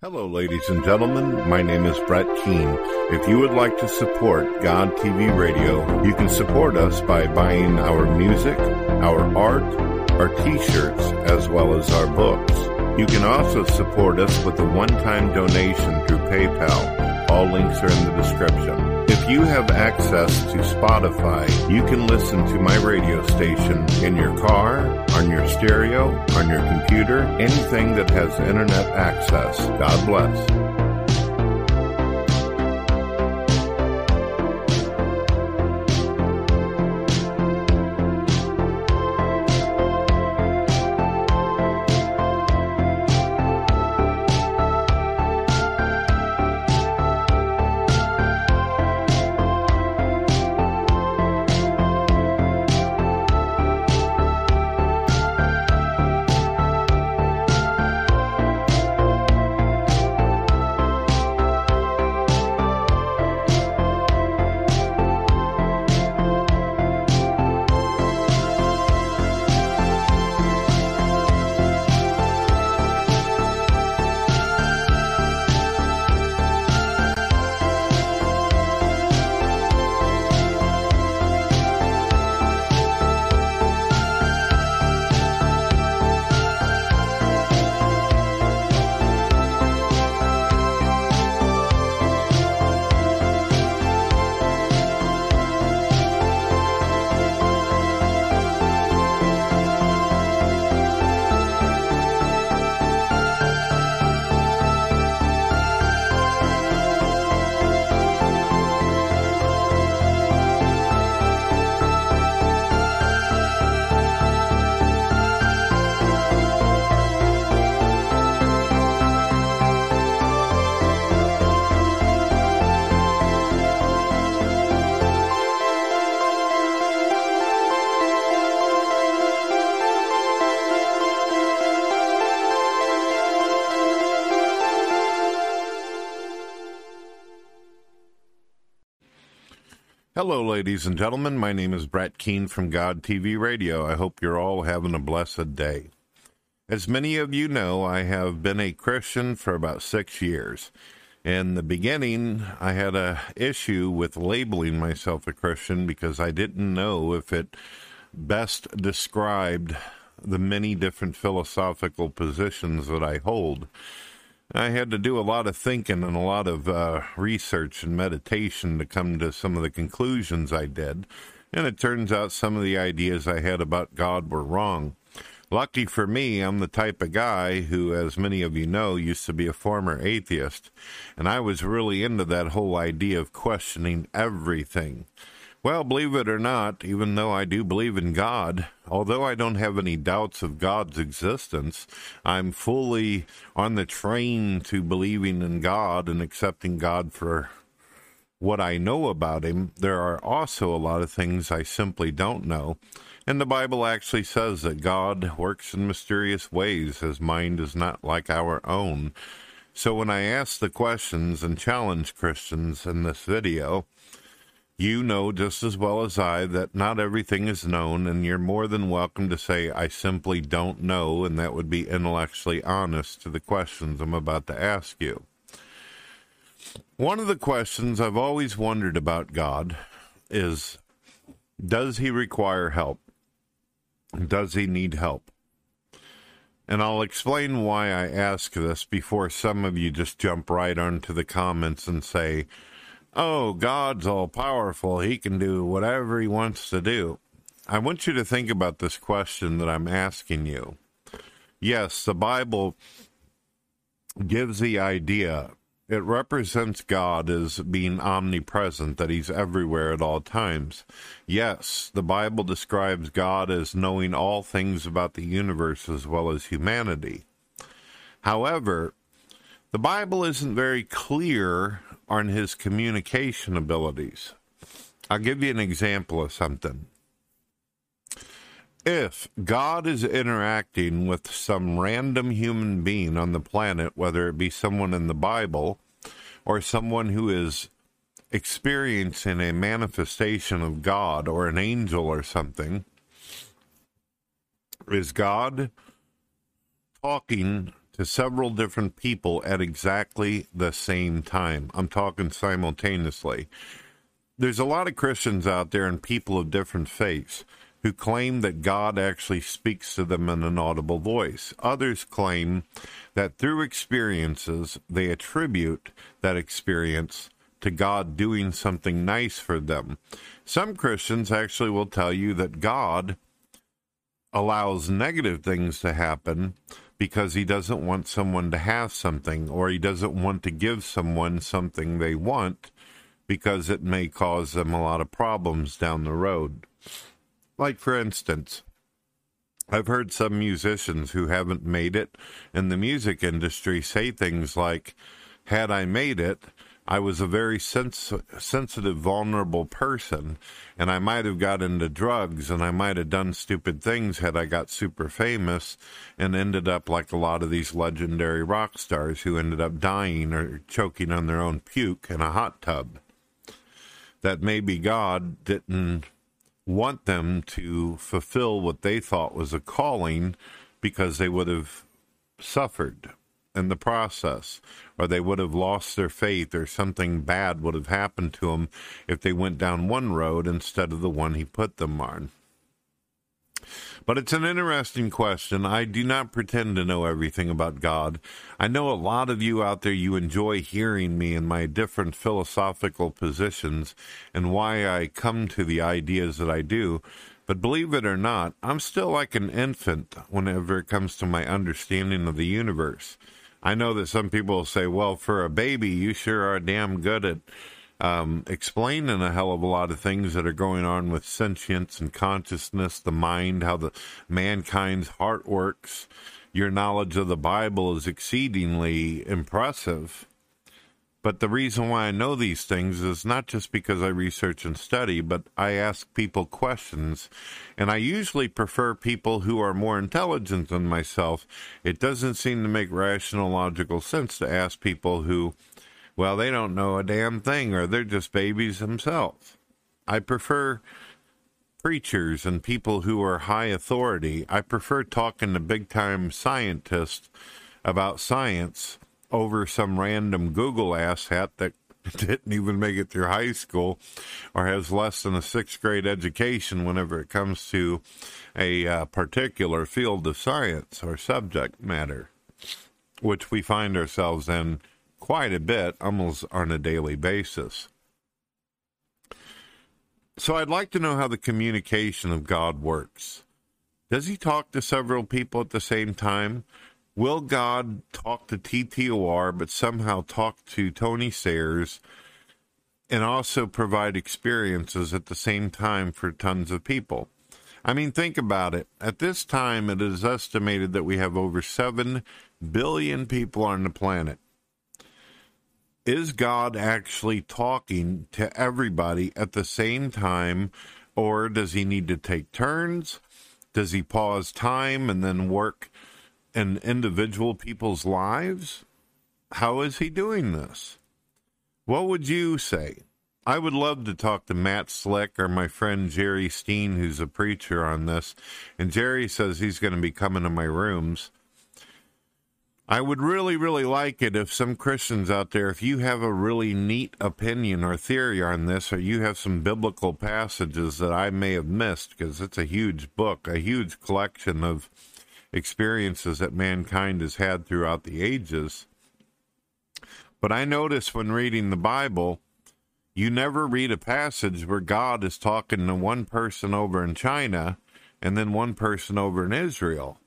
Hello, ladies and gentlemen. My name is Brett Keane. If you would like to support God TV Radio, you can support us by buying our music, our art, our t-shirts, as well as our books. You can also support us with a one-time donation through PayPal. All links are in the description. If you have access to Spotify, you can listen to my radio station in your car, on your stereo, on your computer, anything that has internet access. God bless. Ladies and gentlemen. My name is Brett Keane from God TV Radio. I hope you're all having a blessed day. As many of you know, I have been a Christian for about six years. In the beginning, I had a issue with labeling myself a Christian because I didn't know if it best described the many different philosophical positions that I hold. I had to do a lot of thinking and a lot of uh, research and meditation to come to some of the conclusions I did. And it turns out some of the ideas I had about God were wrong. Lucky for me, I'm the type of guy who, as many of you know, used to be a former atheist. And I was really into that whole idea of questioning everything. Well, believe it or not, even though I do believe in God, although I don't have any doubts of God's existence, I'm fully on the train to believing in God and accepting God for what I know about Him. There are also a lot of things I simply don't know. And the Bible actually says that God works in mysterious ways. His mind is not like our own. So when I ask the questions and challenge Christians in this video, you know just as well as I that not everything is known, and you're more than welcome to say, I simply don't know, and that would be intellectually honest to the questions I'm about to ask you. One of the questions I've always wondered about God is Does he require help? Does he need help? And I'll explain why I ask this before some of you just jump right onto the comments and say, oh, God's all powerful. He can do whatever he wants to do. I want you to think about this question that I'm asking you. Yes, the Bible gives the idea, it represents God as being omnipresent, that he's everywhere at all times. Yes, the Bible describes God as knowing all things about the universe as well as humanity. However, the Bible isn't very clear on his communication abilities. I'll give you an example of something. If God is interacting with some random human being on the planet, whether it be someone in the Bible or someone who is experiencing a manifestation of God or an angel or something, is God talking to several different people at exactly the same time? I'm talking simultaneously. There's a lot of Christians out there and people of different faiths who claim that God actually speaks to them in an audible voice. Others claim that through experiences, they attribute that experience to God doing something nice for them. Some Christians actually will tell you that God allows negative things to happen because he doesn't want someone to have something or he doesn't want to give someone something they want because it may cause them a lot of problems down the road. Like, for instance, I've heard some musicians who haven't made it in the music industry say things like, Had I made it, I was a very sens- sensitive, vulnerable person, and I might have got into drugs and I might have done stupid things had I got super famous and ended up like a lot of these legendary rock stars who ended up dying or choking on their own puke in a hot tub. That maybe God didn't want them to fulfill what they thought was a calling because they would have suffered in the process, or they would have lost their faith, or something bad would have happened to them if they went down one road instead of the one he put them on. But it's an interesting question. I do not pretend to know everything about God. I know a lot of you out there, you enjoy hearing me and my different philosophical positions and why I come to the ideas that I do. But believe it or not, I'm still like an infant whenever it comes to my understanding of the universe. I know that some people say, well, for a baby, you sure are damn good at um, explaining a hell of a lot of things that are going on with sentience and consciousness, the mind, how the mankind's heart works. Your knowledge of the Bible is exceedingly impressive. But the reason why I know these things is not just because I research and study, but I ask people questions. And I usually prefer people who are more intelligent than myself. It doesn't seem to make rational, logical sense to ask people who, well, they don't know a damn thing or they're just babies themselves. I prefer preachers and people who are high authority. I prefer talking to big time scientists about science over some random Google asshat that didn't even make it through high school or has less than a sixth grade education whenever it comes to a uh, particular field of science or subject matter, which we find ourselves in quite a bit, almost on a daily basis. So I'd like to know how the communication of God works. Does he talk to several people at the same time? Will God talk to TTOR, but somehow talk to Tony Sayers and also provide experiences at the same time for tons of people? I mean, think about it. At this time, it is estimated that we have over 7 billion people on the planet. Is God actually talking to everybody at the same time, or does he need to take turns? Does he pause time and then work in individual people's lives? How is he doing this? What would you say? I would love to talk to Matt Slick or my friend Jerry Steen, who's a preacher on this. And Jerry says he's going to be coming to my rooms. I would really, really like it if some Christians out there, if you have a really neat opinion or theory on this, or you have some biblical passages that I may have missed, because it's a huge book, a huge collection of experiences that mankind has had throughout the ages. But I notice when reading the Bible, you never read a passage where God is talking to one person over in China and then one person over in Israel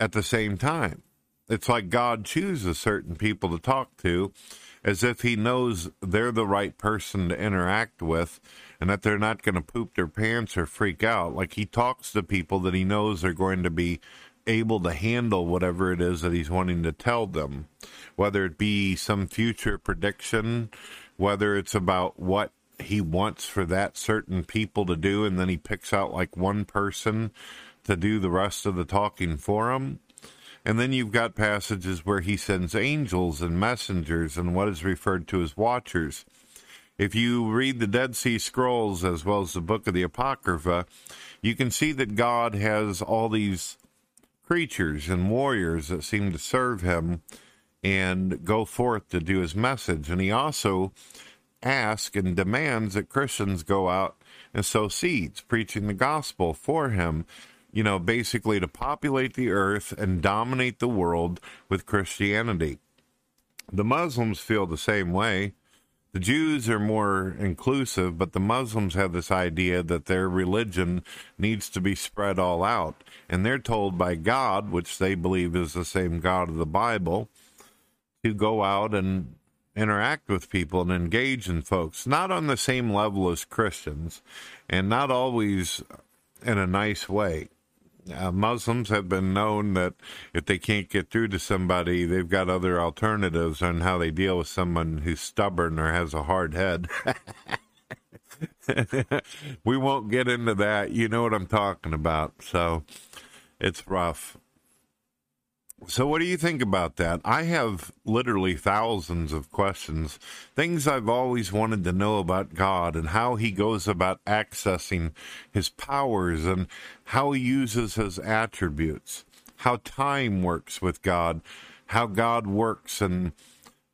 at the same time. It's like God chooses certain people to talk to as if he knows they're the right person to interact with and that they're not going to poop their pants or freak out. Like he talks to people that he knows are going to be able to handle whatever it is that he's wanting to tell them, whether it be some future prediction, whether it's about what he wants for that certain people to do, and then he picks out like one person to do the rest of the talking for him. And then you've got passages where he sends angels and messengers and what is referred to as watchers. If you read the Dead Sea Scrolls as well as the book of the Apocrypha, you can see that God has all these creatures and warriors that seem to serve him and go forth to do his message. And he also asks and demands that Christians go out and sow seeds, preaching the gospel for him, you know, basically to populate the earth and dominate the world with Christianity. The Muslims feel the same way. The Jews are more inclusive, but the Muslims have this idea that their religion needs to be spread all out. And they're told by God, which they believe is the same God of the Bible, to go out and interact with people and engage in folks, not on the same level as Christians, and not always in a nice way. Uh, Muslims have been known that if they can't get through to somebody, they've got other alternatives on how they deal with someone who's stubborn or has a hard head. we won't get into that. You know what I'm talking about. So it's rough. So, what do you think about that? I have literally thousands of questions, things I've always wanted to know about God and how He goes about accessing His powers and how He uses His attributes, how time works with God, how God works and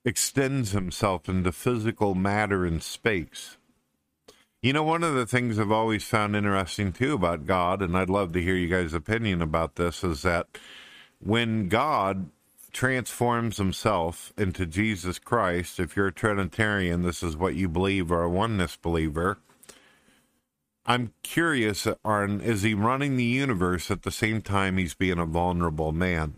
extends Himself into physical matter and space. You know, one of the things I've always found interesting too about God, and I'd love to hear you guys' opinion about this, is that when God transforms himself into Jesus Christ, if you're a Trinitarian, this is what you believe, or a oneness believer. I'm curious on is he running the universe at the same time he's being a vulnerable man?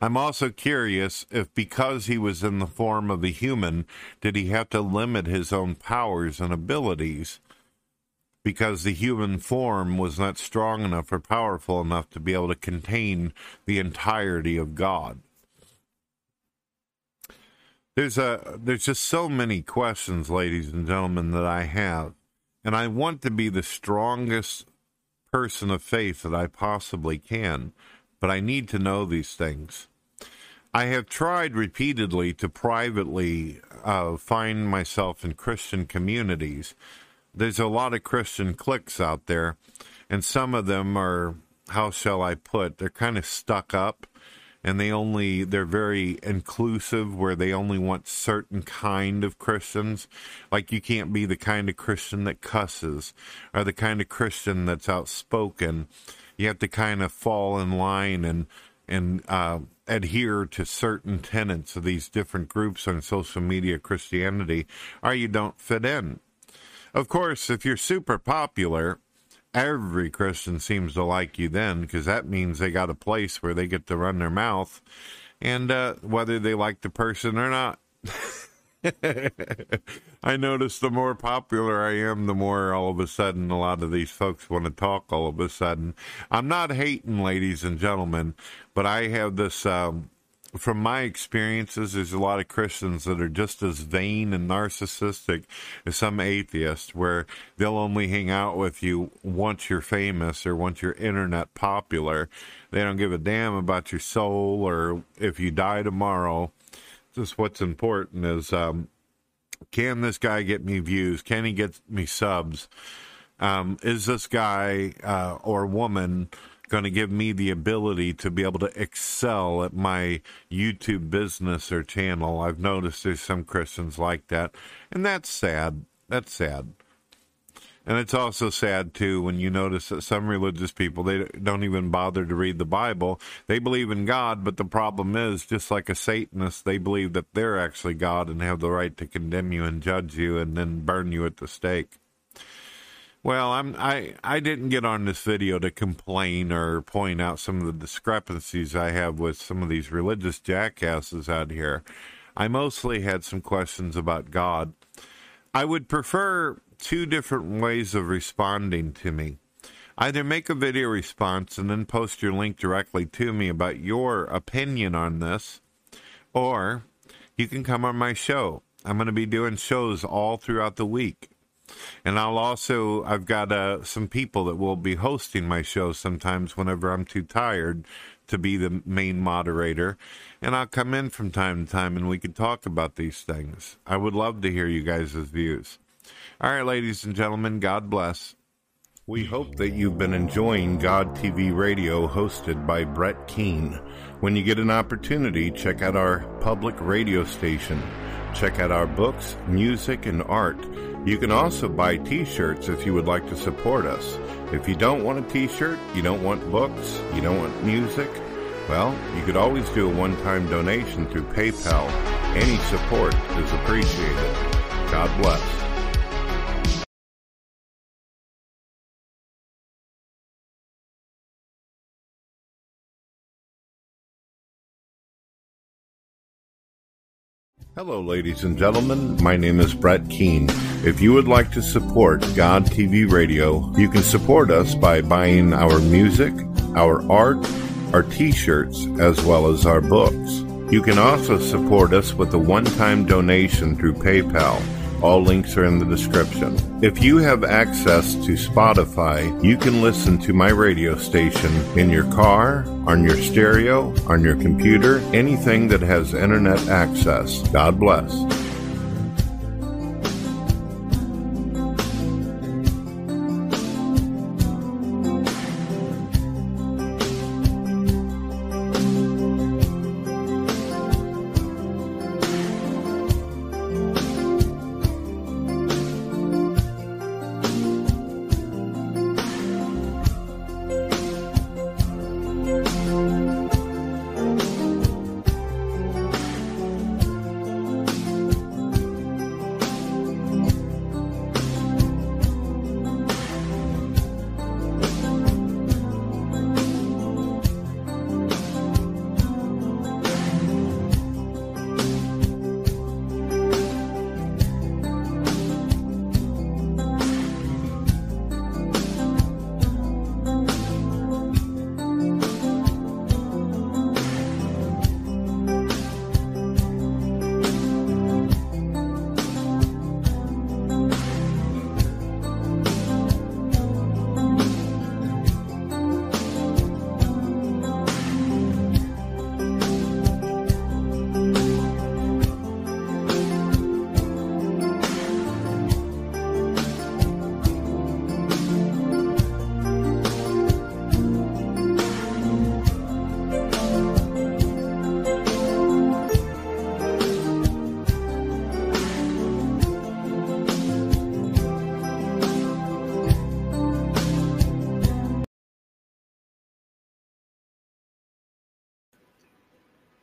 I'm also curious if because he was in the form of a human, did he have to limit his own powers and abilities? Because the human form was not strong enough or powerful enough to be able to contain the entirety of God. There's a there's just so many questions, ladies and gentlemen, that I have, and I want to be the strongest person of faith that I possibly can, but I need to know these things. I have tried repeatedly to privately uh, find myself in Christian communities there's a lot of Christian cliques out there, and some of them are, how shall I put, they're kind of stuck up and they only they're very inclusive where they only want certain kind of christians. Like you can't be the kind of christian that cusses or the kind of christian that's outspoken. You have to kind of fall in line and and uh, adhere to certain tenets of these different groups on social media christianity or you don't fit in of course, if you're super popular, every Christian seems to like you then because that means they got a place where they get to run their mouth and uh, whether they like the person or not. I notice the more popular I am, the more all of a sudden a lot of these folks want to talk all of a sudden. I'm not hating, ladies and gentlemen, but I have this um, from my experiences, there's a lot of Christians that are just as vain and narcissistic as some atheists, where they'll only hang out with you once you're famous or once you're internet popular. They don't give a damn about your soul or if you die tomorrow. Just what's important is um, can this guy get me views? Can he get me subs? Um, is this guy uh, or woman going to give me the ability to be able to excel at my YouTube business or channel. I've noticed there's some Christians like that, and that's sad. That's sad. And it's also sad too when you notice that some religious people they don't even bother to read the Bible. They believe in God, but the problem is just like a Satanist, they believe that they're actually God and have the right to condemn you and judge you and then burn you at the stake. Well, I'm I I didn't get on this video to complain or point out some of the discrepancies I have with some of these religious jackasses out here. I mostly had some questions about God. I would prefer two different ways of responding to me. Either make a video response and then post your link directly to me about your opinion on this, or you can come on my show. I'm going to be doing shows all throughout the week. And I'll also, I've got uh, some people that will be hosting my show sometimes whenever I'm too tired to be the main moderator. And I'll come in from time to time and we can talk about these things. I would love to hear you guys' views. All right, ladies and gentlemen, God bless. We hope that you've been enjoying God TV Radio hosted by Brett Keane. When you get an opportunity, check out our public radio station. Check out our books, music, and art. You can also buy t shirts if you would like to support us. If you don't want a t shirt, you don't want books, you don't want music, well, you could always do a one time donation through PayPal. Any support is appreciated. God bless. Hello, ladies and gentlemen. My name is Brett Keane. If you would like to support God TV Radio, you can support us by buying our music, our art, our t shirts, as well as our books. You can also support us with a one time donation through PayPal. All links are in the description. If you have access to Spotify, you can listen to my radio station in your car, on your stereo, on your computer, anything that has internet access. God bless.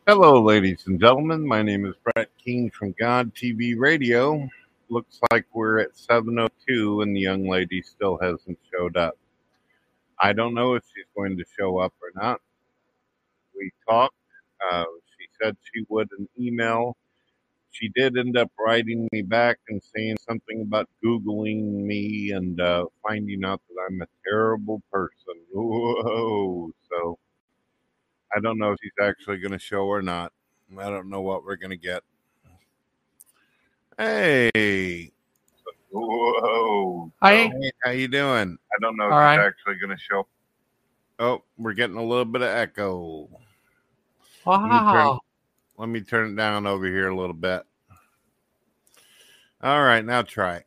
Hello, ladies and gentlemen. My name is Brett Keane from God TV Radio. Looks like we're at 7:02 and the young lady still hasn't showed up. I don't know if she's going to show up or not. We talked. Uh, she said she would an email. She did end up writing me back and saying something about Googling me and uh, finding out that I'm a terrible person. Whoa. So I don't know if he's actually going to show or not. I don't know what we're going to get. Hey. Whoa. Hi. Hey, how you doing? I don't know if All she's right. actually going to show. Oh, we're getting a little bit of echo. Wow. Let me turn it down over here a little bit. All right, now try.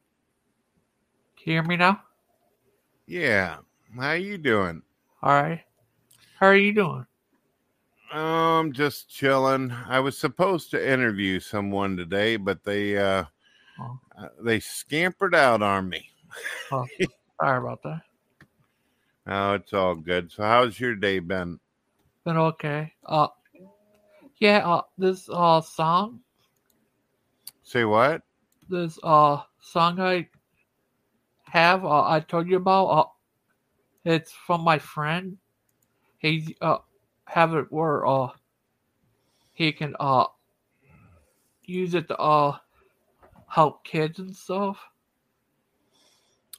Can you hear me now? Yeah. How you doing? All right. How are you doing? Um, just chilling. I was supposed to interview someone today, but they uh, Oh. uh they scampered out on me. Oh, sorry about that. Oh, it's all good. So, how's your day been? Been okay. Uh, yeah. Uh, this uh song, Say what? this uh song I have, uh, I told you about. Uh, it's from my friend. He uh have it where uh he can uh use it to uh help kids and stuff.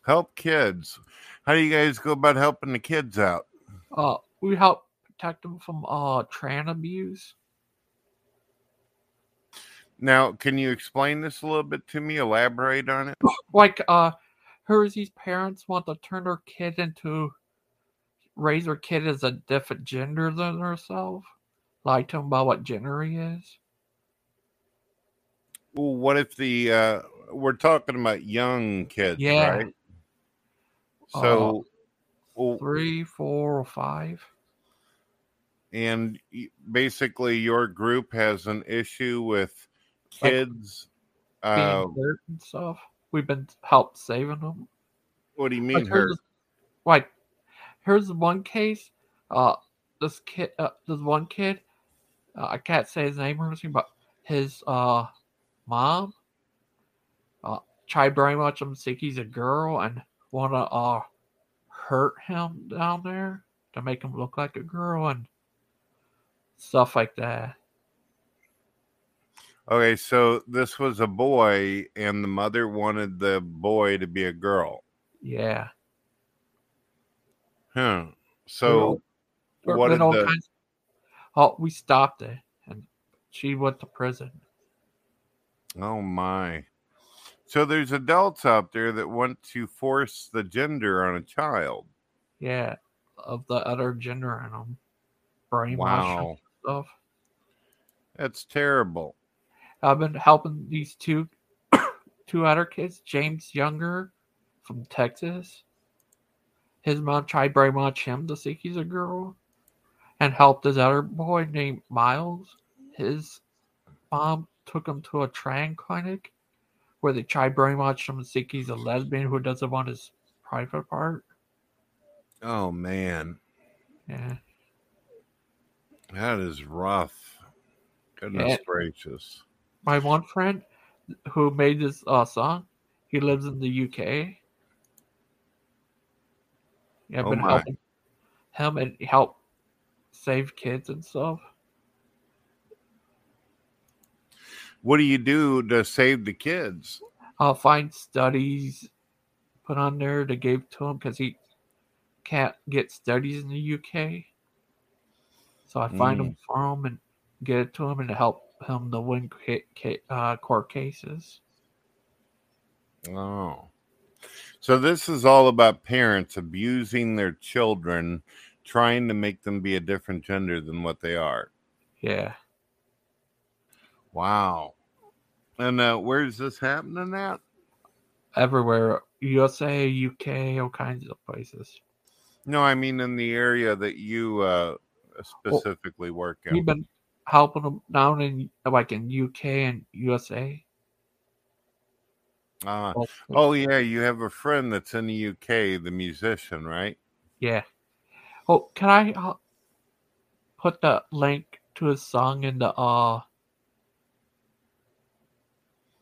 Help kids. How do you guys go about helping the kids out? Uh, we help protect them from uh tran abuse. Now, can you explain this a little bit to me? Elaborate on it. Like uh, Hersey's parents want to turn their kid into raise their kid as a different gender than herself. Lie to him about what gender he is. Well, what if the uh, we're talking about young kids, Yeah. right? So, well, Three, four, or five. and basically, your group has an issue with Like, kids. Being Uh, hurt and stuff. We've been helped saving them. what do you Like mean hurt? here's, like here's one case. Uh, this kid, uh, this one kid. Uh, I can't say his name or anything, but his uh mom uh tried very much him think he's a girl and wanna uh hurt him down there to make him look like a girl and stuff like that. Okay, so this was a boy, and the mother wanted the boy to be a girl. Yeah. Huh. So, There what did the kinds- Oh, we stopped it, and she went to prison. Oh my. So there's adults out there that want to force the gender on a child. Yeah, of the other gender in them, brainwash Wow. stuff. That's terrible. I've been helping these two, two other kids. James Younger from Texas. His mom tried very much him to think he's a girl, and helped his other boy named Miles. His mom took him to a trans clinic where they tried very much him to think he's a lesbian who doesn't want his private part. Oh man. Yeah. That is rough. Goodness Yeah. gracious. my one friend who made this uh, song, he lives in the UK. Yeah, I've Oh been my. helping him and help save kids and stuff. What do you do to save the kids? I'll find studies put on there to give to him because he can't get studies in the UK. So I find Mm. them for him and get it to him and help him to win uh, court cases. Oh. So this is all about parents abusing their children, trying to make them be a different gender than what they are. Yeah. Wow. And uh, where's this happening at? Everywhere. USA, UK, all kinds of places. No, I mean in the area that you uh, specifically work in. We've been helping them down in like in UK and USA. Uh, oh yeah, you have a friend that's in the UK, the musician, right? Yeah. Oh, can I uh, put the link to his song in the uh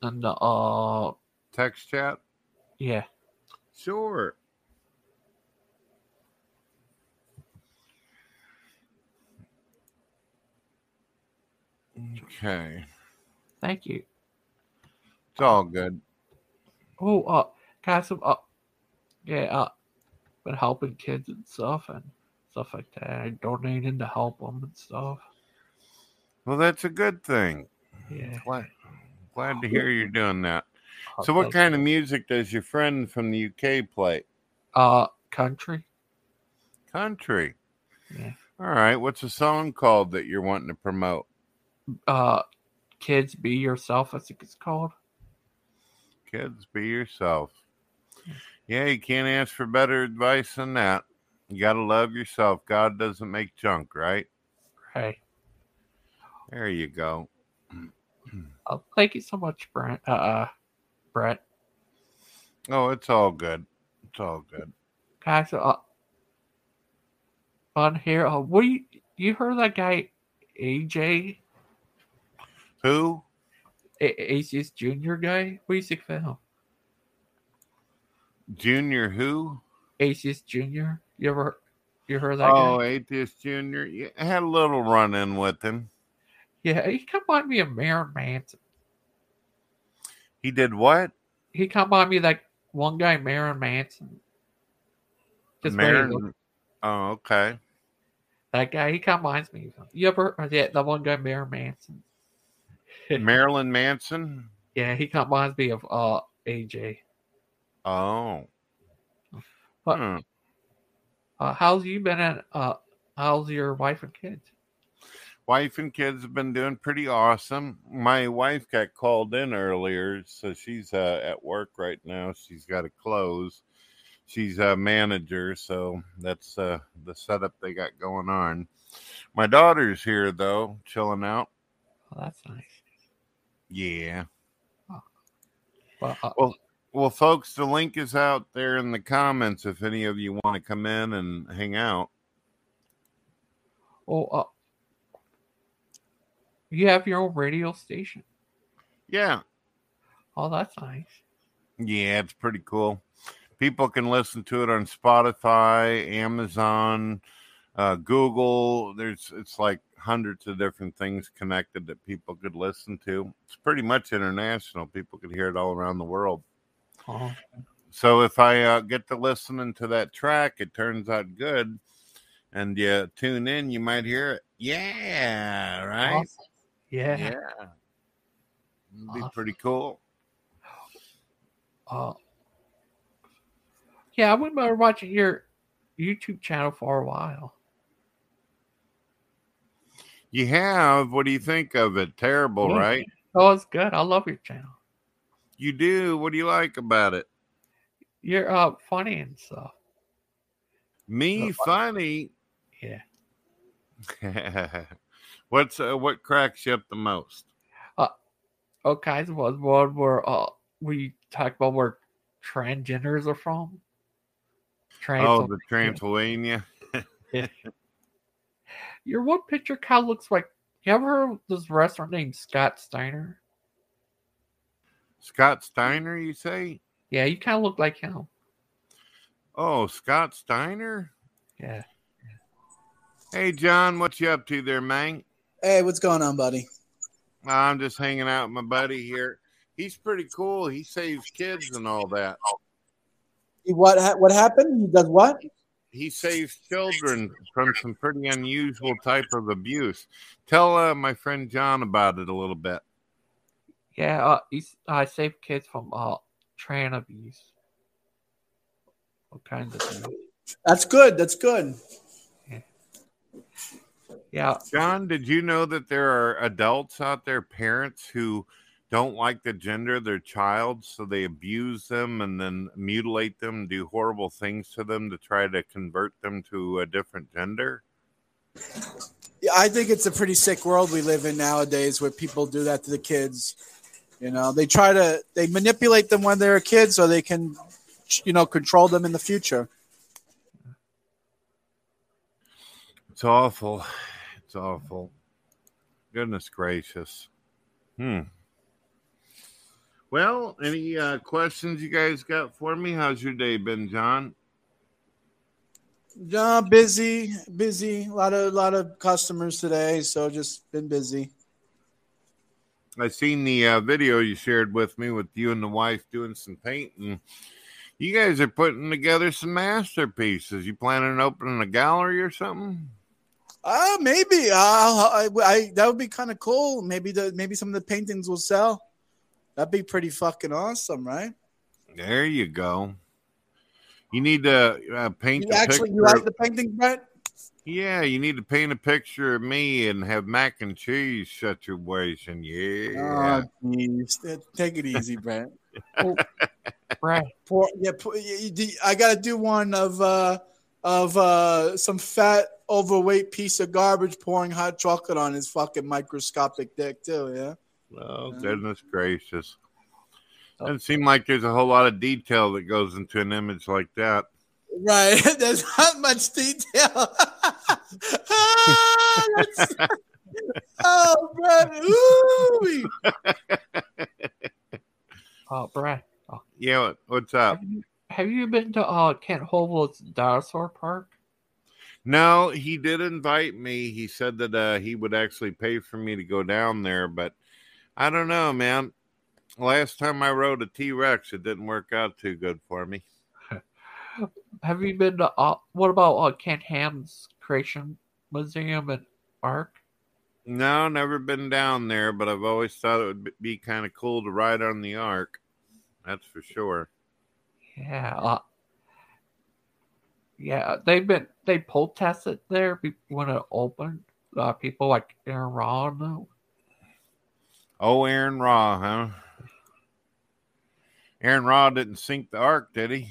in the uh Text chat. yeah. Sure. Okay, Thank you. it's all good. Oh, uh, guys, uh, yeah, uh, been helping kids and stuff and stuff like that. I donating to help them and stuff. Well, that's a good thing. Yeah. Glad, glad to hear you're doing that. uh, So, what kind of music does your friend from the UK play? Uh, country. Country. Yeah. All right. What's a song called that you're wanting to promote? Uh, kids, be yourself. I think it's called. Kids, be yourself. Yeah, you can't ask for better advice than that. You got to love yourself. God doesn't make junk, right? Hey, There you go. uh, thank you so much, Brent. Uh, uh Brett. Oh, it's all good. It's all good. Guys, uh, on here, uh, what you you heard that guy AJ Who? A- Aces Junior guy? What do you think of him? Junior who? Aces Junior. You ever you heard that Oh, guy? Atheist Junior. Yeah, I had a little run in with him. Yeah, he come on me a Marilyn Manson. He did what? He come on me like one guy, Marilyn Manson. Just the way he Marin. Oh, okay. That guy, he reminds me. You ever, yeah, the one guy, Marilyn Manson. Marilyn Manson. Yeah, he reminds me of uh AJ. Oh. But Hmm. uh, how's you been at? Uh, how's your wife and kids? Wife and kids have been doing pretty awesome. My wife got called in earlier, so she's uh, at work right now. She's got to close. She's a manager, so that's uh, the setup they got going on. My daughter's here though, chilling out. Oh, that's nice. Yeah. Well, uh, Well, well, folks, the link is out there in the comments if any of you want to come in and hang out. oh, uh, you have your own radio station. Yeah. Oh, that's nice. Yeah, it's pretty cool. People can listen to it on Spotify, Amazon, uh, Google. There's it's like hundreds of different things connected that people could listen to. It's pretty much international. People could hear it all around the world. Oh, So if I uh, get to listening to that track, it turns out good, and you tune in, you might hear it. Yeah, right. awesome. Yeah. Yeah, It'd be Awesome. pretty cool. Uh, yeah, I remember watching your YouTube channel for a while. You have. What do you think of it? Terrible, Yeah. right? Oh, it's good. I love your channel. You do. What do you like about it? You're uh funny and stuff. Me Uh, funny. Yeah. What's uh, what cracks you up the most? Okay, so was one where uh we talked about where transgenders are from. Trans Oh, the Transylvania. your one picture kind of looks like you ever heard of this restaurant named Scott Steiner? Scott Steiner, you say? Yeah, you kind of look like him. Oh, Scott Steiner. Yeah. Hey, John, what you up to there, man? Hey, what's going on, buddy? I'm just hanging out with my buddy here. He's pretty cool. He saves kids and all that. What ha- what happened? He does what? He saves children from some pretty unusual type of abuse. Tell uh, my friend John about it a little bit. Yeah, uh, he's, I save kids from uh, tran abuse. What kinds of things? That's good. That's good. Yeah, John, did you know that there are adults out there, parents who don't like the gender of their child, so they abuse them and then mutilate them, do horrible things to them to try to convert them to a different gender? Yeah, I think it's a pretty sick world we live in nowadays, where people do that to the kids. You know, they try to they manipulate them when they're a kid, so they can, you know, control them in the future. It's awful. It's awful. Goodness gracious. Hmm. Well, any uh, questions you guys got for me? How's your day been, John? Yeah, busy, busy. A lot of lot of customers today, so just been busy. I seen the uh, video you shared with me with you and the wife doing some painting. You guys are putting together some masterpieces. You planning on opening a gallery or something? Uh maybe. Uh, I, I that would be kind of cool. Maybe the maybe some of the paintings will sell. That'd be pretty fucking awesome, right? There you go. You need to uh, paint You a actually picture. you like the painting, Brett? yeah, you need to paint a picture of me and have mac and cheese situation. Yeah. Oh, jeez. Take it easy, Brett. right. Pour, yeah, pour, you- you- I got to do one of uh of uh some fat overweight piece of garbage pouring hot chocolate on his fucking microscopic dick too. Yeah. Oh, goodness gracious. Doesn't seem like there's a whole lot of detail that goes into an image like that. Right. There's not much detail. Ah, that's- oh, Brett. Ooh. Uh, Brad, Yeah, what- what's up? have you, have you been to uh Kent Hovind's dinosaur park? No, he did invite me. He said that uh, he would actually pay for me to go down there, but I don't know, man. Last time I rode a T Rex, it didn't work out too good for me. Have you been to, uh, what about uh, Ken Ham's Creation Museum and Ark? No, never been down there, but I've always thought it would be kind of cool to ride on the Ark. That's for sure. Yeah. Uh, yeah, they've been, they pull tested there when it opened. Uh, people like Aaron know. Oh, Aron Ra, huh? Aron Ra didn't sink the Ark, did he?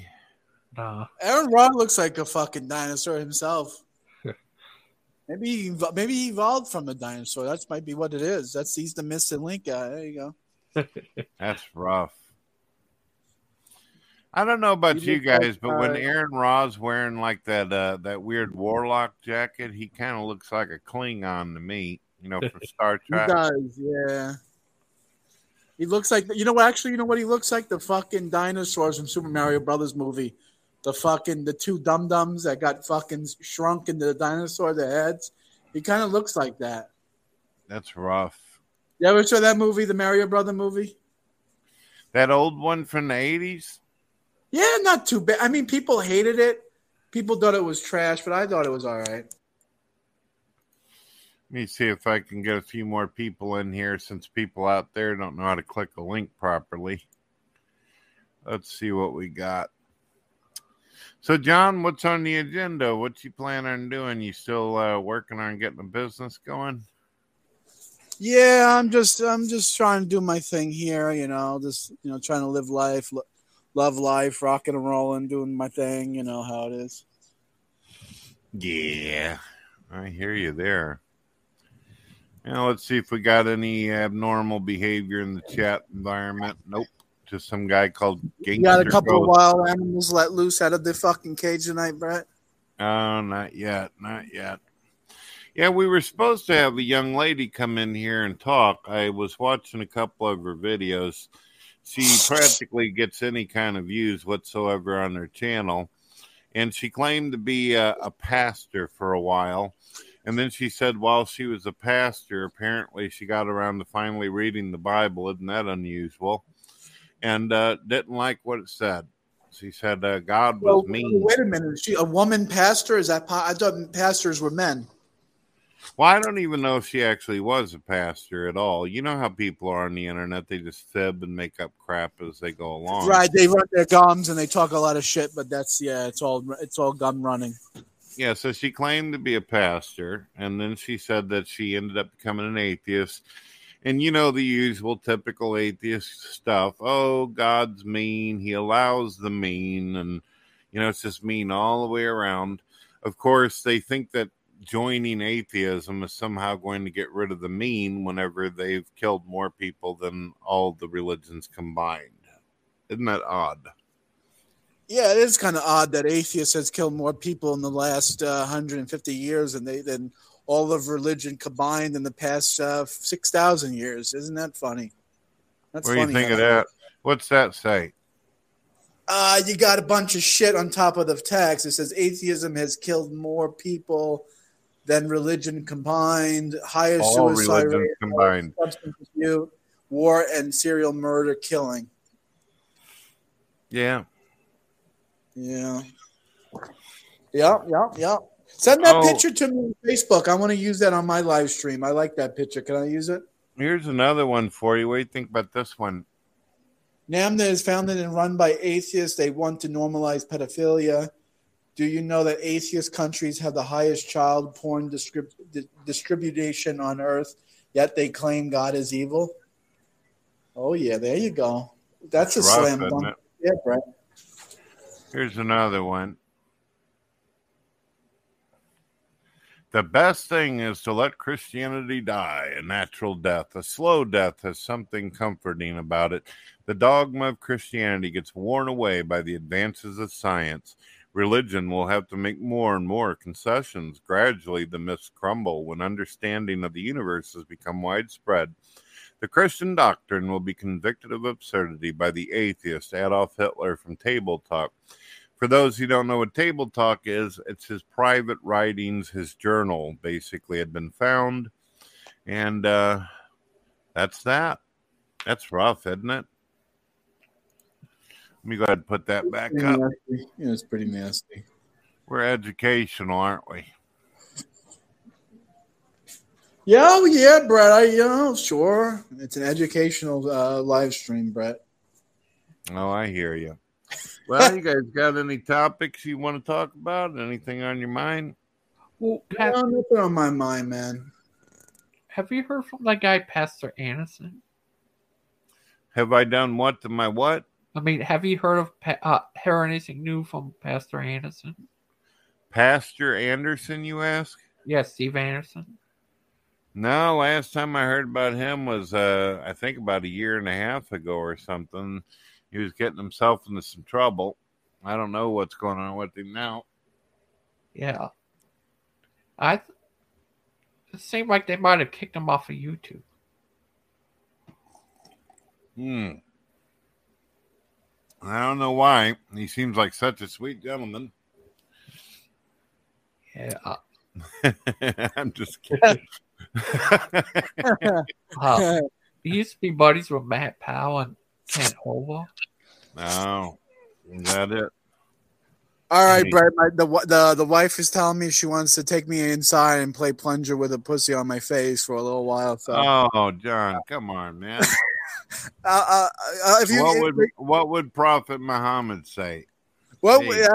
Nah. Aaron Rod looks like a fucking dinosaur himself. maybe he, maybe he evolved from a dinosaur. That might be what it is. That's he's the missing link guy. There you go. That's rough. I don't know about He you looks like, guys, but when uh, Aron Ra's wearing like that uh, that weird warlock jacket, he kind of looks like a Klingon to me. You know, from Star He Trek. does, yeah. He looks like you know what? Actually, you know what he looks like? The fucking dinosaurs from Super Mario Brothers movie. The fucking the two dum dums that got fucking shrunk into the dinosaur, the heads. He kind of looks like that. That's rough. You ever saw that movie, the Mario Brother movie? That old one from the eighties. Yeah, not too bad. I mean, people hated it. People thought it was trash, but I thought it was all right. Let me see if I can get a few more people in here since people out there don't know how to click a link properly. Let's see what we got. So, John, what's on the agenda? What you plan on doing? You still uh, working on getting a business going? Yeah, I'm just I'm just trying to do my thing here, you know, just you know, trying to live life, lo- love life, rocking and rolling, doing my thing, you know how it is. Yeah, I hear you there. Now, let's see if we got any abnormal behavior in the chat environment. Nope. Just some guy called You got a Gangster couple of wild animals let loose out of the fucking cage tonight, Brett. Oh, not yet, not yet. Yeah, we were supposed to have a young lady come in here and talk. I was watching a couple of her videos. She practically gets any kind of views whatsoever on her channel. And she claimed to be a, a pastor for a while. And then she said while she was a pastor, apparently she got around to finally reading the Bible. Isn't that unusual? And uh, didn't like what it said. She said uh, God was Well, mean. wait a minute. Is she a woman pastor? Is that po- I thought pastors were men. Well, I don't even know if she actually was a pastor at all. You know how people are on the internet; they just fib and make up crap as they go along. Right, they run their gums and they talk a lot of shit, but that's yeah, it's all it's all gum running. Yeah. So she claimed to be a pastor, and then she said that she ended up becoming an atheist. And you know the usual typical atheist stuff. Oh, God's mean. He allows the mean, and you know it's just mean all the way around. Of course, they think that joining atheism is somehow going to get rid of the mean whenever they've killed more people than all the religions combined. Isn't that odd? Yeah, it is kind of odd that atheists has killed more people in the last uh, 150 years than they than all of religion combined in the past uh, 6,000 years. Isn't that funny? That's what do you funny think of that? What's that say? Uh, you got a bunch of shit on top of the text. It says atheism has killed more people than religion combined, higher All suicide rate, combined. substance abuse, war and serial murder killing. Yeah. Yeah. Yeah, yeah, yeah. Send that Oh. picture to me on Facebook. I want to use that on my live stream. I like that picture. Can I use it? Here's another one for you. What do you think about this one? NAMBLA is founded and run by atheists. They want to normalize pedophilia. Do you know that atheist countries have the highest child porn distrib- di- distribution on earth, yet they claim God is evil? Oh, yeah, there you go. That's a rough, slam dunk. Yeah, Brett. Here's another one. The best thing is to let Christianity die a natural death. A slow death has something comforting about it. The dogma of Christianity gets worn away by the advances of science. Religion will have to make more and more concessions. Gradually, the myths crumble when understanding of the universe has become widespread. The Christian doctrine will be convicted of absurdity by the atheist Adolf Hitler from Table Talk. For those who don't know what Table Talk is, it's his private writings, his journal basically had been found. And uh, that's that. That's rough, isn't it? Let me go ahead and put that back up. Yeah, it's pretty nasty. We're educational, aren't we? Yeah, oh yeah, Brett. I, you know, sure. It's an educational uh, live stream, Brett. Oh, I hear you. Well, you guys got any topics you want to talk about? Anything on your mind? Well, have, No, nothing on my mind, man. have you heard from that guy, Pastor Anderson? Have I done what to my what? I mean, have you heard of Pa- uh, heard anything new from Pastor Anderson? Pastor Anderson, you ask? Yes, Steve Anderson. No, last time I heard about him was uh I think about a year and a half ago or something. He was getting himself into some trouble. I don't know what's going on with him now. Yeah, I. Th- it seemed like they might have kicked him off of YouTube. Hmm. I don't know why. He seems like such a sweet gentleman. Yeah, uh, I'm just kidding. uh, he used to be buddies with Matt Powell and Kent Hovind. no. Is that it? All right, Hey. Brett. My, the the the wife is telling me she wants to take me inside and play plunger with a pussy on my face for a little while. So, uh, Oh, John, come on, man. uh, uh, if you, What would what would Prophet Muhammad say? what, hey.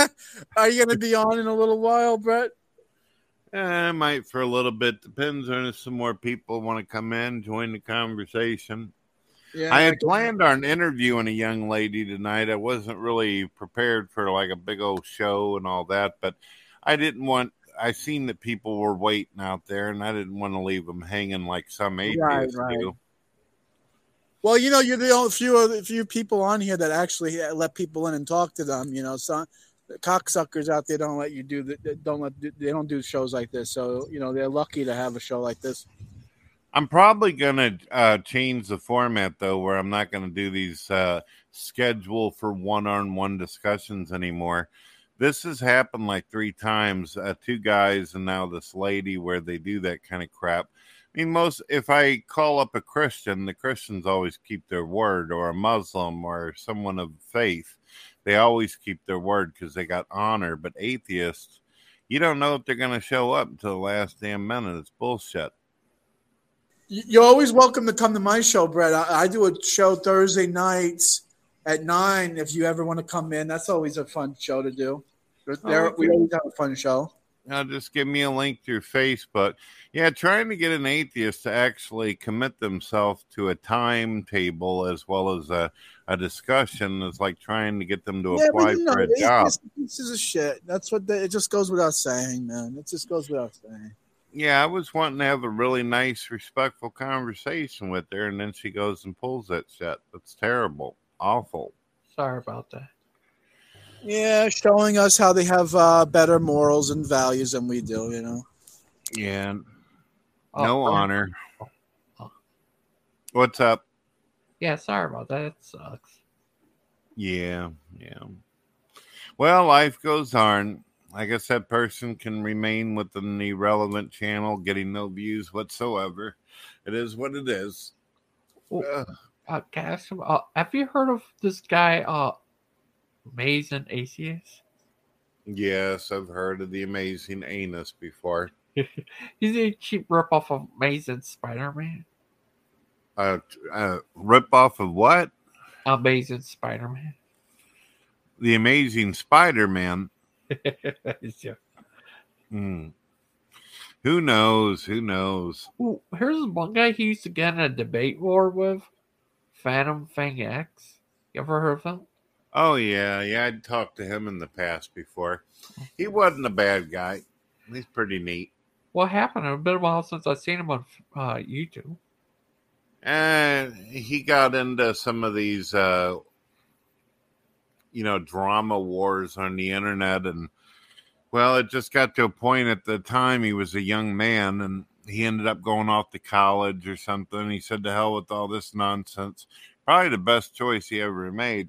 uh, are you going to be on in a little while, Brett? Eh, I might for a little bit. Depends on if some more people want to come in, join the conversation. Yeah, I had planned on interviewing a young lady tonight. I wasn't really prepared for like a big old show and all that, but I didn't want. I seen that people were waiting out there, and I didn't want to leave them hanging like some atheists right. do. Well, you know, you're the only few of the few people on here that actually let people in and talk to them. You know, some the cocksuckers out there don't let you do the, don't let they don't do shows like this. So you know, they're lucky to have a show like this. I'm probably gonna uh, change the format though, where I'm not gonna do these uh, schedule for one-on-one discussions anymore. This has happened like three times. Uh, two guys and now this lady, where they do that kind of crap. I mean, most if I call up a Christian, the Christians always keep their word, or a Muslim, or someone of faith, they always keep their word because they got honor. But atheists, you don't know if they're gonna show up until the last damn minute. It's bullshit. You- You're always welcome to come to my show, Brett. I, I do a show Thursday nights at nine. If you ever want to come in, that's always a fun show to do. There, oh, okay. We always have a fun show. Now, just give me a link through Facebook. Yeah, trying to get an atheist to actually commit themselves to a timetable as well as a, a discussion is like trying to get them to Yeah, apply you know, for a it's job. just pieces of shit. That's what the, it just goes without saying, man. It just goes without saying. Yeah, I was wanting to have a really nice, respectful conversation with her, and then she goes and pulls that shit. That's terrible. Awful. Sorry about that. Yeah, showing us how they have uh, better morals and values than we do. You know. Yeah, Oh, no oh, honor. oh. What's up? Yeah, sorry about that. It sucks. Yeah, yeah. Well, life goes on. I guess that person can remain within the relevant channel, getting no views whatsoever. It is what it is. Well, Uh, can I ask you, uh, have you heard of this guy, uh, Amazing Atheist? yes, I've heard of the amazing anus before. He's a cheap ripoff of Amazing Spider-Man. Uh, uh, rip off of what? Amazing Spider-Man. The amazing Spider Man. Yeah. Hmm. Who knows? Who knows? Ooh, here's one guy he used to get in a debate war with, Phantom Fang X. You ever heard of him? Oh yeah, yeah. I'd talked to him in the past before. He wasn't a bad guy. He's pretty neat. What happened? It's been a while since I've seen him on uh, YouTube. And he got into some of these uh you know drama wars on the internet and well it just got to a point at the time he was a young man and he ended up going off to college or something he said to hell with all this nonsense probably the best choice he ever made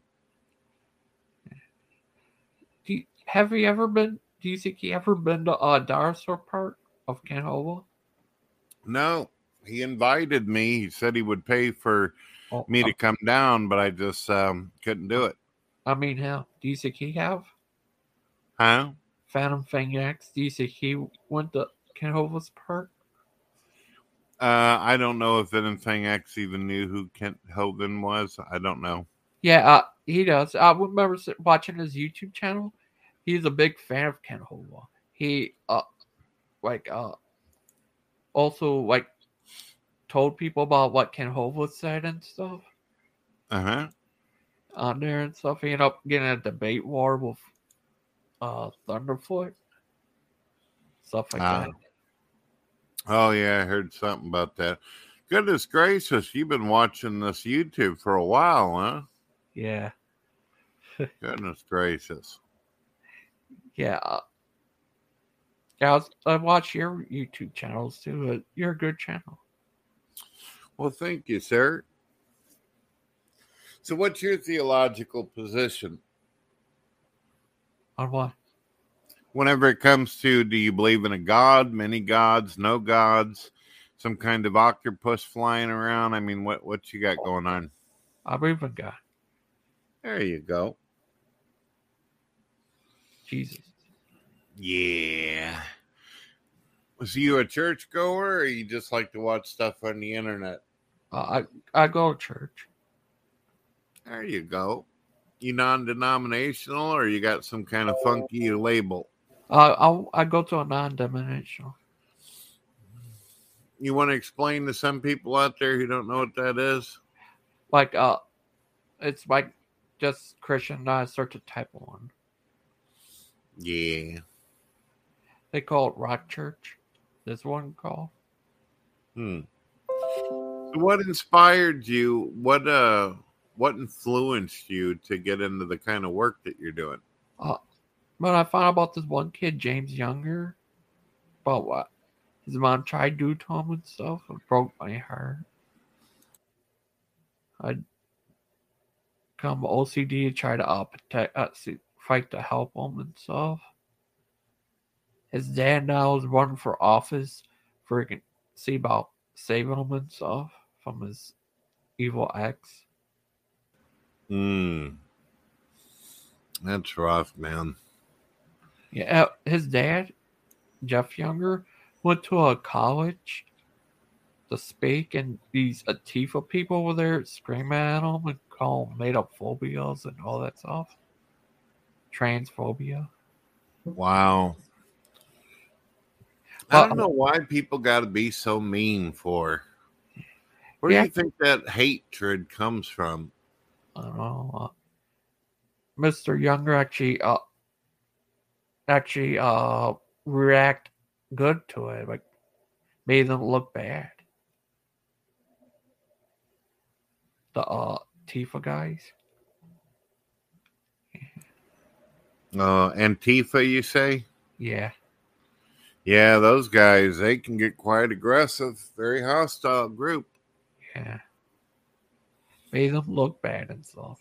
Do you, have you ever been? Do you think he ever been to uh, Dinosaur Park of Canova? no he invited me he said he would pay for Oh, me uh, to come down but i just um couldn't do it I mean, how do you think he have Huh? Phantom Fang X? Do you think he went to Kent Hovind's part? Uh, I don't know if anything X even knew who Kent Hovind was. I don't know. Yeah, uh, he does. I remember watching his YouTube channel. He's a big fan of Kent Hovind. He uh, like uh, also like told people about what Kent Hovind said and stuff Uh huh. on there and stuff. He ended up getting a debate war with uh Thunderfoot, stuff like Ah. that. Oh yeah, I heard something about that. Goodness gracious, you've been watching this YouTube for a while, huh? Yeah, Goodness gracious. yeah. uh, Yeah, I, was, I watch your YouTube channels too. Uh, You're a good channel. Well, thank you, sir. So, what's your theological position On what? whenever it comes to do you believe in a God, many gods, no gods, some kind of octopus flying around? I mean, what what you got going on? I believe in God. There you go. Jesus. Yeah. Was you a church goer, or you just like to watch stuff on the internet? I I go to church. There you go. You non-denominational, or you got some kind of funky label? Uh, I I go to a non-denominational. You want to explain to some people out there who don't know what that is? Like uh, it's like just Christian, not a certain type of one. Yeah. They call it Rock Church. This one called. Hmm. What inspired you? What uh what influenced you to get into the kind of work that you're doing? But I found out about this one kid, James Younger, about what his mom tried to do to him and stuff. It broke my heart. I'd come OCD to try to uh, protect, uh, see, fight to help him and stuff. His dad now is running for office, freaking see about saving him and stuff from his evil ex. Hmm. That's rough, man. Yeah, uh, his dad, Jeff Younger, went to a college to speak, and these Antifa people were there screaming at him and call him made up phobias and all that stuff. Transphobia. Wow. I don't know why people got to be so mean for. Where Yeah. do you think that hatred comes from? I don't know. Uh, Mr. Younger actually, uh, actually, uh, react good to it, like made them look bad. The uh Tifa guys. Uh, Antifa, you say? Yeah. Yeah, those guys, they can get quite aggressive, very hostile group. Yeah. Made them look bad and stuff.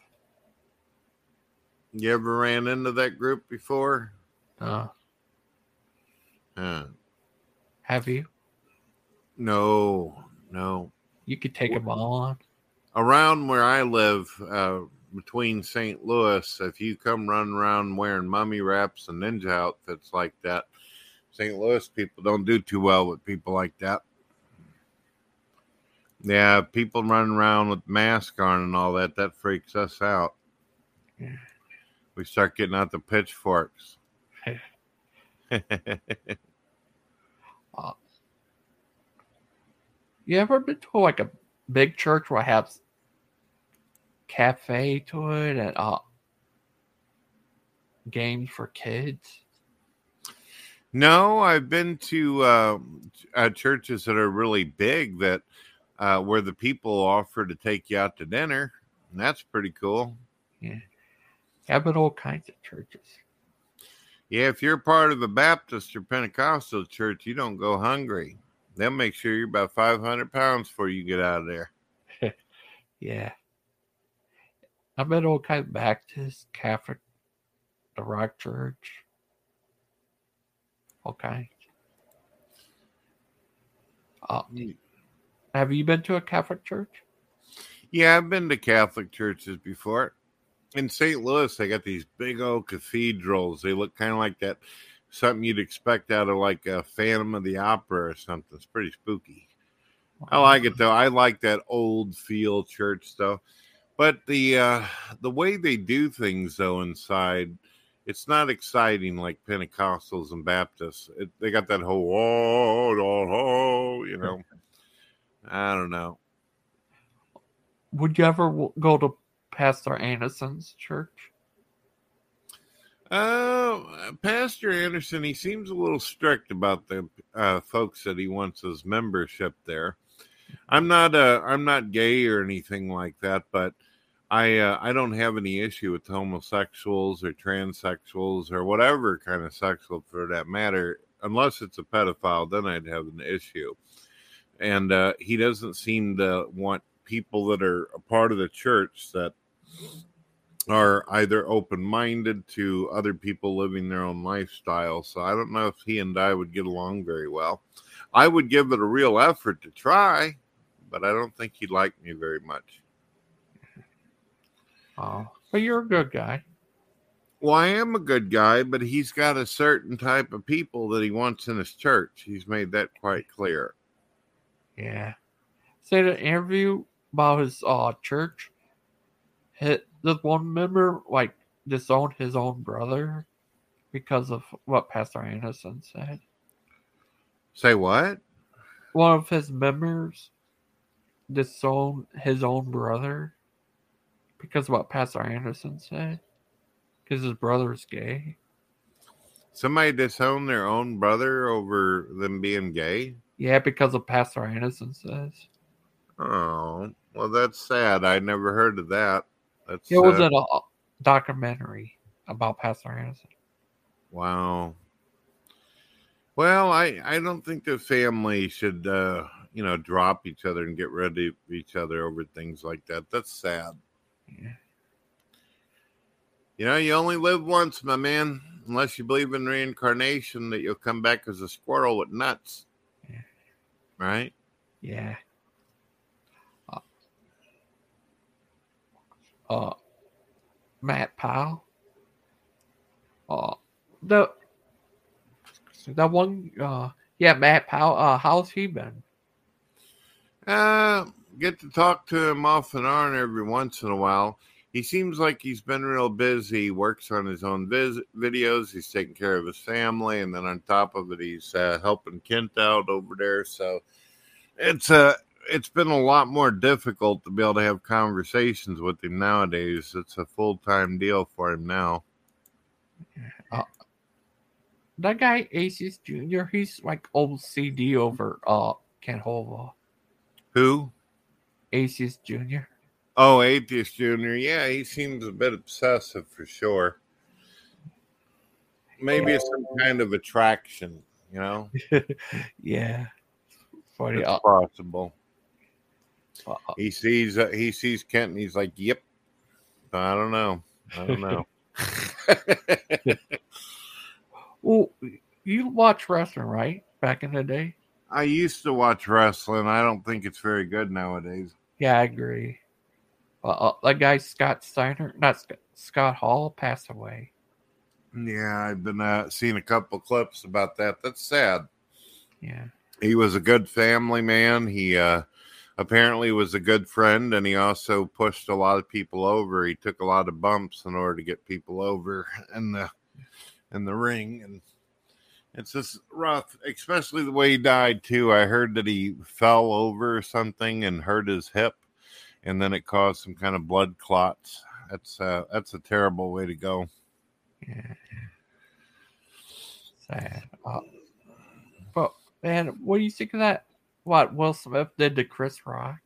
You ever ran into that group before? Uh, Huh. have you? No, no. You could take them all on. Around where I live, uh, between St. Louis, if you come running around wearing mummy wraps and ninja outfits like that, St. Louis people don't do too well with people like that. Yeah, people running around with masks on and all that, that freaks us out. Yeah. We start getting out the pitchforks. You ever been to like a big church where it have cafe to it and uh games for kids? No, I've been to uh, uh, churches that are really big that uh, where the people offer to take you out to dinner. And that's pretty cool. Yeah. Have been all kinds of churches. Yeah, if you're part of a Baptist or Pentecostal church, you don't go hungry. They'll make sure you're about 500 pounds before you get out of there. Yeah. I've been all kinds of Baptist, Catholic, the Rock Church. All kinds. Uh, have you been to a Catholic church? Yeah, I've been to Catholic churches before. in St. Louis, they got these big old cathedrals. They look kind of like that something you'd expect out of like a Phantom of the Opera or something. It's pretty spooky. I like it though. I like that old feel church stuff. But the uh the way they do things though inside, it's not exciting like Pentecostals and Baptists. It, they got that whole oh, oh, oh, you know. I don't know. Would you ever go to Pastor Anderson's church? Uh, Pastor Anderson, he seems a little strict about the uh, folks that he wants as membership there. I'm not uh, I'm not gay or anything like that, but I uh, I don't have any issue with homosexuals or transsexuals or whatever kind of sexual for that matter, unless it's a pedophile. Then I'd have an issue. And uh, he doesn't seem to want people that are a part of the church that are either open minded to other people living their own lifestyle. So I don't know if he and I would get along very well. I would give it a real effort to try, but I don't think he'd like me very much. Oh, but you're a good guy. Well, I am a good guy, but he's got a certain type of people that he wants in his church. He's made that quite clear. Yeah. Say the interview about his uh church. Hit this one member like disowned his own brother because of what Pastor Anderson said. Say what? One of his members disowned his own brother because of what Pastor Anderson said. Because his brother is gay. Somebody disowned their own brother over them being gay? Yeah, because of Pastor Anderson says. Oh, well, that's sad. I never heard of that. That's It was uh, a documentary about Pastor Anderson. Wow. Well, I I don't think the family should uh, you know drop each other and get rid of each other over things like that. That's sad. Yeah. You know, you only live once, my man. Unless you believe in reincarnation, that you'll come back as a squirrel with nuts. Yeah. Right? Yeah. Uh, uh Matt Powell. Uh the that one uh yeah, Matt Powell, uh how's he been? Uh, get to talk to him off and on every once in a while. He seems like he's been real busy. He works on his own vis- videos. He's taking care of his family, and then on top of it, he's uh, helping Kent out over there. So it's uh, it's been a lot more difficult to be able to have conversations with him nowadays. It's a full time deal for him now. That guy Aces Jr., he's like old CD over uh Kent Hovind. Who? Aces Jr. Oh, Atheist Junior. Yeah, he seems a bit obsessive for sure. Maybe it's some kind of attraction, you know. yeah. Funny. It's Uh, possible. uh, He sees uh, he sees Kent and he's like, "Yep." I don't know. I don't know. well, you watch wrestling, right? Back in the day? I used to watch wrestling. I don't think it's very good nowadays. Yeah, I agree. Uh, uh, that guy Scott Steiner, not Scott, Scott Hall, passed away. Yeah, I've been uh, seeing a couple clips about that. That's sad. Yeah. He was a good family man. He uh, apparently was a good friend, and he also pushed a lot of people over. He took a lot of bumps in order to get people over in the in the ring, and it's just rough, especially the way he died too. I heard that he fell over something and hurt his hip, and then it caused some kind of blood clots. That's uh, that's a terrible way to go. Yeah. Sad. But man, what do you think of that? What Will Smith did to Chris Rock?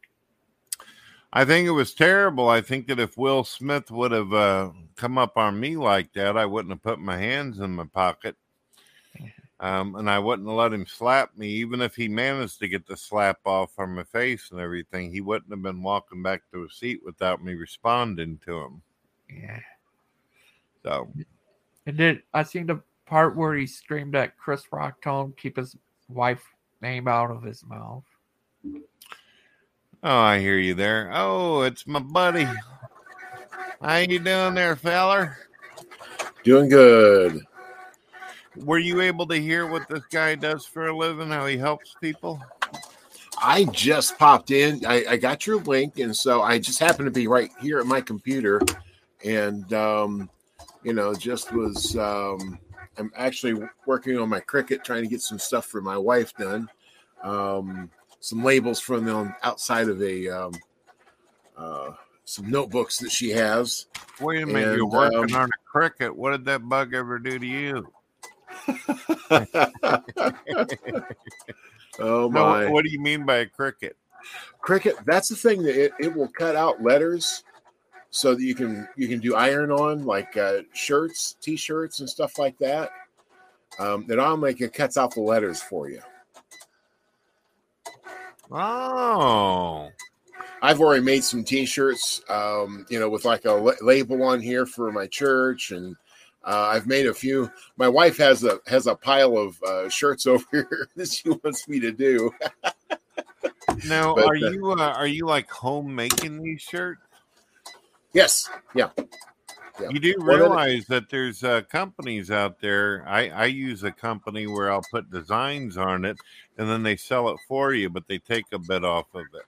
I think it was terrible. I think that if Will Smith would have uh, come up on me like that, I wouldn't have put my hands in my pocket. Um, and I wouldn't have let him slap me. Even if he managed to get the slap off from my face and everything, he wouldn't have been walking back to his seat without me responding to him. Yeah. So, And then I seen the part where he screamed at Chris Rock, told him keep his wife name out of his mouth. oh, I hear you there. Oh, it's my buddy. How you doing there, feller? Doing good. Were you able to hear what this guy does for a living? How he helps people? I just popped in. I, I got your link, and so I just happened to be right here at my computer, and um, you know, just was. Um, I'm actually working on my Cricut, trying to get some stuff for my wife done. Um, some labels from them outside of a um, uh, some notebooks that she has. Wait a minute, And, you're working um, on a cricket. What did that bug ever do to you? oh my! what do you mean by a cricket? Cricut. That's the thing that it, it will cut out letters so that you can you can do iron on like uh, shirts, t-shirts, and stuff like that. Um, automatically it cuts out the letters for you. Oh, I've already made some T-shirts, um, you know, with like a la- label on here for my church, and uh, I've made a few. My wife has a has a pile of uh, shirts over here that she wants me to do. now But, are uh, you uh, are you like home making these shirts? Yes, yeah, yeah. You do One of the- realize that there's uh, companies out there. I, I use a company where I'll put designs on it, and then they sell it for you, but they take a bit off of it.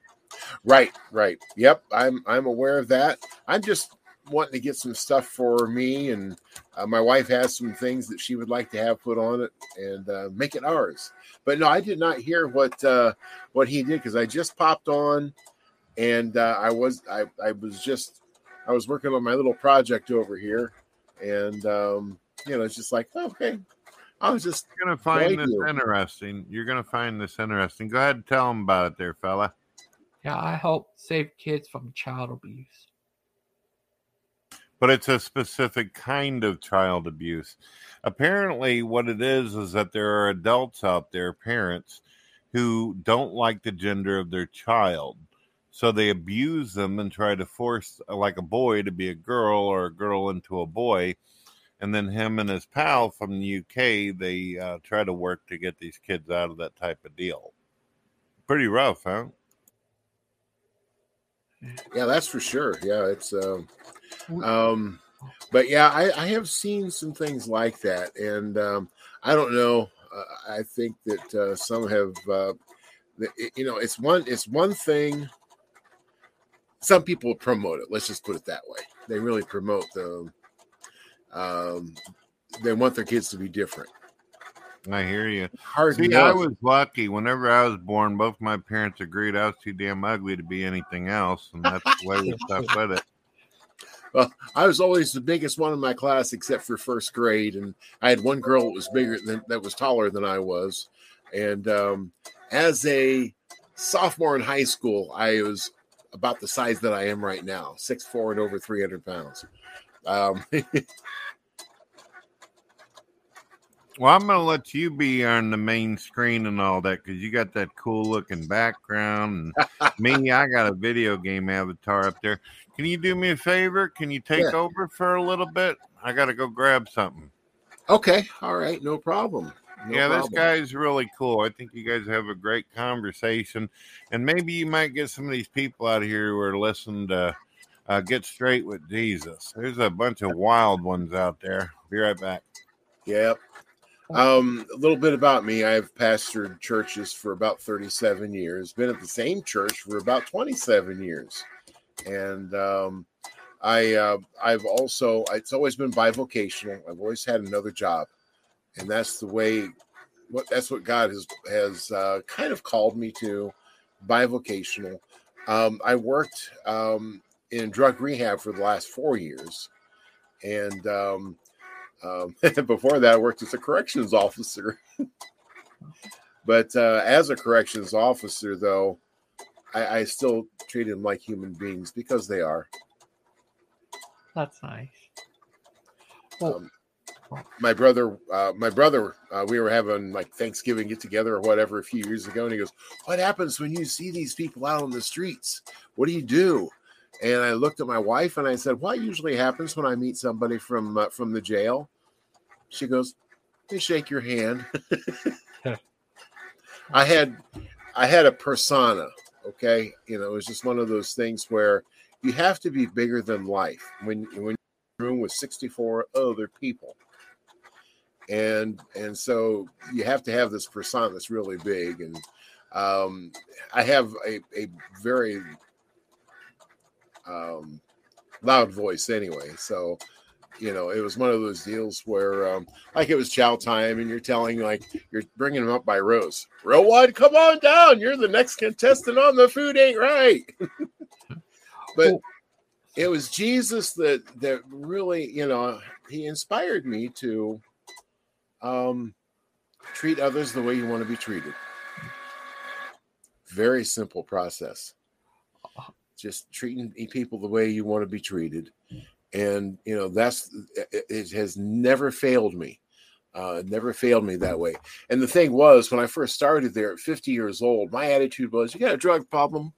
Right, right. Yep, I'm I'm aware of that. I'm just wanting to get some stuff for me, and uh, my wife has some things that she would like to have put on it and uh, make it ours. But no, I did not hear what uh, what he did because I just popped on, and uh, I was I I was just I was working on my little project over here, and um, you know it's just like okay, I was just You're gonna find this you. interesting. You're gonna find this interesting. Go ahead and tell them about it, there, fella. Yeah, I help save kids from child abuse. But it's a specific kind of child abuse. Apparently, what it is is that there are adults out there, parents, who don't like the gender of their child. So they abuse them and try to force, uh, like a boy, to be a girl or a girl into a boy. And then him and his pal from the UK, they uh, try to work to get these kids out of that type of deal. Pretty rough, huh? Yeah, that's for sure. Yeah, it's um, um, but yeah, I, I have seen some things like that, and um, I don't know. Uh, I think that uh, some have, uh, it- you know, it's one it's one thing. Some people promote it. Let's just put it that way. They really promote the. Um, they want their kids to be different. I hear you. Hard See. I was lucky. Whenever I was born, both my parents agreed I was too damn ugly to be anything else, and that's the way we stuck with it. Well, I was always the biggest one in my class, except for first grade, and I had one girl that was bigger than that was taller than I was. And um, as a sophomore in high school, I was about the size that I am right now, six four and over three hundred pounds. Um, Well, I'm going to let you be on the main screen and all that because you got that cool looking background. And me, I got a video game avatar up there. Can you do me a favor? Can you take Yeah. over for a little bit? I got to go grab something. okay, all right, no problem. No yeah, this guy's really cool. I think you guys have a great conversation, and maybe you might get some of these people out here who are listening to uh, get straight with Jesus. There's a bunch of wild ones out there. Be right back. Yep. Um, a little bit about me. I've pastored churches for about 37 years, been at the same church for about 27 years. And um, I uh, I've also it's always been bivocational. I've always had another job. And that's the way what that's what God has has uh, kind of called me to bivocational. Um, I worked um, in drug rehab for the last four years. And um, um, before that, I worked as a corrections officer. but uh, as a corrections officer, though, I, I still treat them like human beings because they are. That's nice. Well, Um, my brother, uh, my brother, uh, we were having like Thanksgiving get together or whatever a few years ago, and he goes, "What happens when you see these people out on the streets? What do you do?" And I looked at my wife and I said, "What usually happens when I meet somebody from uh, from the jail?" She goes, "They shake your hand." I had, I had a persona. Okay, you know, it was just one of those things where you have to be bigger than life when when you're in a room with 64 other people and and so you have to have this persona that's really big and um i have a, a very um loud voice anyway so you know it was one of those deals where um like it was chow time and you're telling like you're bringing them up by rows row one come on down you're the next contestant on the food ain't right but it was jesus that that really you know he inspired me to um, treat others the way you want to be treated. Very simple process. Just treating people the way you want to be treated. And, you know, that's it has never failed me. Uh, never failed me that way. And the thing was, when I first started there at 50 years old, my attitude was, you got a drug problem,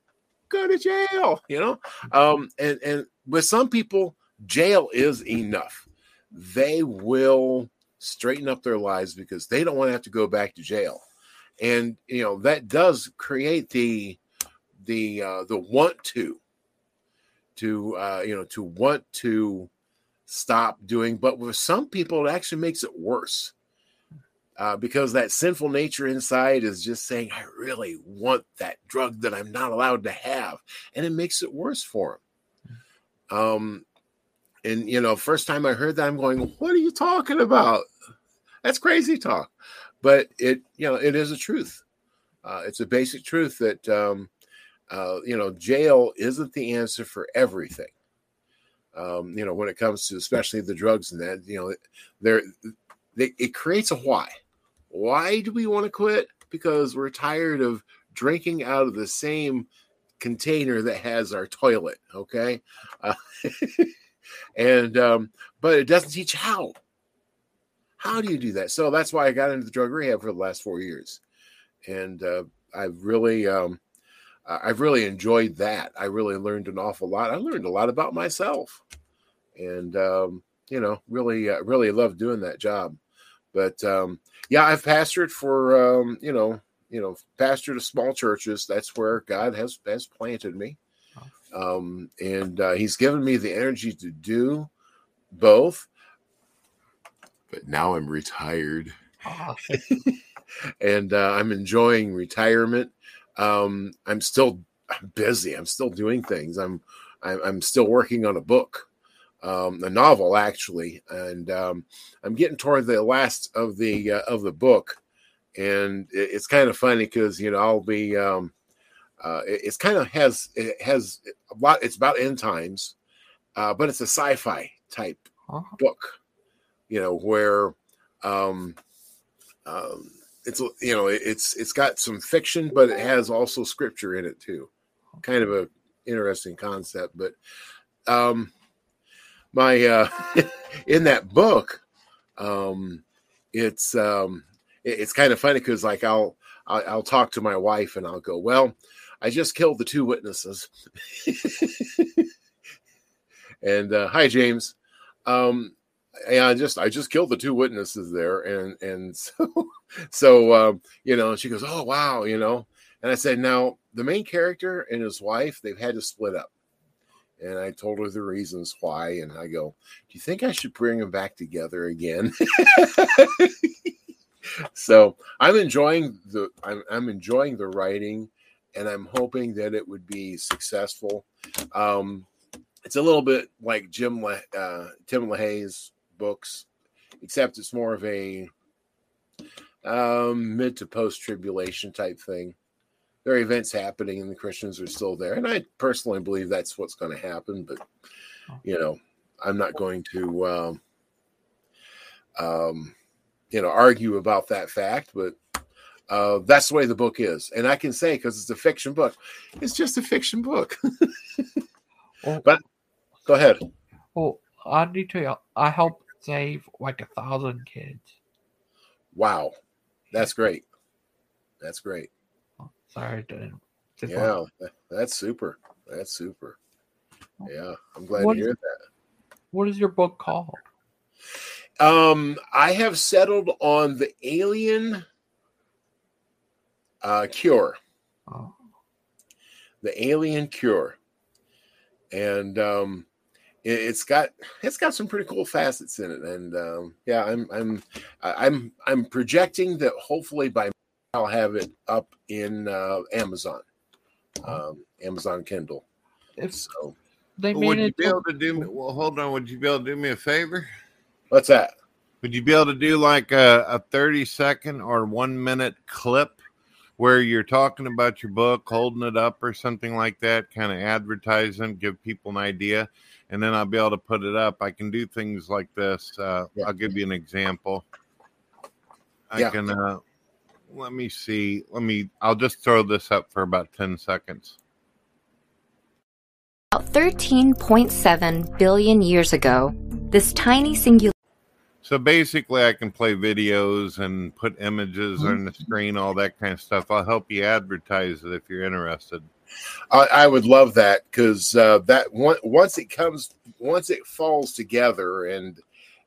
go to jail, you know? Um, and, and with some people, jail is enough. They will straighten up their lives because they don't want to have to go back to jail and you know that does create the the uh the want to to uh you know to want to stop doing but with some people it actually makes it worse. Uh, because that sinful nature inside is just saying i really want that drug that i'm not allowed to have and it makes it worse for them um and you know first time i heard that i'm going what are you talking about? That's crazy talk, but it you know it is a truth. Uh, it's a basic truth that um, uh, you know jail isn't the answer for everything. Um, you know when it comes to especially the drugs and that you know there it creates a why. Why do we want to quit? Because we're tired of drinking out of the same container that has our toilet. Okay, uh, and um, but it doesn't teach how. How do you do that? So that's why I got into the drug rehab for the last four years, and uh, I've really, um, I've really enjoyed that. I really learned an awful lot. I learned a lot about myself, and um, you know, really, uh, really love doing that job. But um, yeah, I've pastored for um, you know, you know, pastored to small churches. That's where God has has planted me, um, and uh, He's given me the energy to do both but now I'm retired. Oh. and uh, I'm enjoying retirement. Um, I'm still busy. I'm still doing things. I'm I'm, I'm still working on a book, um, a novel actually, and um, I'm getting toward the last of the uh, of the book, and it, it's kind of funny because you know I'll be. Um, uh, it, it's kind of has it has a lot. It's about end times, uh, but it's a sci-fi type uh-huh. book you know, where um, um, it's you know it's it's got some fiction, but it has also scripture in it too. Kind of a interesting concept, but um, my uh, in that book, um, it's um, it, it's kind of funny because like I'll, I'll I'll talk to my wife and I'll go, well, I just killed the two witnesses. and uh, hi James. Um, and I just I just killed the two witnesses there, and and so so um, you know, she goes, oh wow, you know, and I said, now the main character and his wife they've had to split up, and I told her the reasons why, and I go, do you think I should bring them back together again? so I'm enjoying the I'm, I'm enjoying the writing, and I'm hoping that it would be successful. Um, it's a little bit like Jim Le, uh, Tim LaHaye's books, except it's more of a um, mid to post tribulation type thing. There are events happening, and the Christians are still there, and I personally believe that's what's going to happen. But you know, I'm not going to, um, um, you know, argue about that fact. But uh, that's the way the book is, and I can say because it's a fiction book, it's just a fiction book. but go ahead. Well, I need to. I help save like a thousand kids. Wow, that's great. That's great. Oh, sorry, didn't. Yeah, that's super. That's super. Yeah, I'm glad what to hear is, that. What is your book called? Um, I have settled on the Alien uh, Cure. Oh. The Alien Cure, and um, it's got it's got some pretty cool facets in it. And um, yeah, I'm I'm I'm I'm projecting that hopefully by I'll have it up in uh, Amazon, um, Amazon Kindle. If So they would made you it, be able to do me? Well, hold on. Would you be able to do me a favor? what's that? Would you be able to do like a, a 30 second or one minute clip where you're talking about your book, holding it up or something like that, kind of advertising, give people an idea, and then I'll be able to put it up. I can do things like this. Uh, Yeah. I'll give you an example. I Yeah. can, uh, let me see. Let me, I'll just throw this up for about 10 seconds. About 13.7 billion years ago, this tiny singular So basically, I can play videos and put images on the screen, all that kind of stuff. I'll help you advertise it if you're interested. I, I would love that because uh, that one, once it comes, once it falls together, and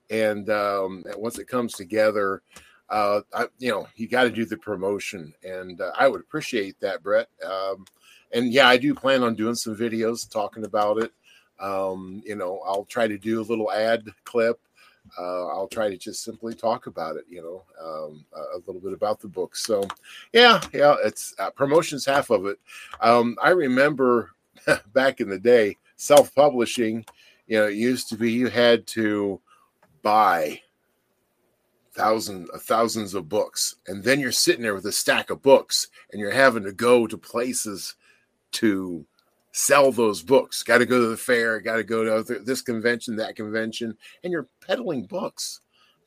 and um, once it comes together, uh, I, you know, you got to do the promotion, and uh, I would appreciate that, Brett. Um, and yeah, I do plan on doing some videos talking about it. Um, you know, I'll try to do a little ad clip. Uh, I'll try to just simply talk about it, you know, um, a little bit about the book. So, yeah, yeah, it's uh, promotion's half of it. Um, I remember back in the day, self publishing, you know, it used to be you had to buy thousands uh, thousands of books, and then you're sitting there with a stack of books, and you're having to go to places to sell those books. Got to go to the fair, got to go to this convention, that convention, and you're peddling books,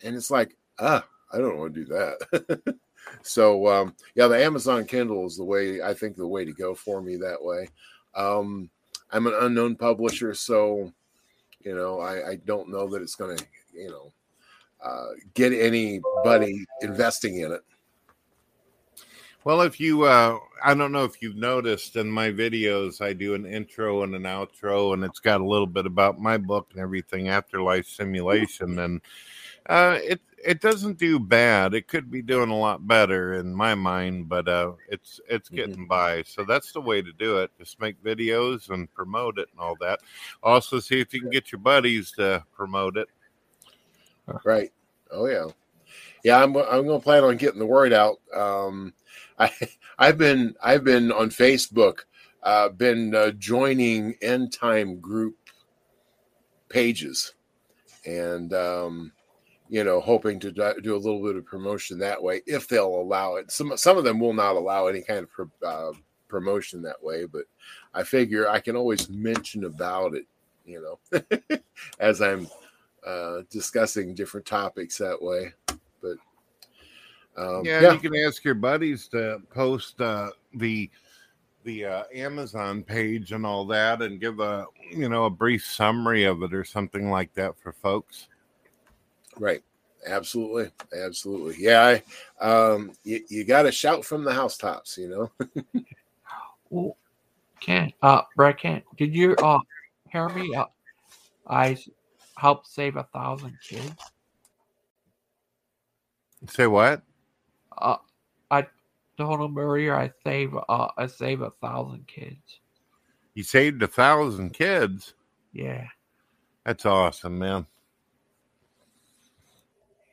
and it's like, ah, I don't want to do that. so um, yeah, the Amazon Kindle is the way I think the way to go for me that way. Um, I'm an unknown publisher, so you know I, I don't know that it's going to you know uh, get anybody investing in it. Well, if you, uh, I don't know if you've noticed in my videos, I do an intro and an outro, and it's got a little bit about my book and everything, Afterlife Simulation, and uh, it it doesn't do bad. It could be doing a lot better in my mind, but uh, it's it's Mhm. getting by. So that's the way to do it. Just make videos and promote it and all that. Also, see if you can get your buddies to promote it. Right. Oh yeah. Yeah, I'm I'm going to plan on getting the word out. Um, I I've been I've been on Facebook, uh, been uh, joining end time group pages, and um, you know, hoping to do do a little bit of promotion that way if they'll allow it. Some some of them will not allow any kind of pro, uh, promotion that way, but I figure I can always mention about it, you know, as I'm uh, discussing different topics that way. But um, yeah, yeah, you can ask your buddies to post uh, the the uh, Amazon page and all that, and give a you know a brief summary of it or something like that for folks. right. Absolutely, absolutely. Yeah, I, um, you, you got to shout from the housetops, you know. Well, Kent, uh, Brett Kent, did you uh hear me? Uh, I s- helped save a thousand kids. Say what? Uh, I told him earlier I save uh I save a thousand kids. You saved a thousand kids. Yeah, That's awesome, man.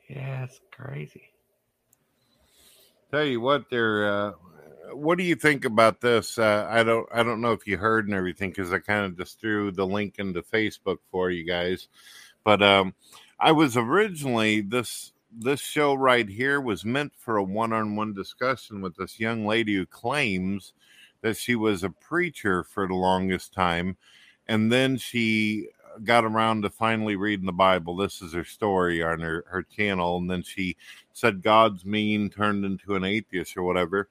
yeah, it's crazy. Tell you what, there. Uh, what do you think about this? Uh, I don't. I don't know if you heard and everything because I kind of just threw the link into Facebook for you guys. But um, I was originally this this show right here was meant for a one-on-one discussion with this young lady who claims that she was a preacher for the longest time, and then she uh, got around to finally reading the Bible. This is her story on her her channel, and then she said God's mean, turned into an atheist or whatever.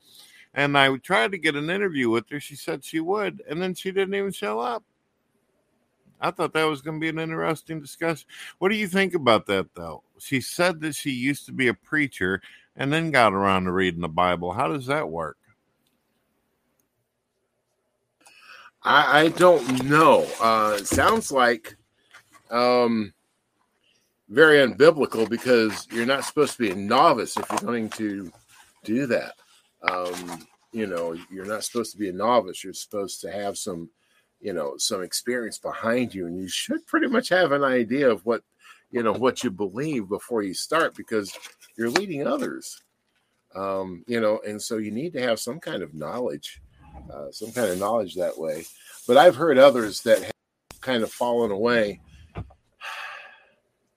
And I tried to get an interview with her. She said she would, and then she didn't even show up. I thought that was going to be an interesting discussion. What do you think about that, though? She said that she used to be a preacher and then got around to reading the Bible. How does that work? I, I don't know. Uh, sounds like um, very unbiblical because you're not supposed to be a novice if you're going to do that. Um, you know, you're not supposed to be a novice. You're supposed to have some, you know some experience behind you and you should pretty much have an idea of what you know what you believe before you start because you're leading others. Um, you know and so you need to have some kind of knowledge uh, some kind of knowledge that way. But i've heard others that have kind of fallen away.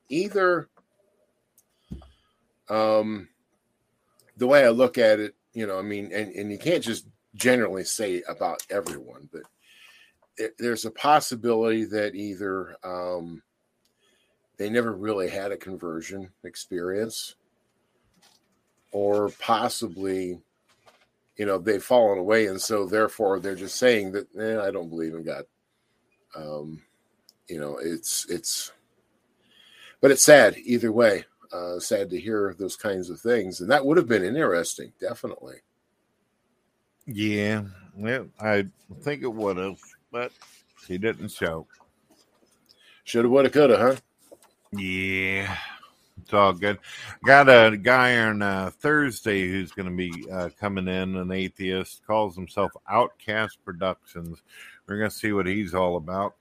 Either um the way i look at it you know i mean and, and you can't just generally say about everyone but it, there's a possibility that either um, they never really had a conversion experience, or possibly, you know, they've fallen away, and so therefore they're just saying that eh, I don't believe in God. Um, you know, it's it's, but it's sad either way. Uh, sad to hear those kinds of things, and that would have been interesting, definitely. Yeah, well, I think it would have but he didn't show. Shoulda, woulda, coulda, huh? Yeah, it's all good. Got a guy on uh, Thursday who's going to be uh, coming in, an atheist, calls himself Outcast Productions. We're going to see what he's all about.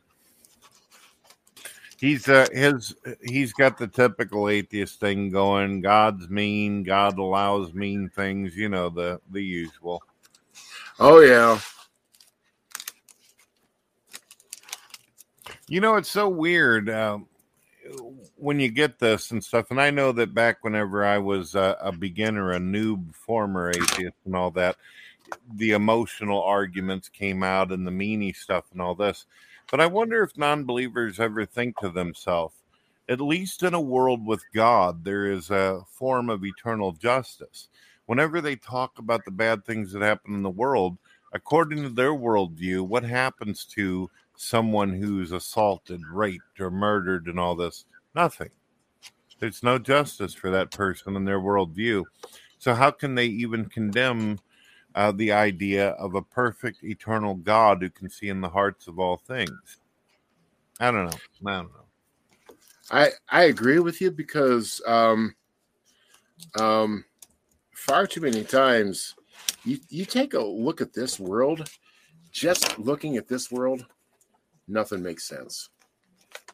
He's uh, his he's got the typical atheist thing going. God's mean. God allows mean things. You know the the usual. Oh yeah, You know, it's so weird um, when you get this and stuff. And I know that back whenever I was a, a beginner, a noob, former atheist, and all that, the emotional arguments came out and the meanie stuff and all this. But I wonder if non believers ever think to themselves, at least in a world with God, there is a form of eternal justice. Whenever they talk about the bad things that happen in the world, according to their worldview, what happens to someone who's assaulted, raped, or murdered, and all this. Nothing. There's no justice for that person in their worldview. So, how can they even condemn uh, the idea of a perfect, eternal God who can see in the hearts of all things? I don't know. I don't know. I I agree with you because um, um, far too many times you you take a look at this world, just looking at this world, nothing makes sense.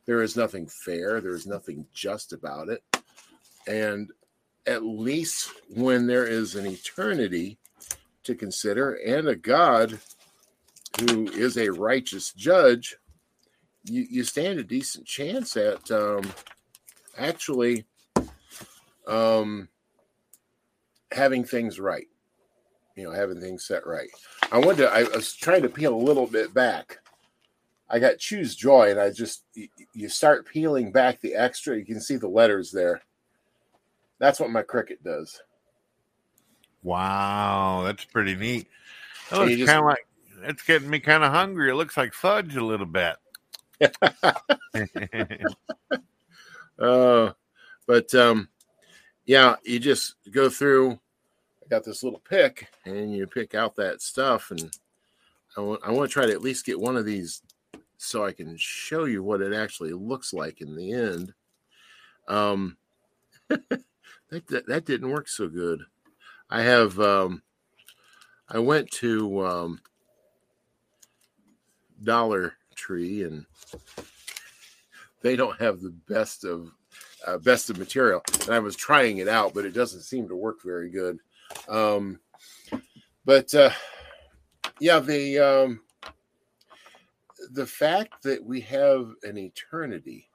There is nothing fair. There is nothing just about it. And at least when there is an eternity to consider and a God who is a righteous judge, you, you stand a decent chance at um, actually um, having things right. You know, having things set right. I wanted to, I was trying to peel a little bit back I got choose joy, and I just you start peeling back the extra. You can see the letters there. That's what my Cricut does. Wow, that's pretty neat. Oh, it's kind of like it's getting me kind of hungry. It looks like fudge a little bit. uh, but um, yeah, you just go through. I got this little pick, and you pick out that stuff, and I want I want to try to at least get one of these so I can show you what it actually looks like in the end. Um, that, that, that didn't work so good. I have um, I went to um, Dollar Tree and they don't have the best of uh, best of material. And I was trying it out, but it doesn't seem to work very good. Um, but uh, yeah, the um, the fact that we have an eternity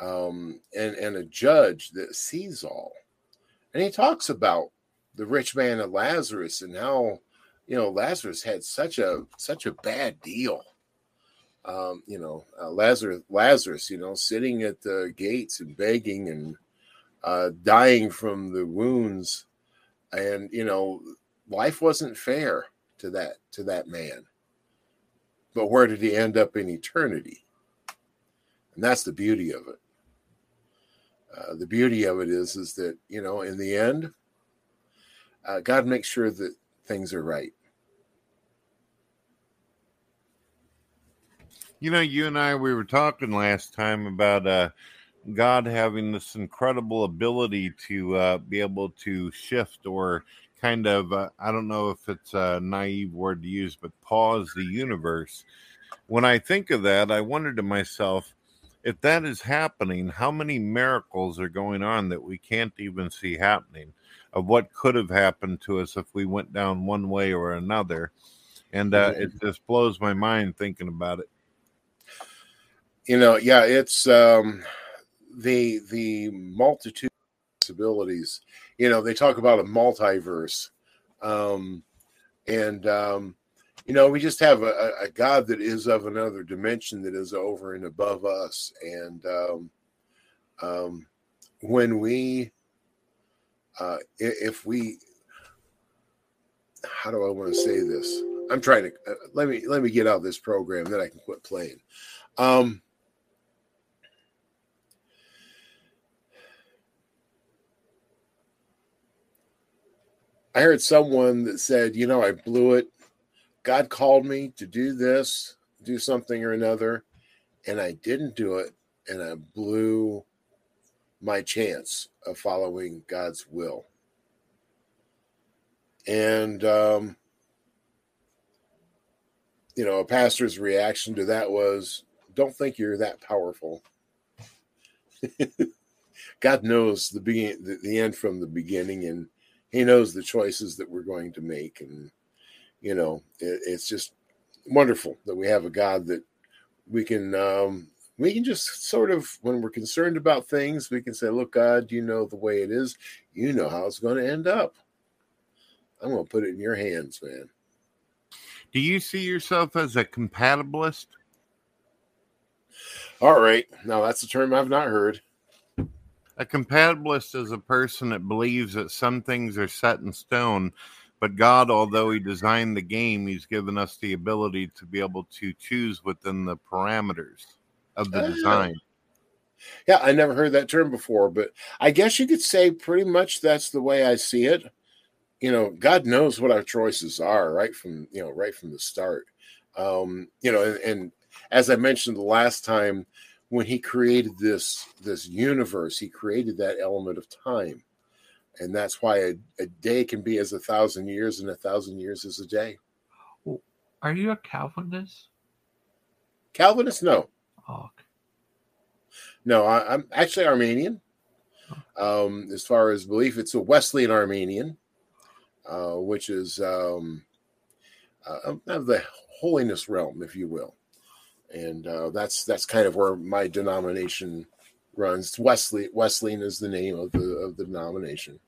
um, and and a judge that sees all, and he talks about the rich man and Lazarus and how you know Lazarus had such a such a bad deal. Um, you know, uh, Lazarus, Lazarus, you know, sitting at the gates and begging and uh, dying from the wounds, and you know, life wasn't fair to that to that man but where did he end up in eternity? And that's the beauty of it. Uh, the beauty of it is, is that you know, in the end, uh, God makes sure that things are right. You know, you and I we were talking last time about uh, God having this incredible ability to uh, be able to shift or kind of uh, I don't know if it's a naive word to use, but pause the universe. When I think of that, I wonder to myself, if that is happening, how many miracles are going on that we can't even see happening of what could have happened to us if we went down one way or another? And uh, it just blows my mind thinking about it. You know, yeah, it's um, the the multitude of possibilities. You know, they talk about a multiverse, um, and um, you know, we just have a, a, God that is of another dimension that is over and above us. And um, um, when we, uh, if we, how do I want to say this? I'm trying to uh, let me let me get out of this program, then I can quit playing. Um, I heard someone that said, you know, I blew it God called me to do this, do something or another, and I didn't do it, and I blew my chance of following God's will. And, um, you know, a pastor's reaction to that was, don't think you're that powerful. God knows the beginning, the, the end from the beginning, and He knows the choices that we're going to make. And you know, it, it's just wonderful that we have a God that we can um, we can just sort of when we're concerned about things, we can say, "Look, God, you know the way it is. You know how it's going to end up. I'm going to put it in your hands, man." Do you see yourself as a compatibilist? All right. Now that's a term I've not heard. A compatibilist is a person that believes that some things are set in stone but God, although He designed the game, He's given us the ability to be able to choose within the parameters of the uh, design. Yeah, I never heard that term before, but I guess you could say pretty much that's the way I see it. You know, God knows what our choices are right from you know right from the start. Um, you know, and, and as I mentioned the last time, when He created this this universe, He created that element of time. And that's why a, a day can be as a thousand years and a thousand years is a day. Are you a calvinist? Calvinist? No. Oh, okay. no I, am actually Arminian. Um, as far as belief it's a wesleyan Arminian uh, which is um, uh, of the holiness realm if you will and uh, that's that's kind of where my denomination runs. Wesley Wesleyan is the name of the of the denomination.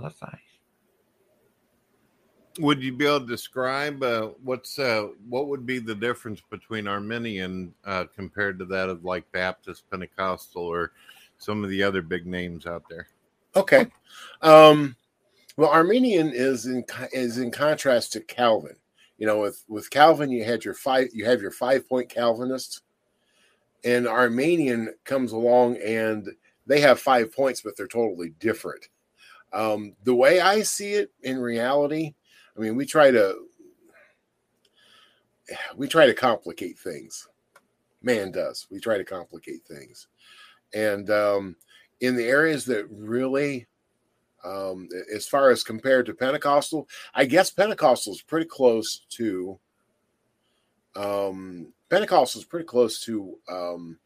That's nice. Would you be able to describe uh, what's uh, what would be the difference between Arminian uh, compared to that of like Baptist, Pentecostal, or some of the other big names out there? Okay, um, well, Arminian is in is in contrast to Calvin. You know, with with Calvin, you had your five you have your five point Calvinists, and Arminian comes along and they have five points, but they're totally different. Um, the way I see it in reality, I mean, we try to we try to complicate things. Man does. We try to complicate things, and um, in the areas that really, um, as far as compared to Pentecostal, I guess Pentecostal is pretty close to. Um, Pentecostal is pretty close to um,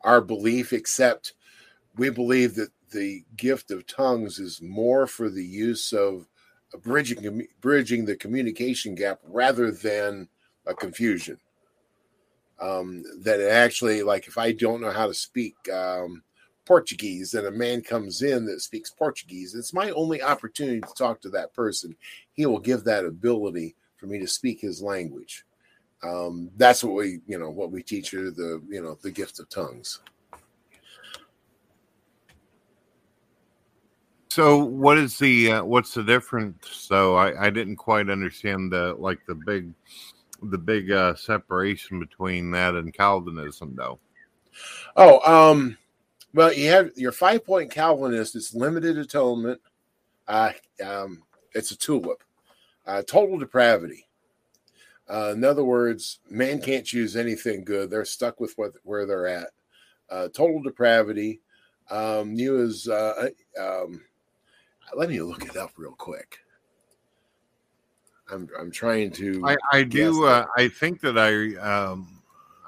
our belief, except we believe that the gift of tongues is more for the use of bridging bridging the communication gap rather than a confusion. Um, that it actually, like, if I don't know how to speak um, Portuguese and a man comes in that speaks Portuguese, it's my only opportunity to talk to that person. He will give that ability for me to speak his language. Um, that's what we, you know, what we teach you the, you know, the gift of tongues. So what is the uh, what's the difference? So I, I didn't quite understand the like the big the big uh, separation between that and Calvinism though. Oh, um, well, you have your five point Calvinist. It's limited atonement. Uh, um, it's a tulip. Uh, total depravity. Uh, in other words, man can't choose anything good. They're stuck with what where they're at. Uh, total depravity. Um, you is uh, um, let me look it up real quick. I'm I'm trying to. I, I do. Uh, I think that I um,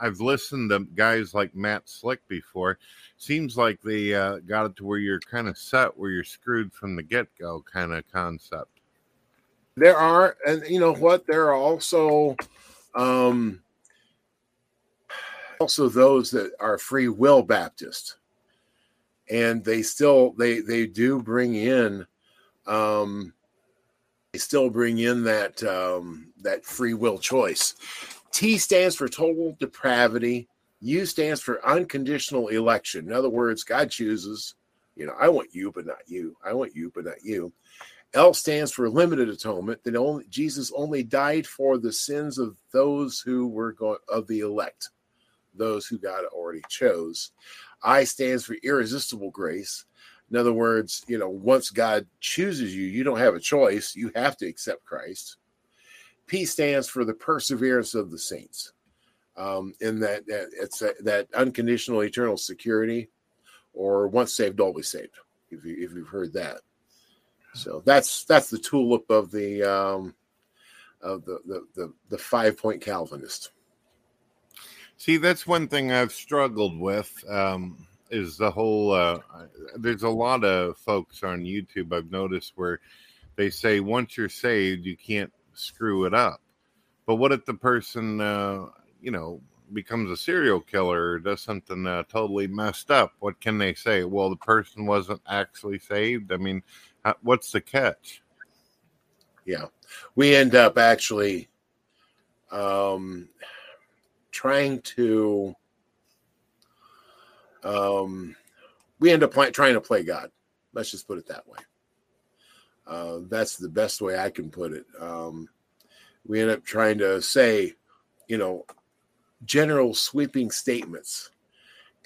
I've listened to guys like Matt Slick before. Seems like they uh, got it to where you're kind of set, where you're screwed from the get go, kind of concept. there are, and you know what? There are also, um, also those that are free will Baptist, and they still they they do bring in, um, they still bring in that um, that free will choice. T stands for total depravity. U stands for unconditional election. In other words, God chooses. You know, I want you, but not you. I want you, but not you. L stands for limited atonement. That only Jesus only died for the sins of those who were going of the elect, those who God already chose. I stands for irresistible grace. In other words, you know, once God chooses you, you don't have a choice. You have to accept Christ. P stands for the perseverance of the saints. Um, in that, that it's a, that unconditional eternal security, or once saved, always saved. If you if you've heard that. So that's that's the tulip of the um, of the the the, the five point Calvinist. See, that's one thing I've struggled with. Um, is the whole uh, there's a lot of folks on YouTube I've noticed where they say once you're saved you can't screw it up. But what if the person uh, you know becomes a serial killer or does something uh, totally messed up? What can they say? Well, the person wasn't actually saved. I mean, what's the catch? Yeah, we end up actually um, trying to. Um, we end up trying to play God. Let's just put it that way. Uh, that's the best way I can put it. Um, we end up trying to say, you know, general sweeping statements,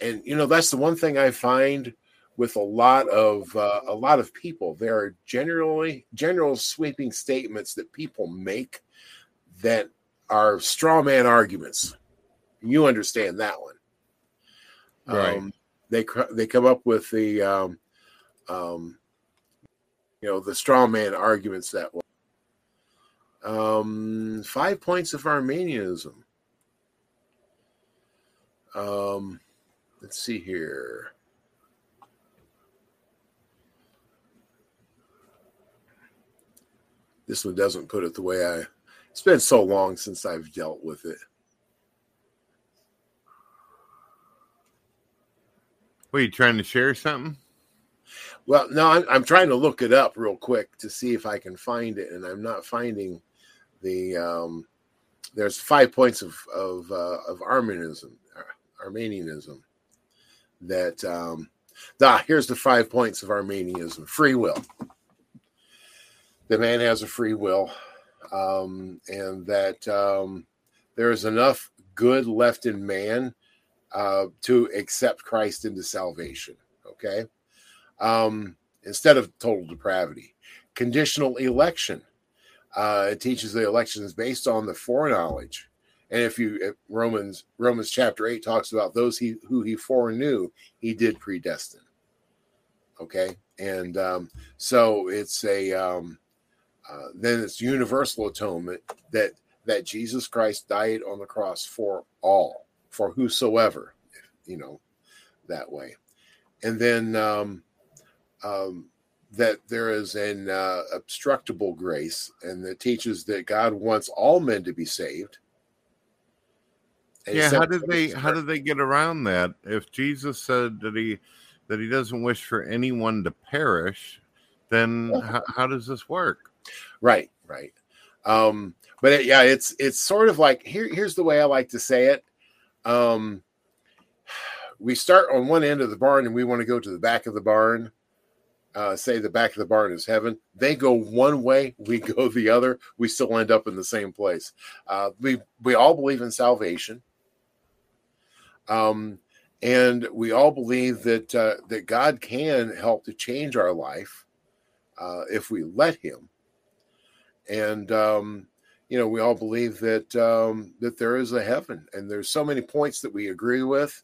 and you know that's the one thing I find with a lot of uh, a lot of people. There are generally general sweeping statements that people make that are straw man arguments. You understand that one, Right. Um, they cr- they come up with the um, um, you know the straw man arguments that way. Um, five points of Arminianism. Um, let's see here. This one doesn't put it the way I. It's been so long since I've dealt with it. Were you trying to share something? Well, no, I'm, I'm trying to look it up real quick to see if I can find it, and I'm not finding the. Um, there's five points of of uh, of Arminianism, uh, Arminianism. That um, ah, here's the five points of Arminianism: free will. The man has a free will, um, and that um, there is enough good left in man uh, to accept Christ into salvation. Okay um, instead of total depravity. Conditional election. Uh, it teaches the election is based on the foreknowledge. And if you Romans Romans chapter eight talks about those he who he foreknew, he did predestine. Okay, and um, so it's a um, uh, then it's universal atonement that that Jesus Christ died on the cross for all, for whosoever, you know, that way. And then um, um, that there is an uh, obstructible grace, and that teaches that God wants all men to be saved. Yeah how did they how did they get around that if jesus said that he that he doesn't wish for anyone to perish then how, how does this work Right, right. Um, but it, yeah, it's it's sort of like here. Here's the way I like to say it. Um, we start on one end of the barn, and we want to go to the back of the barn. Uh, say the back of the barn is heaven. They go one way, we go the other. We still end up in the same place. Uh, we we all believe in salvation, um, and we all believe that uh, that God can help to change our life uh, if we let Him and um, you know we all believe that um, that there is a heaven and there's so many points that we agree with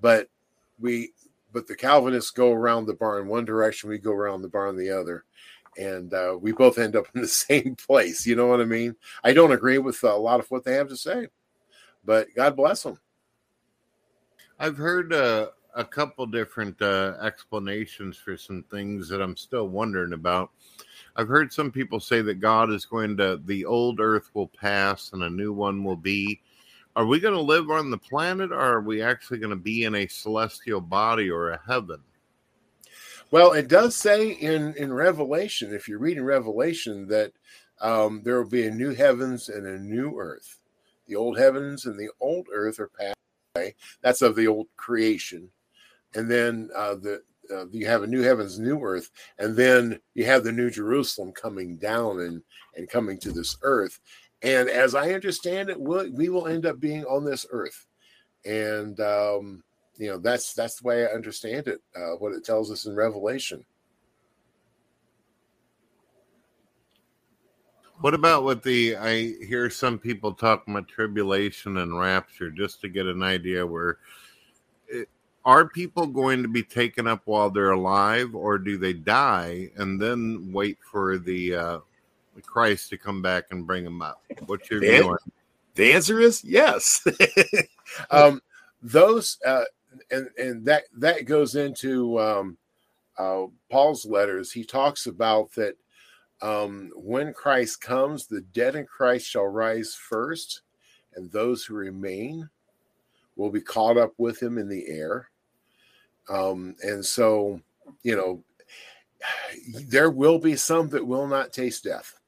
but we but the Calvinists go around the barn one direction, we go around the barn the other, and uh, we both end up in the same place. You know what I mean? I don't agree with a lot of what they have to say, but God bless them. I've heard uh, a couple different uh, explanations for some things that I'm still wondering about. I've heard some people say that God is going to, the old earth will pass and a new one will be. Are we going to live on the planet or are we actually going to be in a celestial body or a heaven? Well, it does say in, in Revelation, if you read in Revelation, that um, there will be a new heavens and a new earth. The old heavens and the old earth are passed away. That's of the old creation. And then uh, the uh, you have a new heavens, new earth, and then you have the new Jerusalem coming down and and coming to this earth. And as I understand it, we'll, we will end up being on this earth, and um, you know that's that's the way I understand it. Uh, what it tells us in Revelation. What about with the? I hear some people talk about tribulation and rapture, just to get an idea where are people going to be taken up while they're alive or do they die and then wait for the uh christ to come back and bring them up. What's your view on the answer is yes. Um those uh and and that that goes into um uh paul's letters. He talks about that um when christ comes the dead in christ shall rise first and those who remain will be caught up with him in the air. Um, and so, you know, there will be some that will not taste death.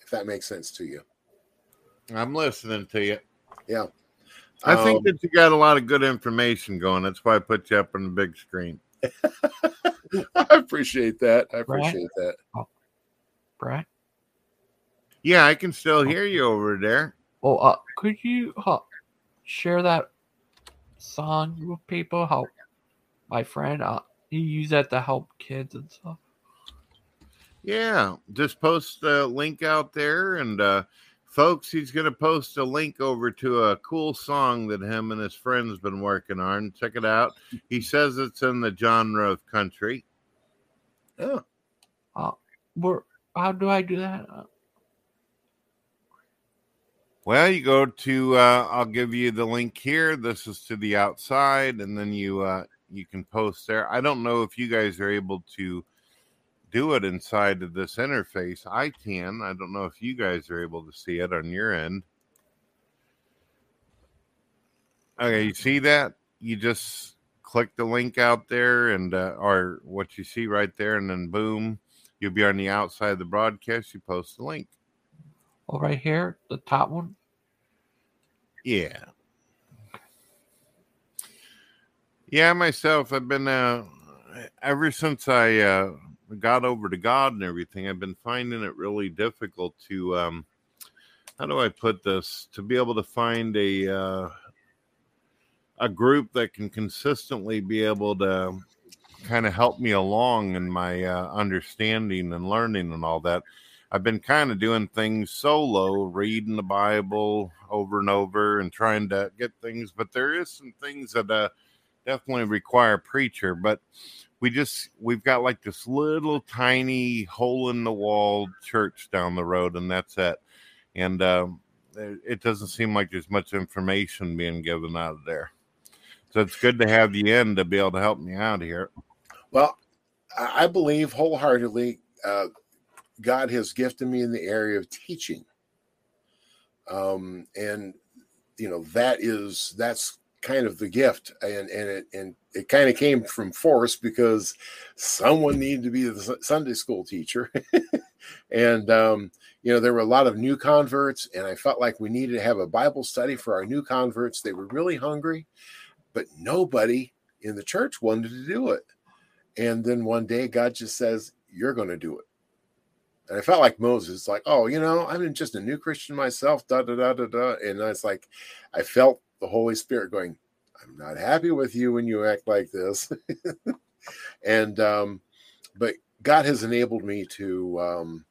If that makes sense to you. I'm listening to you. Yeah. I think Um, that you got a lot of good information going. That's why I put you up on the big screen. I appreciate that. I appreciate that. Brad. Yeah, I can still hear you over there. Oh, uh, could you uh, share that song with people? How my friend uh, he used that to help kids and stuff. Yeah, just post the link out there. And uh, folks, he's going to post a link over to a cool song that him and his friends been working on. Check it out. He says it's in the genre of country. Yeah. Uh, where? How do I do that? Uh, Well, you go to. Uh, I'll give you the link here. This is to the outside, and then you uh, you can post there. I don't know if you guys are able to do it inside of this interface. I can. I don't know if you guys are able to see it on your end. Okay, you see that? You just click the link out there, and uh, or what you see right there, and then boom, you'll be on the outside of the broadcast. You post the link. oh, right here, the top one. Yeah. Yeah, myself, I've been uh ever since I uh got over to God and everything, I've been finding it really difficult to um how do I put this? To be able to find a uh a group that can consistently be able to kind of help me along in my uh, understanding and learning and all that. I've been kind of doing things solo, reading the Bible over and over and trying to get things, but there is some things that uh, definitely require a preacher. But we just we've got like this little tiny hole in the wall church down the road, and that's it. And um, it doesn't seem like there's much information being given out of there. So it's good to have you in to be able to help me out here. Well, I I believe wholeheartedly uh, God has gifted me in the area of teaching. Um, and you know that is that's kind of the gift, and and it and it kind of came from force because someone needed to be the Sunday school teacher, and um, you know there were a lot of new converts, and I felt like we needed to have a Bible study for our new converts. They were really hungry, but nobody in the church wanted to do it. And then one day, God just says, You're going to do it. And I felt like Moses, like, oh, you know, I'm just a new Christian myself, da da da da da. And it's like, I felt the Holy Spirit going, I'm not happy with you when you act like this. and, um, but God has enabled me to, um,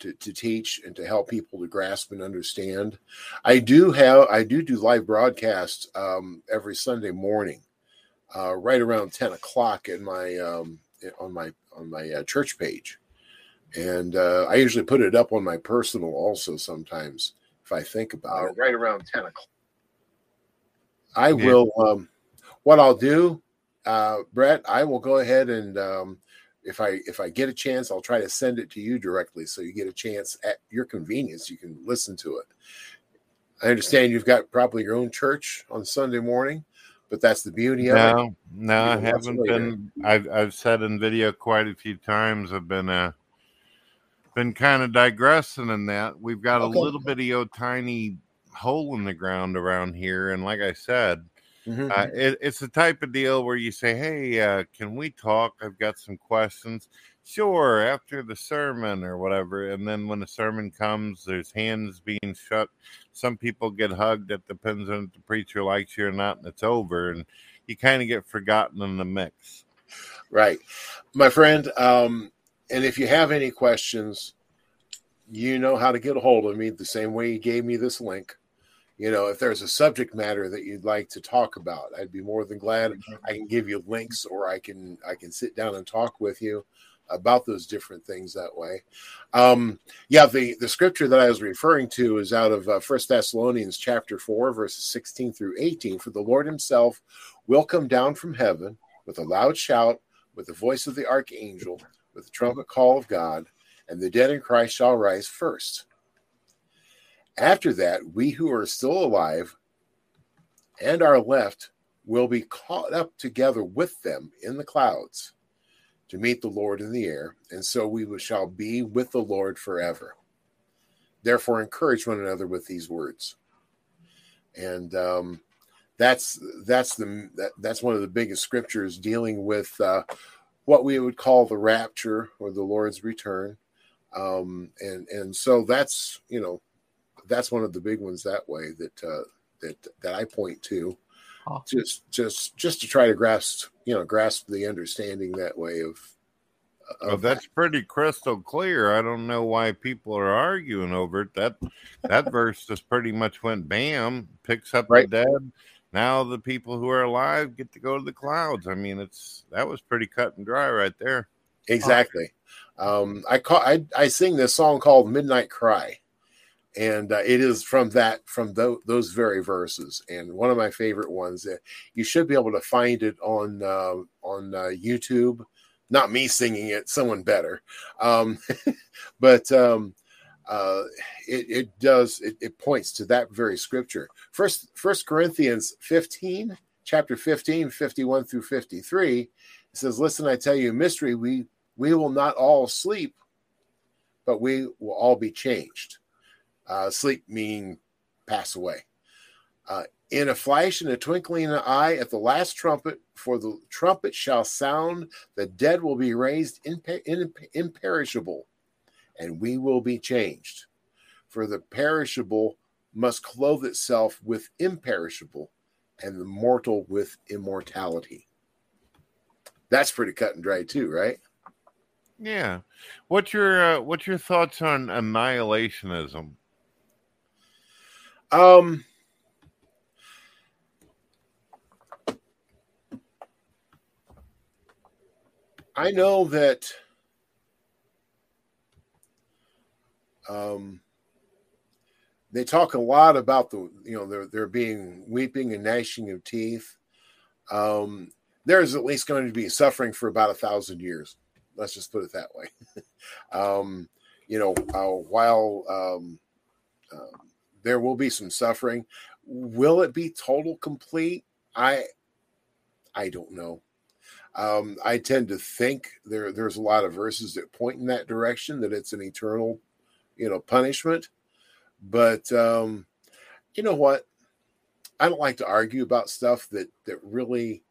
to, to teach and to help people to grasp and understand. I do have I do do live broadcasts um, every Sunday morning, uh, right around ten o'clock in my um, on my on my uh, church page, and uh, I usually put it up on my personal also sometimes if I think about it. Right around ten o'clock. I Yeah. will. Um, what I'll do, uh, Brett, I will go ahead and um, if I if I get a chance, I'll try to send it to you directly, so you get a chance at your convenience. You can listen to it. I understand you've got probably your own church on Sunday morning, but that's the beauty of it. No, no, I You can watch haven't been. I've I've said in video quite a few times. I've been uh been kind of digressing in that. We've got Okay. a little bitty old tiny hole in the ground around here, and like I said, Mhm. uh, it, it's the type of deal where you say, "Hey, uh, can we talk? I've got some questions." Sure, after the sermon or whatever, and then when the sermon comes, there's hands being shut. Some people get hugged. It depends on if the preacher likes you or not, and it's over, and you kind of get forgotten in the mix. Right. My friend, um, and if you have any questions, you know how to get a hold of me the same way you gave me this link. You know, if there's a subject matter that you'd like to talk about, I'd be more than glad. I can give you links or I can I can sit down and talk with you about those different things that way. Um, yeah, the the scripture that I was referring to is out of uh, First Thessalonians chapter 4 verses 16 through 18 for the Lord himself will come down from heaven with a loud shout with the voice of the archangel with the trumpet call of God and the dead in Christ shall rise first. After that, we who are still alive and are left will be caught up together with them in the clouds to meet the Lord in the air, and so we shall be with the Lord forever. Therefore, encourage one another with these words. And um, that's that's the that, that's one of the biggest scriptures dealing with uh, what we would call the rapture or the Lord's return. Um, and and so that's you know that's one of the big ones that way that uh, that that I point to Oh. just just just to try to grasp you know grasp the understanding that way of, Well, of that's pretty crystal clear. I don't know why people are arguing over it. That that verse just pretty much went bam, picks up Right. the dead. Now the people who are alive get to go to the clouds. I mean, it's that was pretty cut and dry right there. exactly um i call i i sing this song called midnight cry and uh, it is from that from tho- those very verses. And one of my favorite ones uh, you should be able to find it on uh, on uh, youtube. Not me singing it someone better. Um but um uh it, it does it, it points to that very scripture. First first corinthians 15 chapter 15 51 through 53 it says listen i tell you mystery we we will not all sleep but we will all be changed uh, sleep meaning pass away uh, in a flash in a twinkling in an eye at the last trumpet for the trumpet shall sound the dead will be raised imper- in- imperishable and we will be changed for the perishable must clothe itself with imperishable and the mortal with immortality that's pretty cut and dry too right Yeah. What's your uh, what's your thoughts on annihilationism? Um, I know that um, they talk a lot about the you know there there being weeping and gnashing of teeth. Um, there's at least going to be suffering for about a thousand years. Let's just put it that way. um, you know, uh, while um, um, there will be some suffering. Will it be total complete? I I don't know. Um, I tend to think there there's a lot of verses that point in that direction that it's an eternal, you know, punishment. But um, you know what? I don't like to argue about stuff that that really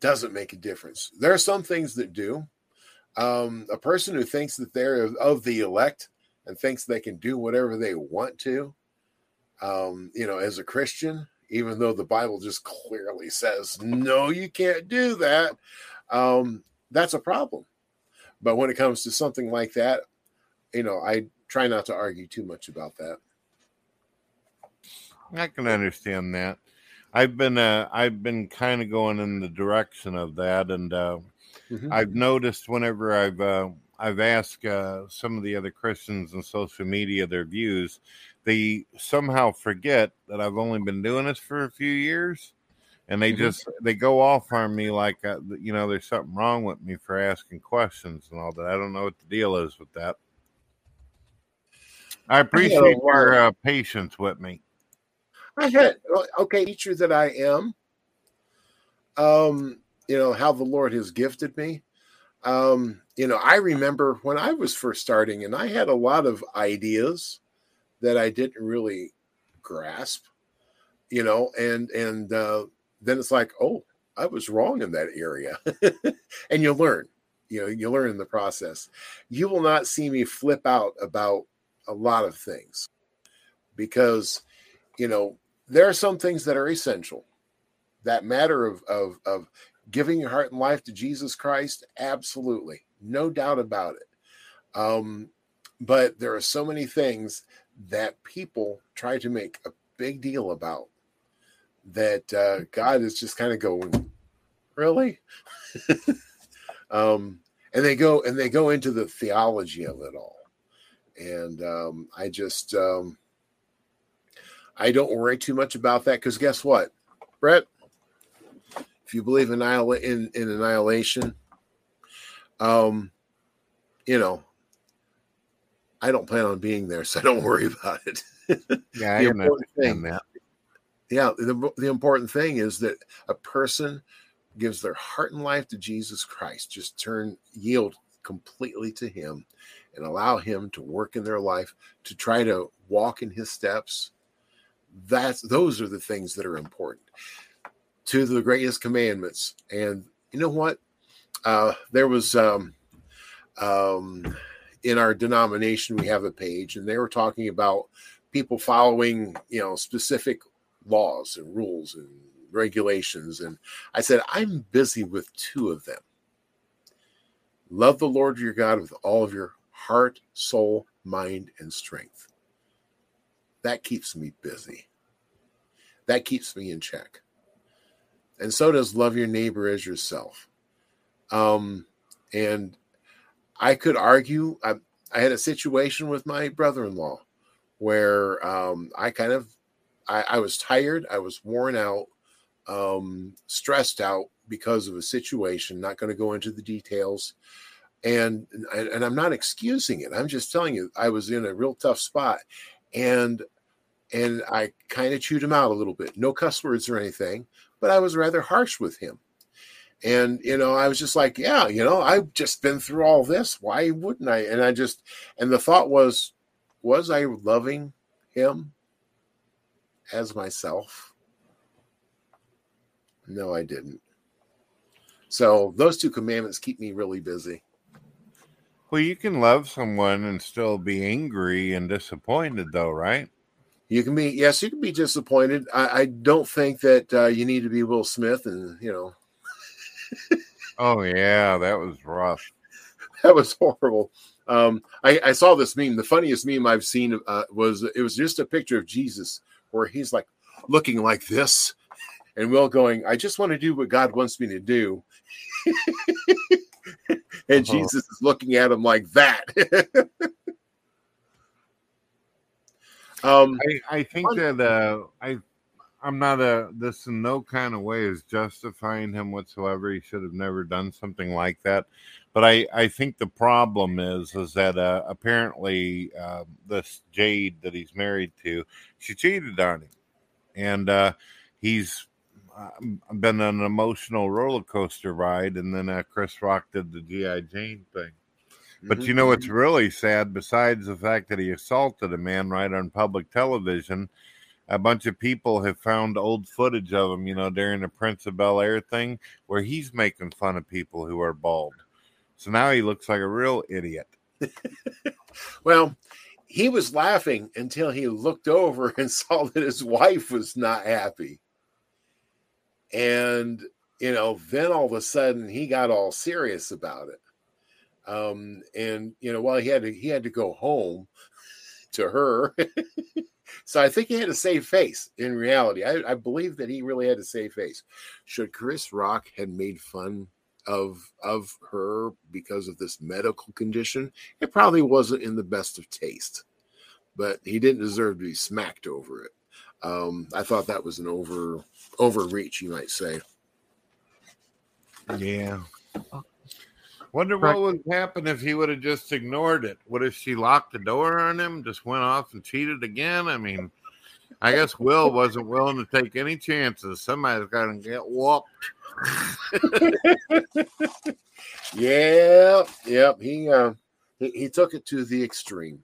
doesn't make a difference. There are some things that do. Um, a person who thinks that they're of the elect and thinks they can do whatever they want to, um, you know, as a Christian, even though the Bible just clearly says, no, you can't do that, um, that's a problem. But when it comes to something like that, you know, I try not to argue too much about that. I can understand that. I've been uh, I've been kind of going in the direction of that, and uh, Mhm. I've noticed whenever I've uh, I've asked uh, some of the other Christians on social media their views, they somehow forget that I've only been doing this for a few years, and they Mhm. just they go off on me like uh, you know there's something wrong with me for asking questions and all that. I don't know what the deal is with that. I appreciate your uh, patience with me. I had okay, teacher that I am. Um, you know how the Lord has gifted me. Um, you know, I remember when I was first starting, and I had a lot of ideas that I didn't really grasp. You know, and and uh, then it's like, oh, I was wrong in that area, and you learn. You know, you learn in the process. You will not see me flip out about a lot of things because you know there are some things that are essential that matter of of of giving your heart and life to jesus christ absolutely no doubt about it. Um but there are so many things that people try to make a big deal about that uh god is just kind of going really? Um and they go and they go into the theology of it all. And um i just um I don't worry too much about that because guess what, Brett? If you believe in, in, in annihilation, um, you know, I don't plan on being there, so I don't worry about it. Yeah, I important thing- that. yeah, the, the important thing is that a person gives their heart and life to Jesus Christ, just turn, yield completely to Him and allow Him to work in their life to try to walk in His steps that's those are the things that are important to the greatest commandments and you know what uh there was um um in our denomination we have a page and they were talking about people following you know specific laws and rules and regulations and i said i'm busy with two of them love the lord your god with all of your heart soul mind and strength that keeps me busy. That keeps me in check. And so does love your neighbor as yourself. Um, and I could argue, I, I had a situation with my brother in law where um, I kind of, I, I was tired, I was worn out, um, stressed out because of a situation, not going to go into the details. And, and and I'm not excusing it. I'm just telling you, I was in a real tough spot and and I kind of chewed him out a little bit. No cuss words or anything, but I was rather harsh with him. And you know, I was just like, yeah, you know, I've just been through all this. Why wouldn't I? And I just and the thought was, was I loving him as myself? No, I didn't. So those two commandments keep me really busy. Well, you can love someone and still be angry and disappointed, though, right? You can be yes, you can be disappointed. I, I don't think that uh, you need to be Will Smith, and you know Oh yeah, that was rough. that was horrible. Um, I, I saw this meme. The funniest meme I've seen uh, was it was just a picture of Jesus where he's like looking like this, and Will going, "I just want to do what God wants me to do," and Uh-huh. Jesus is looking at him like that. um, I, I think that uh, I I'm not a this in no kind of way is justifying him whatsoever. He should have never done something like that. But I, I think the problem is is that uh, apparently uh, this Jada that he's married to, she cheated on him, and uh, he's uh, been an emotional roller coaster ride. And then uh, Chris Rock did the GI Jane thing. But you know what's really sad, besides the fact that he assaulted a man right on public television, a bunch of people have found old footage of him, you know, during the Prince of Bel Air thing, where he's making fun of people who are bald. So now he looks like a real idiot. Well, he was laughing until he looked over and saw that his wife was not happy. And, you know, then all of a sudden he got all serious about it. Um, and you know, while he had to he had to go home to her. So I think he had a save face in reality. I, I believe that he really had a save face. Should Chris Rock had made fun of of her because of this medical condition, it probably wasn't in the best of taste. But he didn't deserve to be smacked over it. Um, I thought that was an over overreach, you might say. Yeah. Wonder what would happen if he would have just ignored it. What if she locked the door on him, just went off and cheated again? I mean, I guess Will wasn't willing to take any chances. Somebody's got to get whooped. yeah, yep. He, uh, he he took it to the extreme,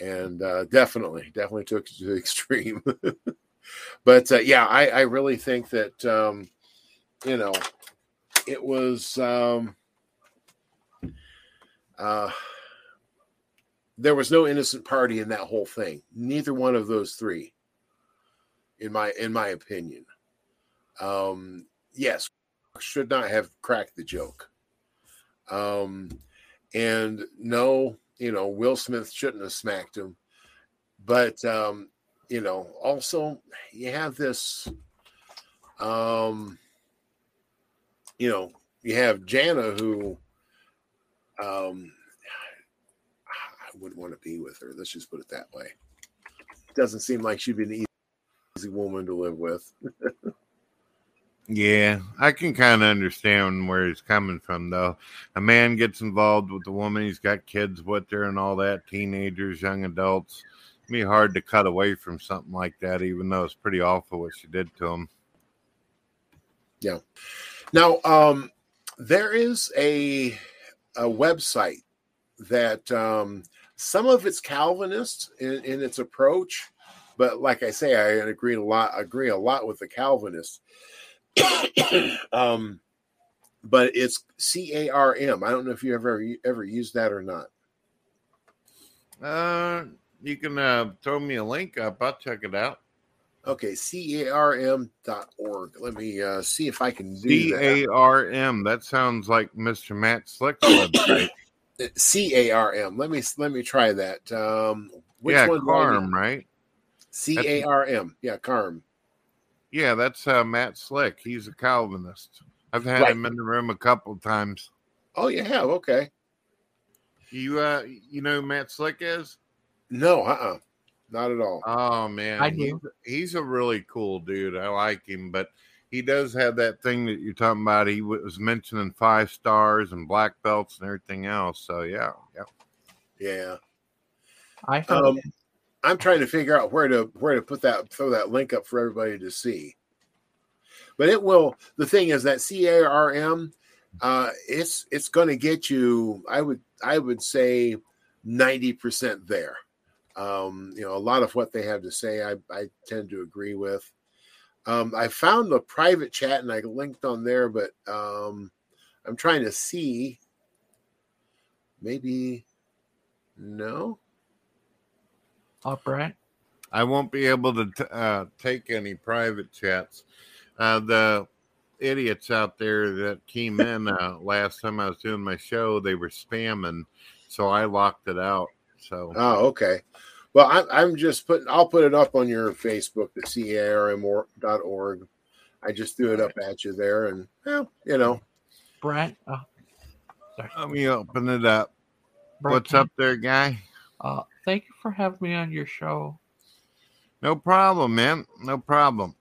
and uh, definitely, definitely took it to the extreme. but uh, yeah, I, I really think that um, you know it was. Um, uh, there was no innocent party in that whole thing. Neither one of those three, in my in my opinion. Um, yes, should not have cracked the joke. Um, and no, you know, Will Smith shouldn't have smacked him. But um, you know, also you have this um you know, you have Jada who um, I wouldn't want to be with her. Let's just put it that way. Doesn't seem like she'd be an easy woman to live with. yeah, I can kind of understand where he's coming from, though. A man gets involved with a woman, he's got kids with her and all that, teenagers, young adults. It'd be hard to cut away from something like that, even though it's pretty awful what she did to him. Yeah. Now, um, there is a a website that um, some of it's Calvinist in, in, its approach, but like I say, I agree a lot. Agree a lot with the Calvinists. um, but it's C A R M. I don't know if you ever ever used that or not. Uh, you can uh, throw me a link up. I'll check it out. Okay, C-A-R-M dot org. Let me uh, see if I can do C-A-R-M. That. that sounds like Mr. Matt Slick's website. C-A-R-M. Let me let me try that. Um, which yeah, one Carm, right? C-A-R-M. Yeah, Carm. Yeah, that's uh, Matt Slick. He's a Calvinist. I've had right. him in the room a couple times. Oh, you have? Okay. You uh, you know who Matt Slick is? No, uh, uh not at all. Oh man, I do. He's, he's, a really cool dude. I like him, but he does have that thing that you're talking about. He was mentioning five stars and black belts and everything else. So yeah, yeah, yeah. I um, I'm trying to figure out where to where to put that throw that link up for everybody to see. But it will. The thing is that CARM, uh, it's it's going to get you. I would I would say ninety percent there. Um, you know, a lot of what they have to say, I, I tend to agree with. Um, I found the private chat and I linked on there, but um, I'm trying to see. Maybe no. Up right. I won't be able to t- uh, take any private chats. Uh, the idiots out there that came in uh, last time I was doing my show, they were spamming, so I locked it out. So oh, okay. Well, I, I'm just putting. I'll put it up on your Facebook, the carm.org. I just threw it up at you there, and well, you know, Brent. Oh, sorry. Let me open it up. Brent, What's up there, guy? Uh, thank you for having me on your show. No problem, man. No problem.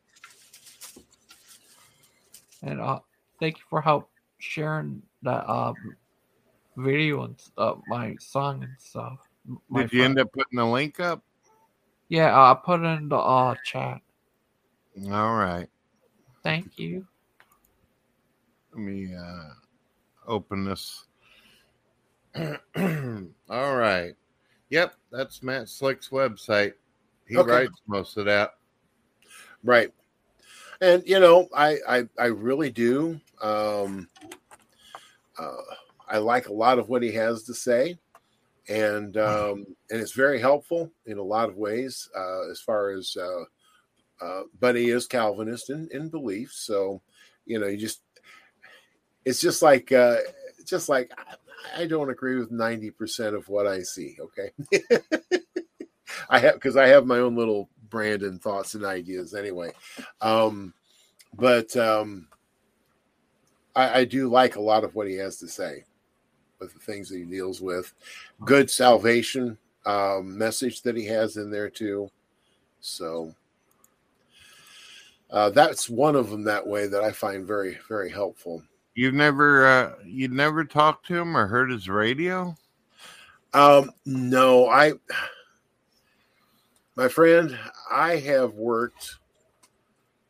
And uh, thank you for help sharing that uh, video and uh, my song and stuff. Did you end up putting the link up? Yeah, I put it in the uh, chat. All right. Thank you. Let me uh, open this. All right. Yep, that's Matt Slick's website. He okay. writes most of that. Right. And you know, I I, I really do. Um, uh, I like a lot of what he has to say and um, and it's very helpful in a lot of ways uh, as far as uh, uh, but he is Calvinist in, in belief, so you know you just it's just like uh, just like I don't agree with 90% of what I see. Okay. I have, because I have my own little brand and thoughts and ideas anyway. Um, but um, I, I do like a lot of what he has to say with the things that he deals with. Good salvation um, message that he has in there too. So uh, that's one of them that way that I find very, very helpful. You've never uh you'd never talked to him or heard his radio? Um, no, I, my friend, I have worked,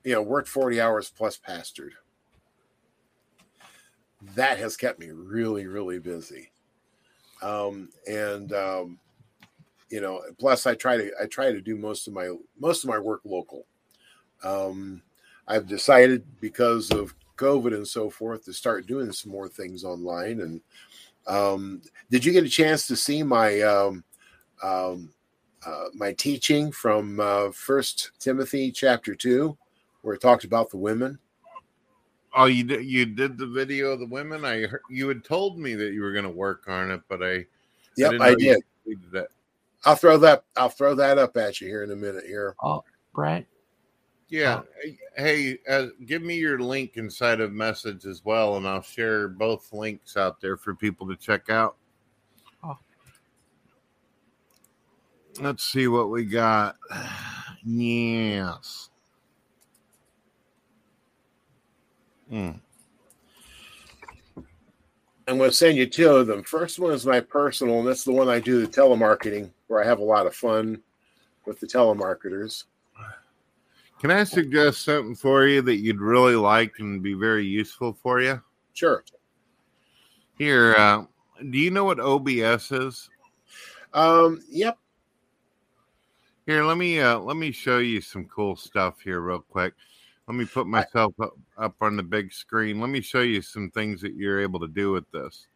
you know, worked 40 hours plus pastored. That has kept me really, really busy. Um, and, um, you know, plus I try to, I try to do most of my, most of my work local. Um, I've decided because of COVID and so forth to start doing some more things online. And um, did you get a chance to see my um, um, uh, my teaching from uh, First Timothy chapter two, where it talked about the women? Oh, you did you did the video of the women? I heard, you had told me that you were going to work on it, but I Yep, didn't I, did. that. I'll throw that. I'll throw that up at you here in a minute. Here. Oh, Brett. Yeah. Hey, uh, give me your link inside of message as well, and I'll share both links out there for people to check out. Oh. Let's see what we got. Yes. Hmm. I'm going to send you two of them. First one is my personal, and that's the one I do the telemarketing, where I have a lot of fun with the telemarketers. Can I suggest something for you that you'd really like and be very useful for you? Sure. Here, uh, do you know what OBS is? Um. Yep. Here, let me uh, let me show you some cool stuff here real quick. Let me put myself up, up on the big screen. Let me show you some things that you're able to do with this.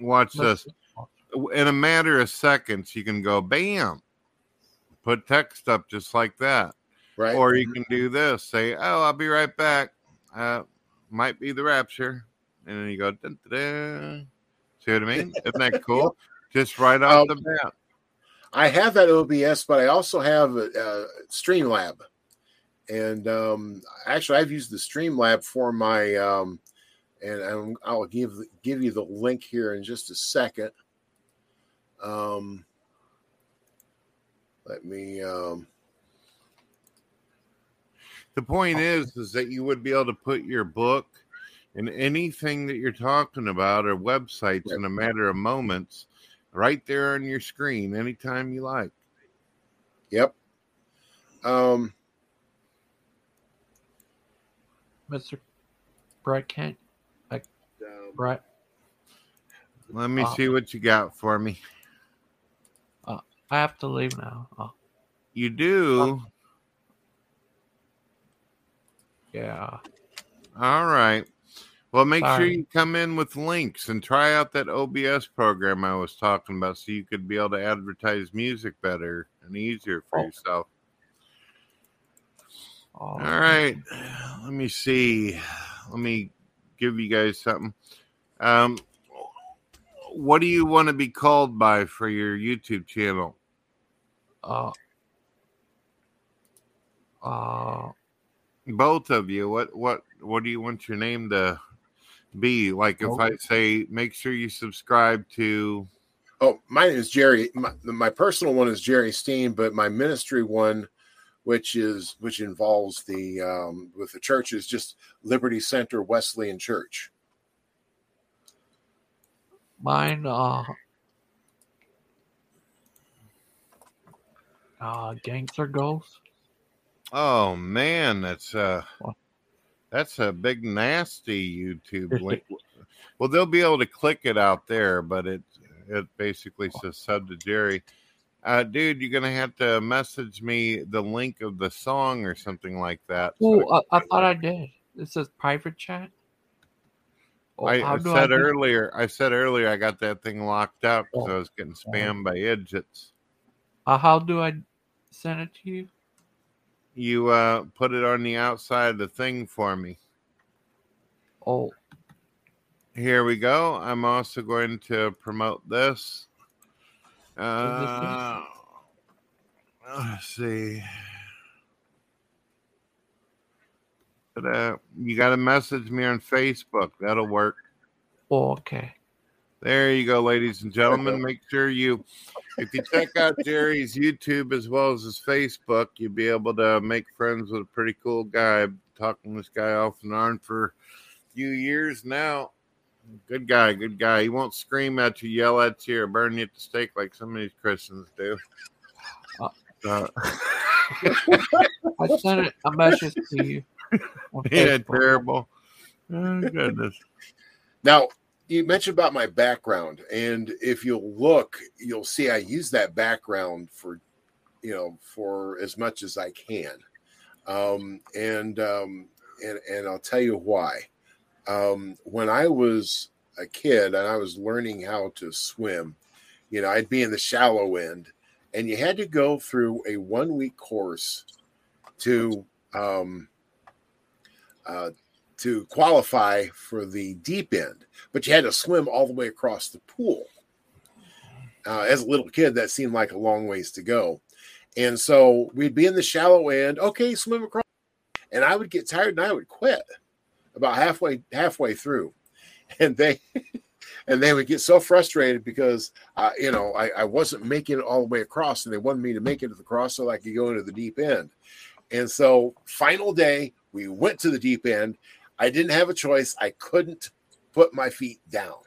Watch this. In a matter of seconds, you can go bam, put text up just like that. Right. Or you can do this say, Oh, I'll be right back. Uh, might be the rapture. And then you go, dun, dun, dun. See what I mean? Isn't that cool? Just right off Um, the bat. I have that OBS, but I also have a, a Streamlab, and um, actually, I've used the Streamlab for my. Um, and I'm, I'll give give you the link here in just a second. Um, let me. Um, The point is, is that you would be able to put your book and anything that you're talking about or websites in a matter of moments right there on your screen anytime you like. yep. Um, Mr. Brett Kent. um, Brett. Let me Uh, see what you got for me. I have to leave now. Oh, You do. yeah. All right. Well, make sure you come in with links and try out that OBS program I was talking about so you could be able to advertise music better and easier for Oh. yourself. Oh, All right. Let me see. Let me give you guys something. Um, what do you want to be called by for your YouTube channel? Uh, uh, Both of you. What what what do you want your name to be? Like if Oh. I say make sure you subscribe to oh, mine is Jerry. My, my personal one is Jerry Steen, but my ministry one, which is which involves the um, with the church, is just Liberty Center Wesleyan Church. mine, uh, uh, Gangster Ghost. Oh man, that's uh that's a big nasty YouTube link. well, they'll be able to click it out there, but it it basically says sub to Jerry. Uh, dude, you're gonna have to message me the link of the song or something like that. so Oh, I, I thought I did. This is private chat. Oh, I, I said do- earlier. I said earlier I got that thing locked up because Oh. I was getting spammed by idiots. Uh, how do I send it to you? You uh, put it on the outside of the thing for me. Oh, here we go. I'm also going to promote this. Uh, let's see. But, uh, you got to message me on Facebook. That'll work. Oh, okay. There you go, ladies and gentlemen. Make sure you, if you check out Jerry's YouTube as well as his Facebook, you'll be able to make friends with a pretty cool guy. I've talking this guy off and on for a few years now. Good guy, good guy. He won't scream at you, yell at you, or burn you at the stake like some of these Christians do. Uh, I sent it, a message to you. yeah, terrible. Oh, goodness. Now, you mentioned about my background, and if you'll look, you'll see I use that background for, you know, for as much as I can, um, and um, and and I'll tell you why. Um, when I was a kid and I was learning how to swim, you know, I'd be in the shallow end, and you had to go through a one week course to um, uh, to qualify for the deep end, but you had to swim all the way across the pool. Uh, as a little kid, that seemed like a long ways to go. And so we'd be in the shallow end, okay, swim across. And I would get tired and I would quit about halfway halfway through. And they and they would get so frustrated because you know I, I wasn't making it all the way across and they wanted me to make it to the cross so I could go into the deep end. And so final day, we went to the deep end. I didn't have a choice. I couldn't put my feet down.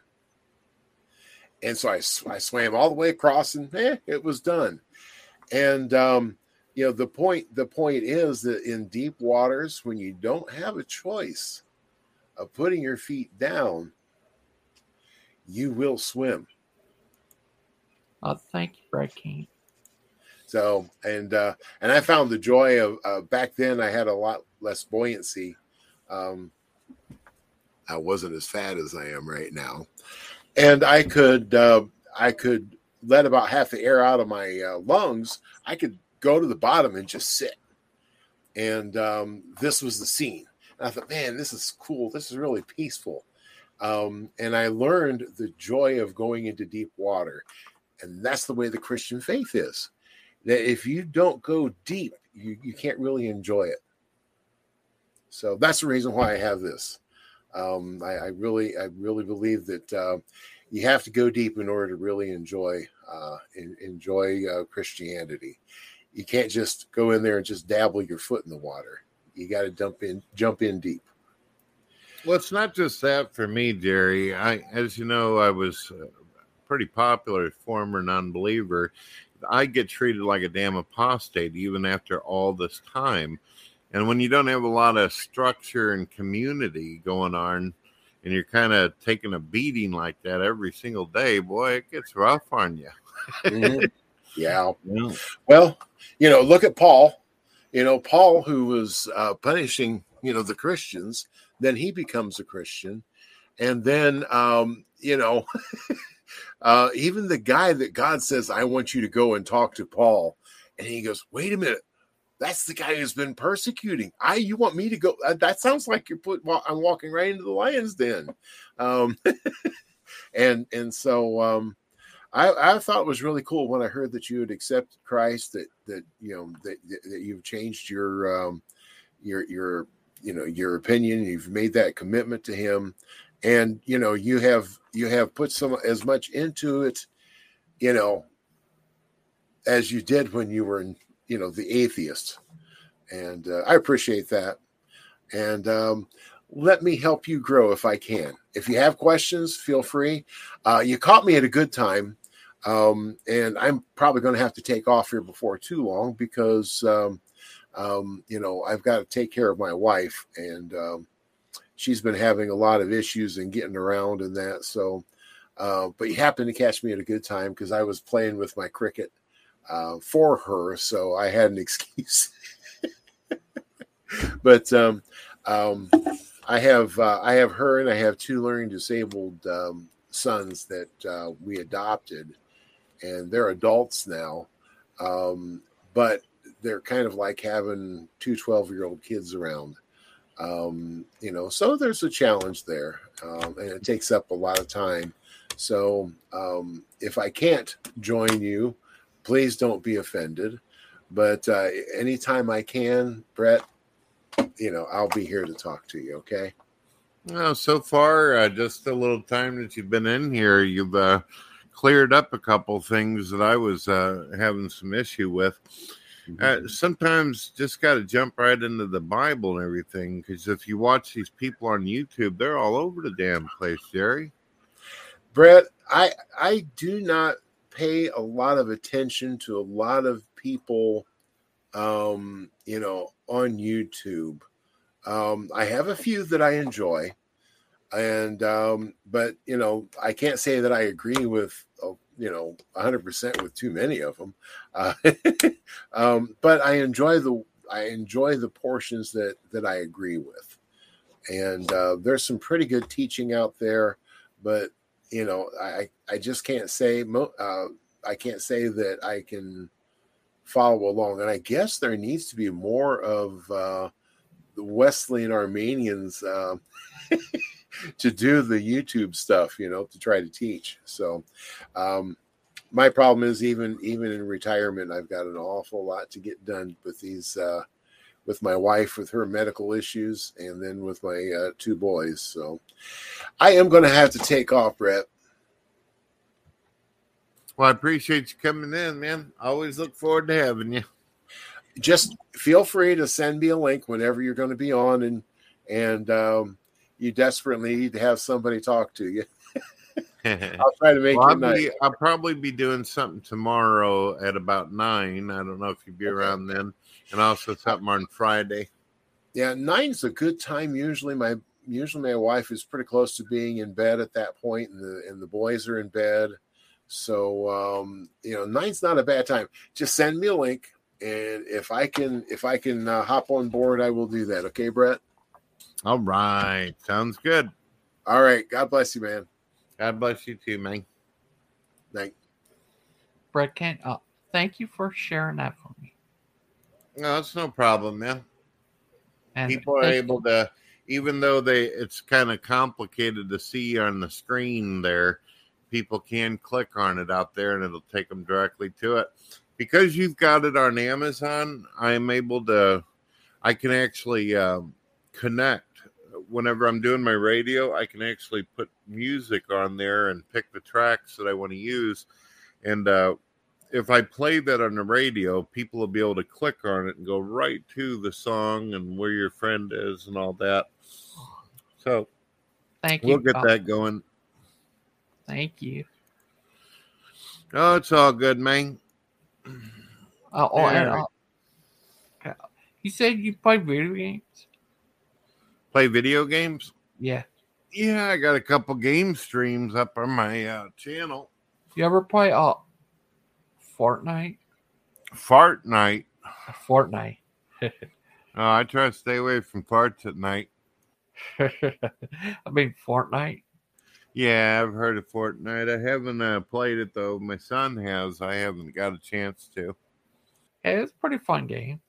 And so I, I swam all the way across and eh, it was done. And um, you know, the point the point is that in deep waters, when you don't have a choice of putting your feet down, you will swim. Uh, thank you, Brett Keane. So and uh, and I found the joy of uh, back then. I had a lot less buoyancy. Um, I wasn't as fat as I am right now, and I could uh, I could let about half the air out of my uh, lungs. I could go to the bottom and just sit. And um, this was the scene. And I thought, man, this is cool. This is really peaceful. Um, and I learned the joy of going into deep water. And that's the way the Christian faith is. That if you don't go deep, you, you can't really enjoy it. So that's the reason why I have this. Um, I, I really, I really believe that uh, you have to go deep in order to really enjoy uh, en- enjoy uh, Christianity. You can't just go in there and just dabble your foot in the water. You got to jump in, jump in deep. Well, it's not just that for me, Jerry. I, as you know, I was a pretty popular former non-believer. I get treated like a damn apostate even after all this time. And when you don't have a lot of structure and community going on, and you're kind of taking a beating like that every single day, boy, it gets rough on you. Mhm. yeah. Well, you know, look at Paul. You know, Paul, who was uh, punishing, you know, the Christians, then he becomes a Christian. And then, um, you know, uh, even the guy that God says, I want you to go and talk to Paul. And he goes, wait a minute. That's the guy who's been persecuting. I, you want me to go? Uh, that sounds like you're put. I'm walking right into the lion's den, um, and and so um, I, I thought it was really cool when I heard that you had accepted Christ, that that you know that that you've changed your um, your your you know your opinion, you've made that commitment to Him, and you know you have you have put some as much into it, you know, as you did when you were in you know the atheist, and uh, I appreciate that, and um, let me help you grow if I can. If you have questions, feel free. Uh, you caught me at a good time um, and I'm probably going to have to take off here before too long because um, um, you know I've got to take care of my wife, and um, she's been having a lot of issues and getting around and that. So, uh, but you happened to catch me at a good time because I was playing with my Cricut uh, for her, so I had an excuse. but um, um, I have uh, I have her and I have two learning disabled sons that uh, we adopted and they're adults now. Um, but they're kind of like having two 12 year old kids around. Um, you know, so there's a challenge there, um, and it takes up a lot of time. So um, if I can't join you, please don't be offended. But uh, anytime I can, Brett, you know, I'll be here to talk to you. Okay. Well, so far, uh, just a little time that you've been in here, you've uh, cleared up a couple things that I was uh, having some issue with. Uh, sometimes just got to jump right into the Bible and everything because if you watch these people on YouTube, they're all over the damn place, Jerry. Brett, I I do not pay a lot of attention to a lot of people, um, you know, on YouTube. Um, I have a few that I enjoy, and um, but you know, I can't say that I agree with uh, you know 100% with too many of them. Uh, um, but I enjoy the I enjoy the portions that that I agree with, and uh, there's some pretty good teaching out there. But you know, I I just can't say uh, I can't say that I can follow along. And I guess there needs to be more of uh, the Wesleyan Arminians uh, to do the YouTube stuff, you know, to try to teach. So, um, my problem is even even in retirement, I've got an awful lot to get done with these. Uh, with my wife with her medical issues and then with my uh, two boys so i am going to have to take off brett well, I appreciate you coming in, man. I always look forward to having you. Just feel free to send me a link whenever you're going to be on, and and um, you desperately need to have somebody talk to you. I'll try to make well, I'll, be, I'll, probably be doing something tomorrow at about nine. I don't know if you'll be okay. around then, and also something on Friday. Yeah, nine's a good time. Usually, my usually my wife is pretty close to being in bed at that point, and the and the boys are in bed. So um, you know, nine's not a bad time. Just send me a link, and if I can, if I can uh, hop on board, I will do that. Okay, Brett. All right, sounds good. All right, God bless you, man. God bless you too, man. Thank. Brett, Kent, uh, thank you for sharing that for me. No, it's no problem, man. And People are able you. to, even though they, it's kind of complicated to see on the screen there people can click on it out there and it'll take them directly to it. Because you've got it on Amazon, I'm able to, I can actually um, connect. Whenever I'm doing my radio, I can actually put music on there and pick the tracks that I want to use. And uh, if I play that on the radio, people will be able to click on it and go right to the song and where your friend is and all that. So, thank you. We'll get that going. Thank you. Oh, it's all good, man. Uh, oh, and, uh, you said you play video games. Play video games? Yeah. Yeah, I got a couple game streams up on my uh, channel. You ever play uh Fortnite? Fortnite. Fortnite. oh, I try to stay away from farts at night. I mean Fortnite. Yeah, I've heard of Fortnite. I haven't uh, played it though. My son has. I haven't got a chance to. Yeah, it's a pretty fun game.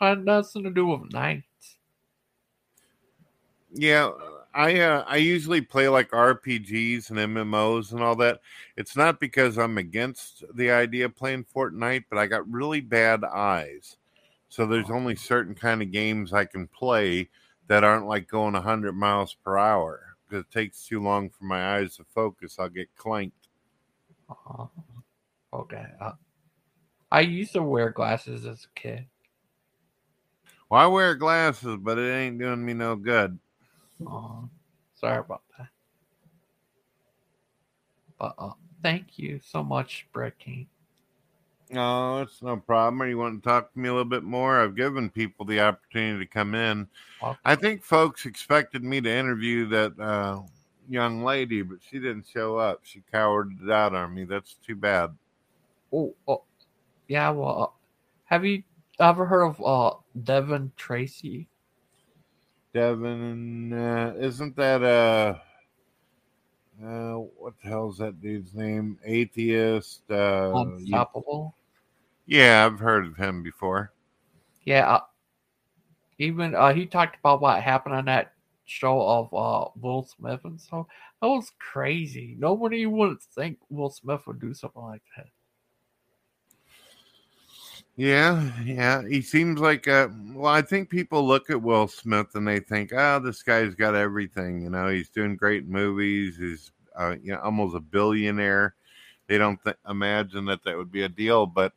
Had nothing to do with nights. Yeah, I uh, I usually play like RPGs and MMOs and all that. It's not because I'm against the idea of playing Fortnite, but I got really bad eyes. So there's oh. only certain kind of games I can play that aren't like going 100 miles per hour because it takes too long for my eyes to focus, I'll get clanked. Uh, okay. Uh, I used to wear glasses as a kid. Well, I wear glasses, but it ain't doing me no good. Uh, sorry about that. But uh, thank you so much, Brett Keane. No, it's no problem. Or you want to talk to me a little bit more? I've given people the opportunity to come in. Okay. I think folks expected me to interview that uh, young lady, but she didn't show up. She cowered it out on me. That's too bad. Oh, oh yeah. Well, uh, have you ever heard of uh, Devin Tracy? Devin, uh, isn't that uh uh, what the hell's that dude's name? Atheist. Uh, Unstoppable. Yeah, I've heard of him before. Yeah, uh, even uh, he talked about what happened on that show of uh, Will Smith and so That was crazy. Nobody would think Will Smith would do something like that. Yeah, yeah. He seems like a well, I think people look at Will Smith and they think, oh, this guy's got everything. You know, he's doing great movies. He's uh, you know almost a billionaire. They don't th- imagine that that would be a deal, but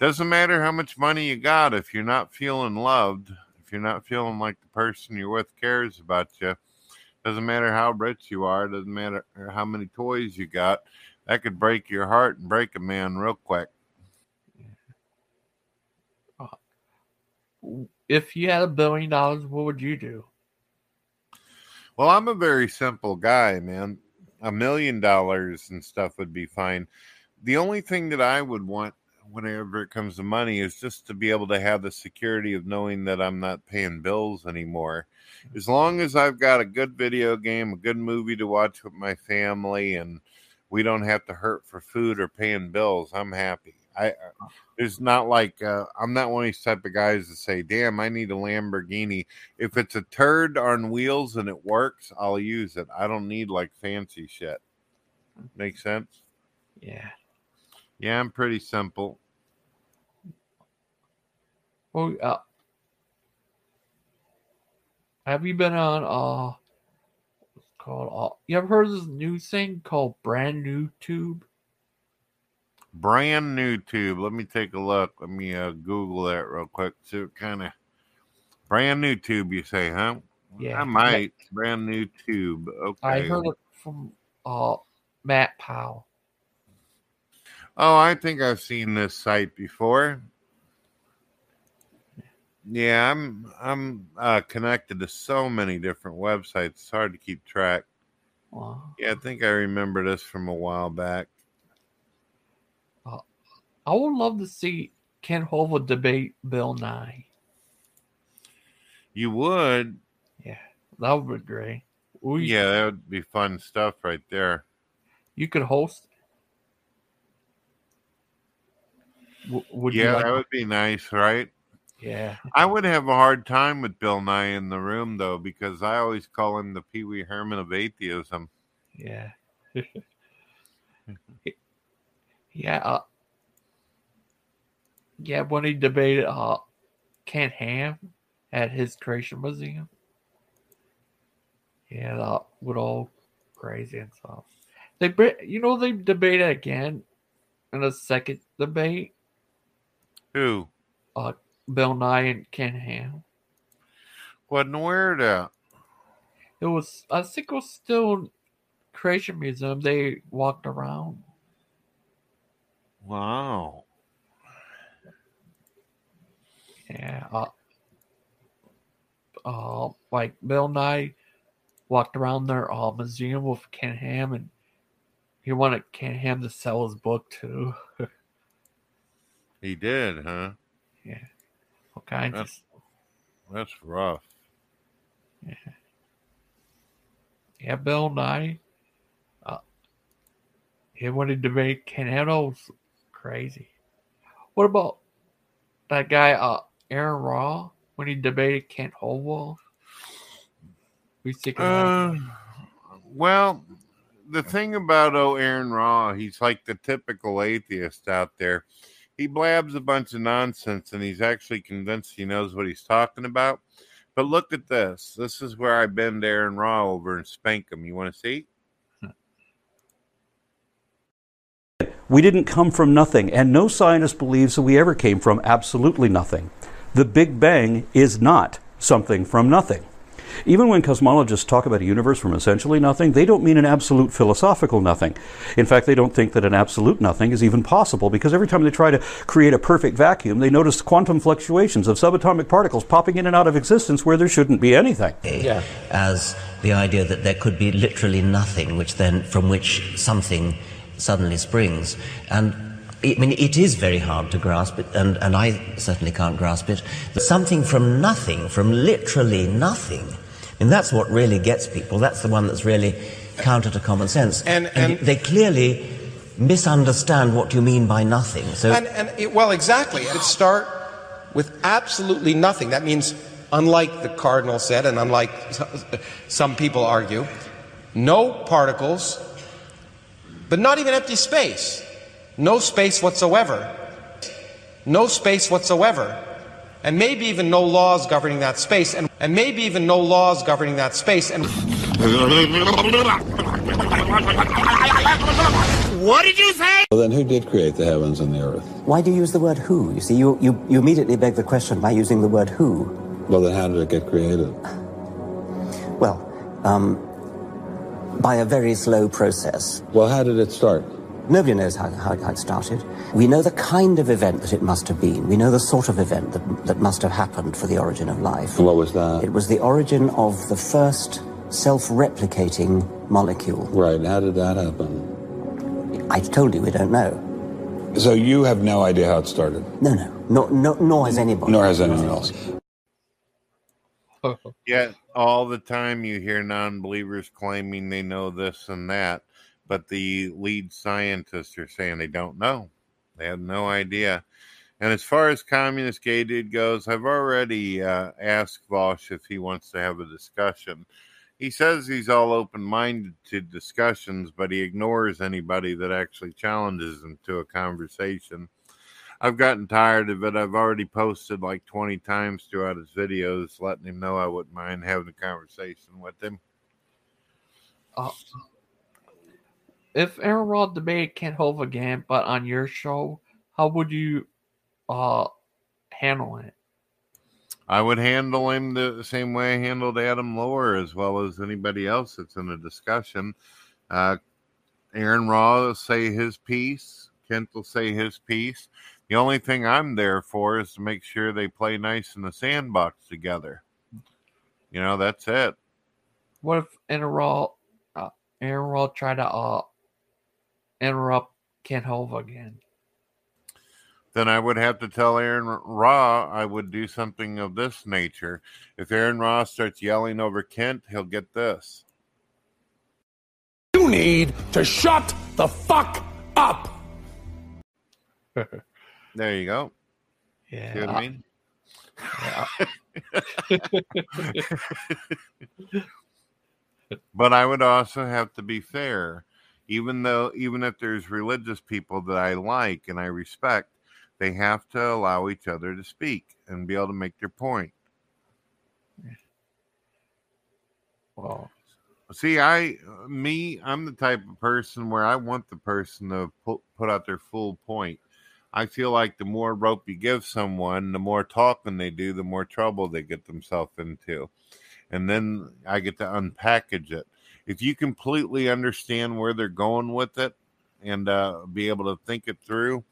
doesn't matter how much money you got if you're not feeling loved, if you're not feeling like the person you're with cares about you. Doesn't matter how rich you are. Doesn't matter how many toys you got. That could break your heart and break a man real quick. If you had a billion dollars, what would you do? Well, I'm a very simple guy, man. A million dollars and stuff would be fine. The only thing that I would want whenever it comes to money is just to be able to have the security of knowing that I'm not paying bills anymore. As long as I've got a good video game, a good movie to watch with my family, and we don't have to hurt for food or paying bills, I'm happy. I uh, there's not like uh, I'm not one of these type of guys that say, "Damn, I need a Lamborghini." If it's a turd on wheels and it works, I'll use it. I don't need like fancy shit. Make sense? Yeah. Yeah, I'm pretty simple. Well, uh, have you been on uh called uh, you ever heard of this new thing called brand new tube? Brand new tube. Let me take a look. Let me uh, Google that real quick. So kind of brand new tube. You say, huh? Yeah, I might. Brand new tube. Okay. I heard it from uh Matt Powell. Oh, I think I've seen this site before. Yeah, I'm I'm uh, connected to so many different websites. It's hard to keep track. Wow. Yeah, I think I remember this from a while back. I would love to see Kent Hovind debate Bill Nye. You would, Yeah, that would be great. We, yeah, that would be fun stuff right there. you could host. W- would you yeah, like- that would be nice, right? yeah, I would have a hard time with Bill Nye in the room though, because I always call him the Pee Wee Herman of atheism. yeah, yeah. Uh, yeah, when he debated uh, Ken Ham at his creation museum. Yeah, that would all crazy and stuff. They, you know, they debated again in a second debate. Who? Uh, Bill Nye and Ken Ham. Wasn't aware of that. It was, I think, it was still Creation Museum. They walked around. Wow. Yeah. Uh, uh, like Bill Nye walked around their uh, museum with Ken Ham, and he wanted Ken Ham to sell his book too. He did, huh? Kinds of That's- That's rough. Yeah, Yeah, Bill Nye. Uh, he wanted to make Ken Ham. Crazy. What about that guy, uh, Aron Ra, when he debated Kent Hovind? We thinking about Uh, well, the thing about oh Aron Ra, he's like the typical atheist out there. He blabs a bunch of nonsense and he's actually convinced he knows what he's talking about. But look at this. This is where I bend Aron Ra over and spank him. You want to see? We didn't come from nothing, and no scientist believes that we ever came from absolutely nothing. The Big Bang is not something from nothing. Even when cosmologists talk about a universe from essentially nothing, they don't mean an absolute philosophical nothing. In fact, they don't think that an absolute nothing is even possible because every time they try to create a perfect vacuum, they notice quantum fluctuations of subatomic particles popping in and out of existence where there shouldn't be anything. Yeah. as the idea that there could be literally nothing, which then from which something suddenly springs. And I mean, it is very hard to grasp it, and, and I certainly can't grasp it. Something from nothing, from literally nothing, and that's what really gets people. That's the one that's really counter to common sense. And- and- they clearly misunderstand what you mean by nothing. So And, and it, well, exactly. It start with absolutely nothing. That means unlike the cardinal said, and unlike some people argue, no particles, but not even empty space. No space whatsoever. No space whatsoever. And maybe even no laws governing that space. And, and maybe even no laws governing that space. And What did you say? Well, then who did create the heavens and the earth? Why do you use the word who? You see, you, you, you immediately beg the question by using the word who. Well, then how did it get created? Well, um, by a very slow process. Well, how did it start? Nobody knows how, how, how it started. We know the kind of event that it must have been. We know the sort of event that, that must have happened for the origin of life. What was that? It was the origin of the first self-replicating molecule. Right. How did that happen? I told you we don't know. So you have no idea how it started? No, no. Nor, nor, nor has anybody. Nor has anyone else. Yet all the time you hear non-believers claiming they know this and that, but the lead scientists are saying they don't know. They have no idea. And as far as communist gay dude goes, I've already uh, asked Vaush if he wants to have a discussion. He says he's all open-minded to discussions, but he ignores anybody that actually challenges him to a conversation. I've gotten tired of it. I've already posted like 20 times throughout his videos, letting him know I wouldn't mind having a conversation with him. Uh, if Aron Ra debated Kent Hovind again, but on your show, how would you uh handle it? I would handle him the same way I handled Adam Lower, as well as anybody else that's in a discussion. Uh, Aron Ra will say his piece. Kent will say his piece. The only thing I'm there for is to make sure they play nice in the sandbox together. You know, that's it. What if Aaron uh, Aron Ra tried to uh, interrupt Kent Hovind again? Then I would have to tell Aron Ra I would do something of this nature. If Aron Ra starts yelling over Kent, he'll get this. You need to shut the fuck up. There you go. Yeah. See what I mean? but I would also have to be fair. Even though, even if there's religious people that I like and I respect, they have to allow each other to speak and be able to make their point. Well, See, I, uh, me, I'm the type of person where I want the person to put, put out their full point. I feel like the more rope you give someone, the more talking they do, the more trouble they get themselves into. And then I get to unpackage it. If you completely understand where they're going with it and uh, be able to think it through,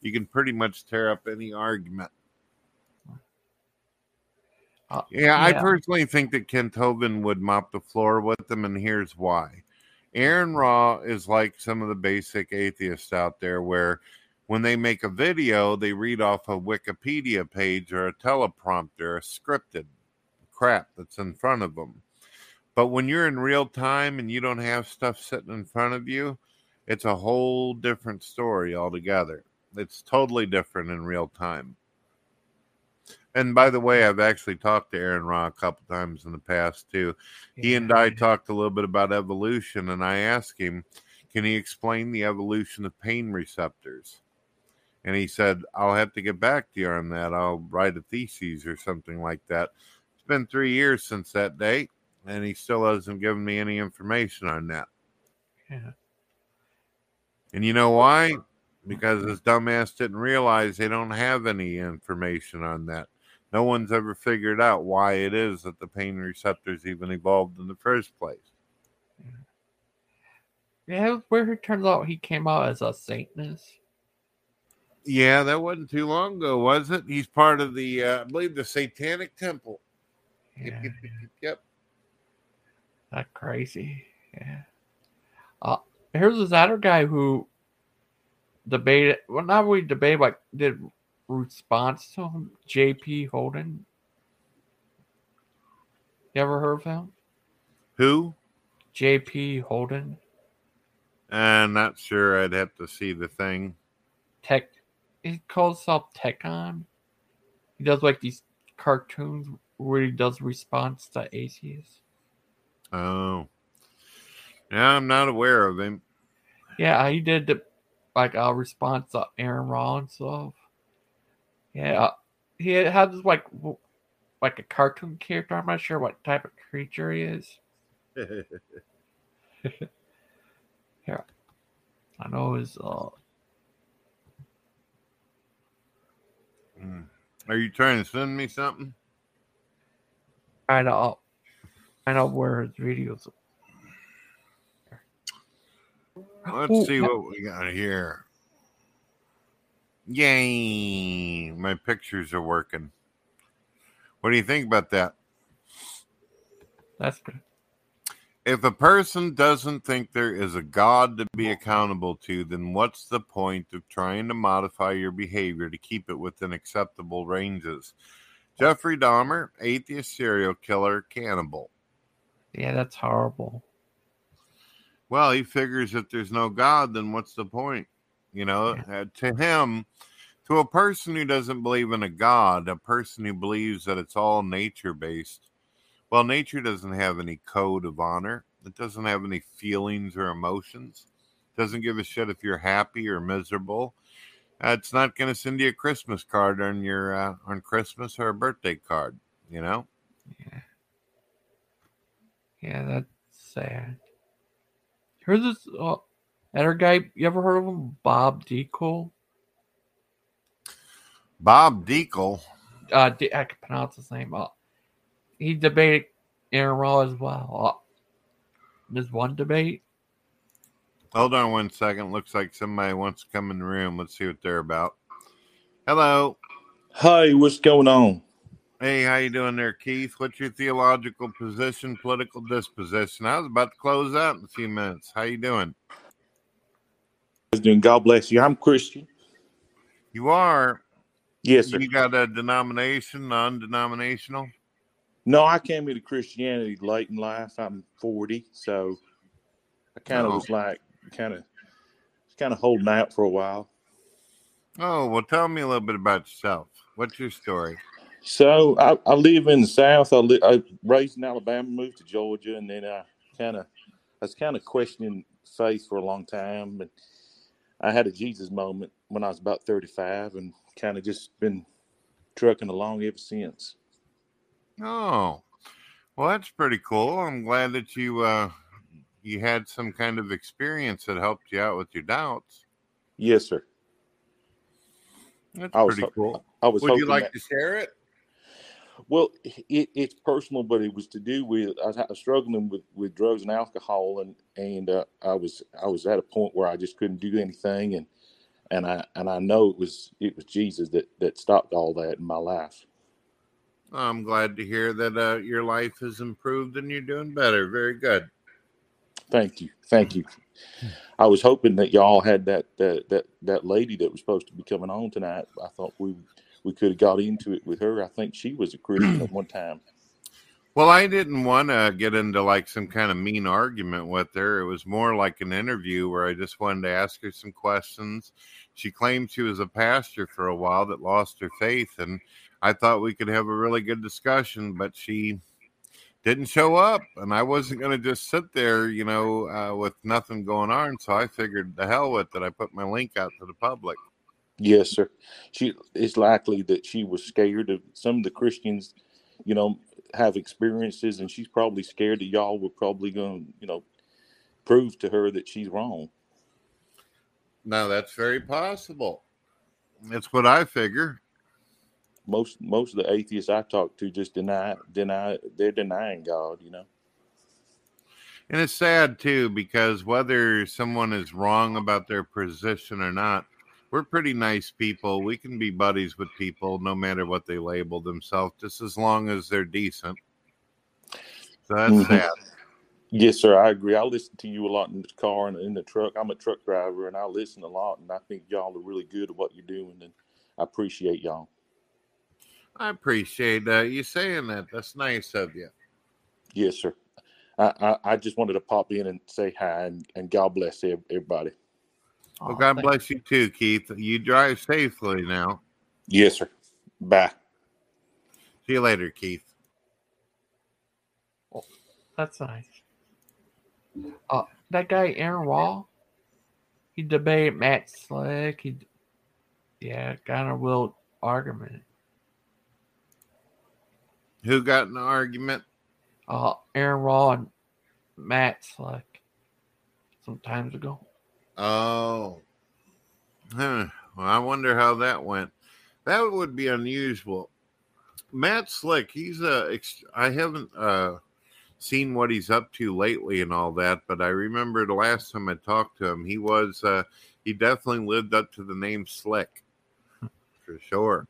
you can pretty much tear up any argument. uh, Yeah, I personally think that Kent Hovind would mop the floor with them, and here's why. Aron Ra is like some of the basic atheists out there where when they make a video, they read off a Wikipedia page or a teleprompter, a scripted crap that's in front of them. But when you're in real time and you don't have stuff sitting in front of you, it's a whole different story altogether. It's totally different in real time. And by the way, I've actually talked to Aron Ra a couple times in the past too. He and I talked a little bit about evolution, and I asked him, can he explain the evolution of pain receptors? And he said, I'll have to get back to you on that. I'll write a thesis or something like that. It's been three years since that date, and he still hasn't given me any information on that. Yeah. And you know why? Because his dumbass didn't realize they don't have any information on that. No one's ever figured out why it is that the pain receptors even evolved in the first place. Yeah, where it turns out he came out as a Satanist. Yeah, that wasn't too long ago, was it? He's part of the, uh, I believe, the Satanic Temple. Yeah, yep, yep, yep, that crazy. Yeah. Uh, here's this other guy who debated. Well, not really debate, but did response to him. J.P. Holding. You ever heard of him? Who? J.P. Holding. I'm not sure. I'd have to see the thing. Tech. He calls himself Tekton. He does like these cartoons where he does response to atheists. Oh, yeah, I'm not aware of him. Yeah, he did the, like a response to Aaron Rollins stuff. Yeah, he had this like like a cartoon character. I'm not sure what type of creature he is. Yeah, I know his. Uh, Hmm. Are you trying to send me something? kind of kind of where his videos. Let's Ooh, see what we got here. Yay! My pictures are working. What do you think about that? That's good. If a person doesn't think there is a God to be accountable to, then what's the point of trying to modify your behavior to keep it within acceptable ranges? Jeffrey Dahmer, atheist serial killer, cannibal. Yeah, that's horrible. Well, he figures if there's no God, then what's the point? You know, uh, to him, to a person who doesn't believe in a God, a person who believes that it's all nature based, well, nature doesn't have any code of honor. It doesn't have any feelings or emotions. It doesn't give a shit if you're happy or miserable. Uh, it's not going to send you a Christmas card on your uh, on Christmas or a birthday card. You know. Yeah, that's sad. Here's this uh, other guy. You ever heard of him? Bob Deacle. Bob Deacle. Uh, D- I can pronounce his name. Uh, he debated Aron Ra as well. Uh, there's one debate. Hold on one second. Looks like somebody wants to come in the room. Let's see what they're about. Hello. Hey, what's going on? Hey, how you doing there, Keith? What's your theological position, political disposition? I was about to close out in a few minutes. How you doing? Doing God bless you. I'm Christian. You are. Yes, sir. You got a denomination, non-denominational? No, I came into Christianity late in life. I'm 40, so I kind of Oh. was like, kind of, kind of holding out for a while. Oh, well, tell me a little bit about yourself. What's your story? So I, I live in the South. I, li- I raised in Alabama, moved to Georgia, and then I kind of, I was kind of questioning faith for a long time. And I had a Jesus moment when I was about 35, and kind of just been trucking along ever since. Oh, well, that's pretty cool. I'm glad that you uh, you had some kind of experience that helped you out with your doubts. Yes, sir. That's I pretty ho- cool. I was Would you like that- to share it? Well, it, it's personal, but it was to do with I was, I was struggling with, with drugs and alcohol, and and uh, I was I was at a point where I just couldn't do anything, and and I and I know it was it was Jesus that that stopped all that in my life. I'm glad to hear that uh, your life has improved and you're doing better. Very good. Thank you, thank you. I was hoping that y'all had that that that that lady that was supposed to be coming on tonight. I thought we we could have got into it with her. I think she was a Christian at one time. Well, I didn't want to get into like some kind of mean argument with her. It was more like an interview where I just wanted to ask her some questions. She claimed she was a pastor for a while that lost her faith, and I thought we could have a really good discussion, but she didn't show up, and I wasn't going to just sit there, you know, uh, with nothing going on. So I figured the hell with it. I put my link out to the public. Yes, sir. She it's likely that she was scared of some of the Christians, you know, have experiences, and she's probably scared that y'all were probably going to, you know, prove to her that she's wrong. Now that's very possible. That's what I figure. Most most of the atheists I talk to just deny deny they're denying God. You know. And it's sad too because whether someone is wrong about their position or not, we're pretty nice people. We can be buddies with people no matter what they label themselves, just as long as they're decent. So that's Mhm. sad. Yes, sir. I agree. I listen to you a lot in the car and in the truck. I'm a truck driver, and I listen a lot. And I think y'all are really good at what you're doing, and I appreciate y'all. I appreciate uh, you saying that. That's nice of you. Yes, sir. I, I, I just wanted to pop in and say hi, and, and God bless everybody. Well, God bless you too, Keith. You drive safely now. Yes, sir. Bye. See you later, Keith. That's nice. Uh, that guy Aron Ra, he debated Matt Slick. He, yeah, kind a will argument. Who got in an argument? Uh, Aron Ra and Matt Slick some times ago. Oh, huh. well, I wonder how that went. That would be unusual. Matt Slick, he's a. ex- I haven't uh, seen what he's up to lately and all that, but I remember the last time I talked to him, he was. Uh, he definitely lived up to the name Slick, for sure.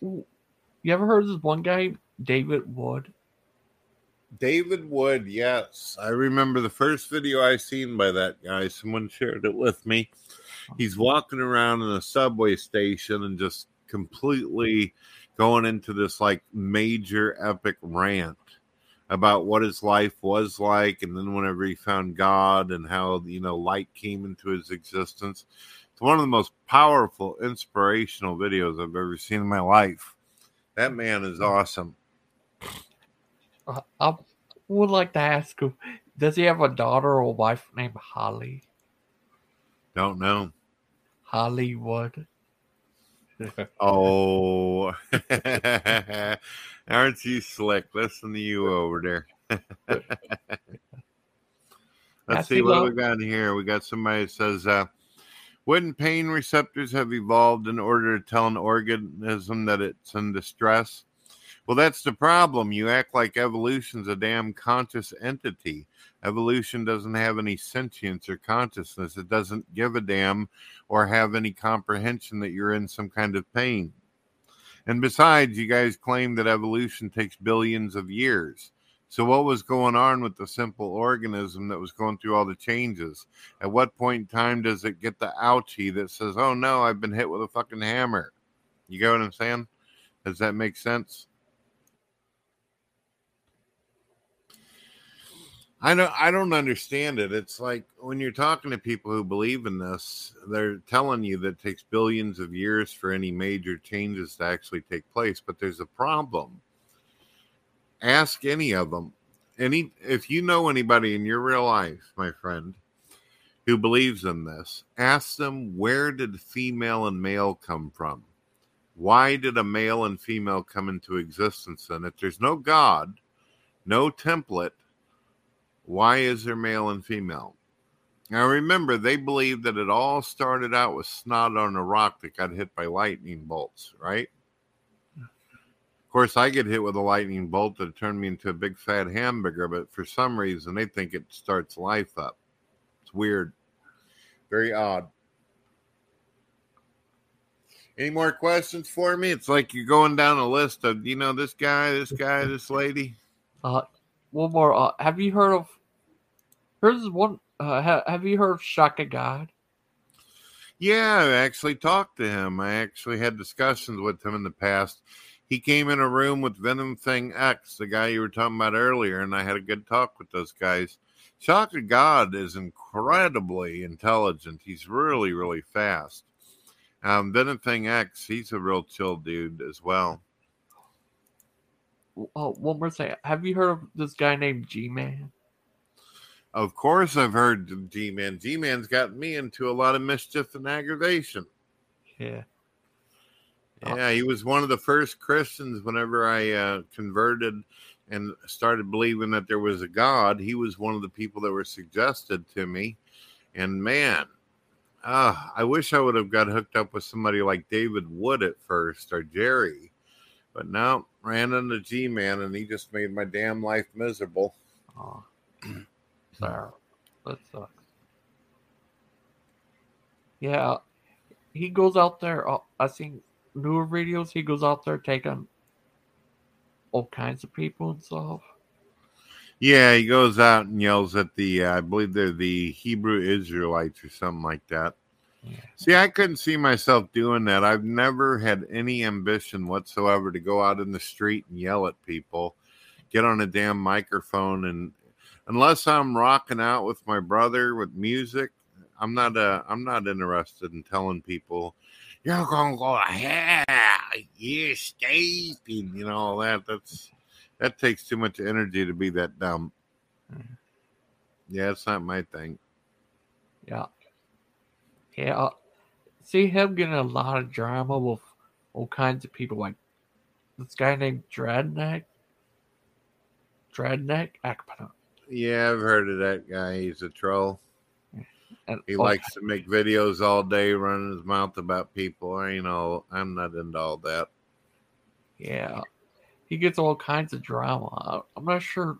You ever heard of this one guy, David Wood? David Wood, yes. I remember the first video I seen by that guy. Someone shared it with me. He's walking around in a subway station and just completely going into this like major epic rant about what his life was like and then whenever he found God and how you know light came into his existence. It's one of the most powerful inspirational videos I've ever seen in my life. That man is awesome. Uh, I would like to ask him, does he have a daughter or wife named Holly? Don't know. Hollywood. Oh, aren't you slick? Listen to you over there. Let's see what love. we got here. We got somebody that says, uh, wouldn't pain receptors have evolved in order to tell an organism that it's in distress? Well, that's the problem. You act like evolution's a damn conscious entity. Evolution doesn't have any sentience or consciousness. It doesn't give a damn or have any comprehension that you're in some kind of pain. And besides, you guys claim that evolution takes billions of years. So, what was going on with the simple organism that was going through all the changes? At what point in time does it get the ouchie that says, oh no, I've been hit with a fucking hammer? You get what I'm saying? Does that make sense? I don't I don't understand it. It's like when you're talking to people who believe in this, they're telling you that it takes billions of years for any major changes to actually take place, but there's a problem. Ask any of them. Any if you know anybody in your real life, my friend, who believes in this, ask them where did female and male come from? Why did a male and female come into existence? And if there's no God, no template, why is there male and female? Now remember, they believe that it all started out with snot on a rock that got hit by lightning bolts, right? Of course, I get hit with a lightning bolt that turned me into a big fat hamburger, but for some reason they think it starts life up. It's weird. Very odd. Any more questions for me? It's like you're going down a list of, you know, this guy, this guy, this lady. Uh, one more. Uh, have you heard of? Here's one. Uh, ha, have you heard of Shockofgod? Yeah, I actually talked to him. I actually had discussions with him in the past. He came in a room with VenomFangX, the guy you were talking about earlier, and I had a good talk with those guys. Shockofgod is incredibly intelligent. He's really, really fast. Um, VenomFangX, he's a real chill dude as well. Oh, one more thing. Have you heard of this guy named G Man? Of course, I've heard of G Man. G Man's gotten me into a lot of mischief and aggravation. Yeah. Yeah, he was one of the first Christians whenever I uh, converted and started believing that there was a God. He was one of the people that were suggested to me. And man, uh, I wish I would have got hooked up with somebody like David Wood at first or Jerry. But now ran into G Man and he just made my damn life miserable. Oh, sorry. That sucks. Yeah, he goes out there. Uh, I seen newer videos. He goes out there taking all kinds of people and stuff. Yeah, he goes out and yells at the, uh, I believe they're the Hebrew Israelites or something like that. See, I couldn't see myself doing that. I've never had any ambition whatsoever to go out in the street and yell at people, get on a damn microphone, and unless I'm rocking out with my brother with music, I'm not. Uh, I'm not interested in telling people you're gonna go to hell. You stupid. You know all that. That's That takes too much energy to be that dumb. Yeah, it's not my thing. Yeah. Yeah. uh, See him getting a lot of drama with all kinds of people, like this guy named Dreadneck. Dreadneck? I Yeah, I've heard of that guy. He's a troll. And He all likes to make videos all day, running his mouth about people. I ain't all. I'm not into all that. Yeah, he gets all kinds of drama. I'm not sure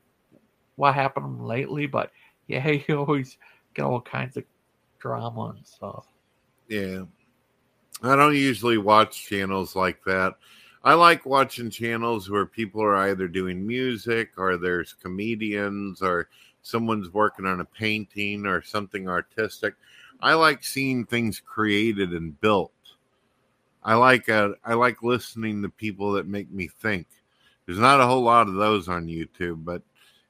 what happened lately, but yeah, he always get all kinds of drama and stuff. Yeah. I don't usually watch channels like that. I like watching channels where people are either doing music or there's comedians or someone's working on a painting or something artistic. I like seeing things created and built. I like uh, I like listening to people that make me think. There's not a whole lot of those on YouTube, but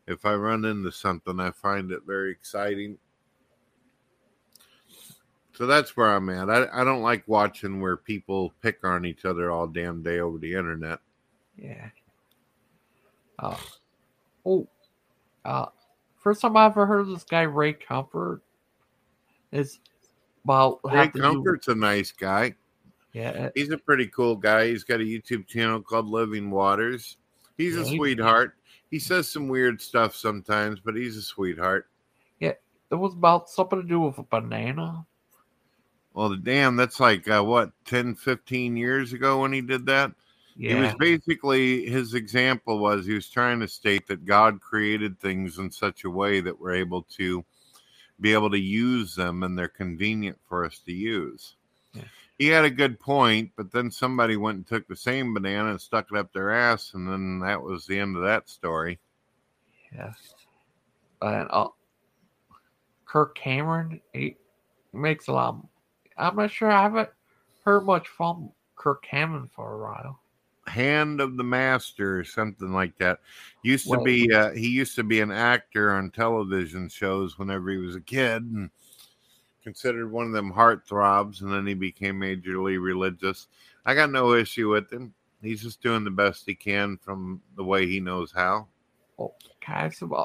if I run into something, I find it very exciting. So that's where I'm at. I, I don't like watching where people pick on each other all damn day over the internet. Yeah. Uh, oh, uh, first time I ever heard of this guy Ray Comfort is about Ray to do- Comfort's a nice guy. Yeah, He's a pretty cool guy. He's got a YouTube channel called Living Waters. He's a Yeah, he- sweetheart. He says some weird stuff sometimes, but he's a sweetheart. yeah, it was about something to do with a banana. Well, damn, that's like uh, what 10, 15 years ago when he did that. He was basically his example was he was trying to state that God created things in such a way that we're able to be able to use them and they're convenient for us to use. Yeah. He had a good point, but then somebody went and took the same banana and stuck it up their ass, and then that was the end of that story. Yeah. And uh, Kirk Cameron, he makes a lot. I'm not sure. I haven't heard much from Kirk Cameron for a while. Hand of the Master or something like that. Used to be uh, he used to be an actor on television shows whenever he was a kid and considered one of them heartthrobs and then he became majorly religious. I got no issue with him. He's just doing the best he can from the way he knows how. Okay. So, uh,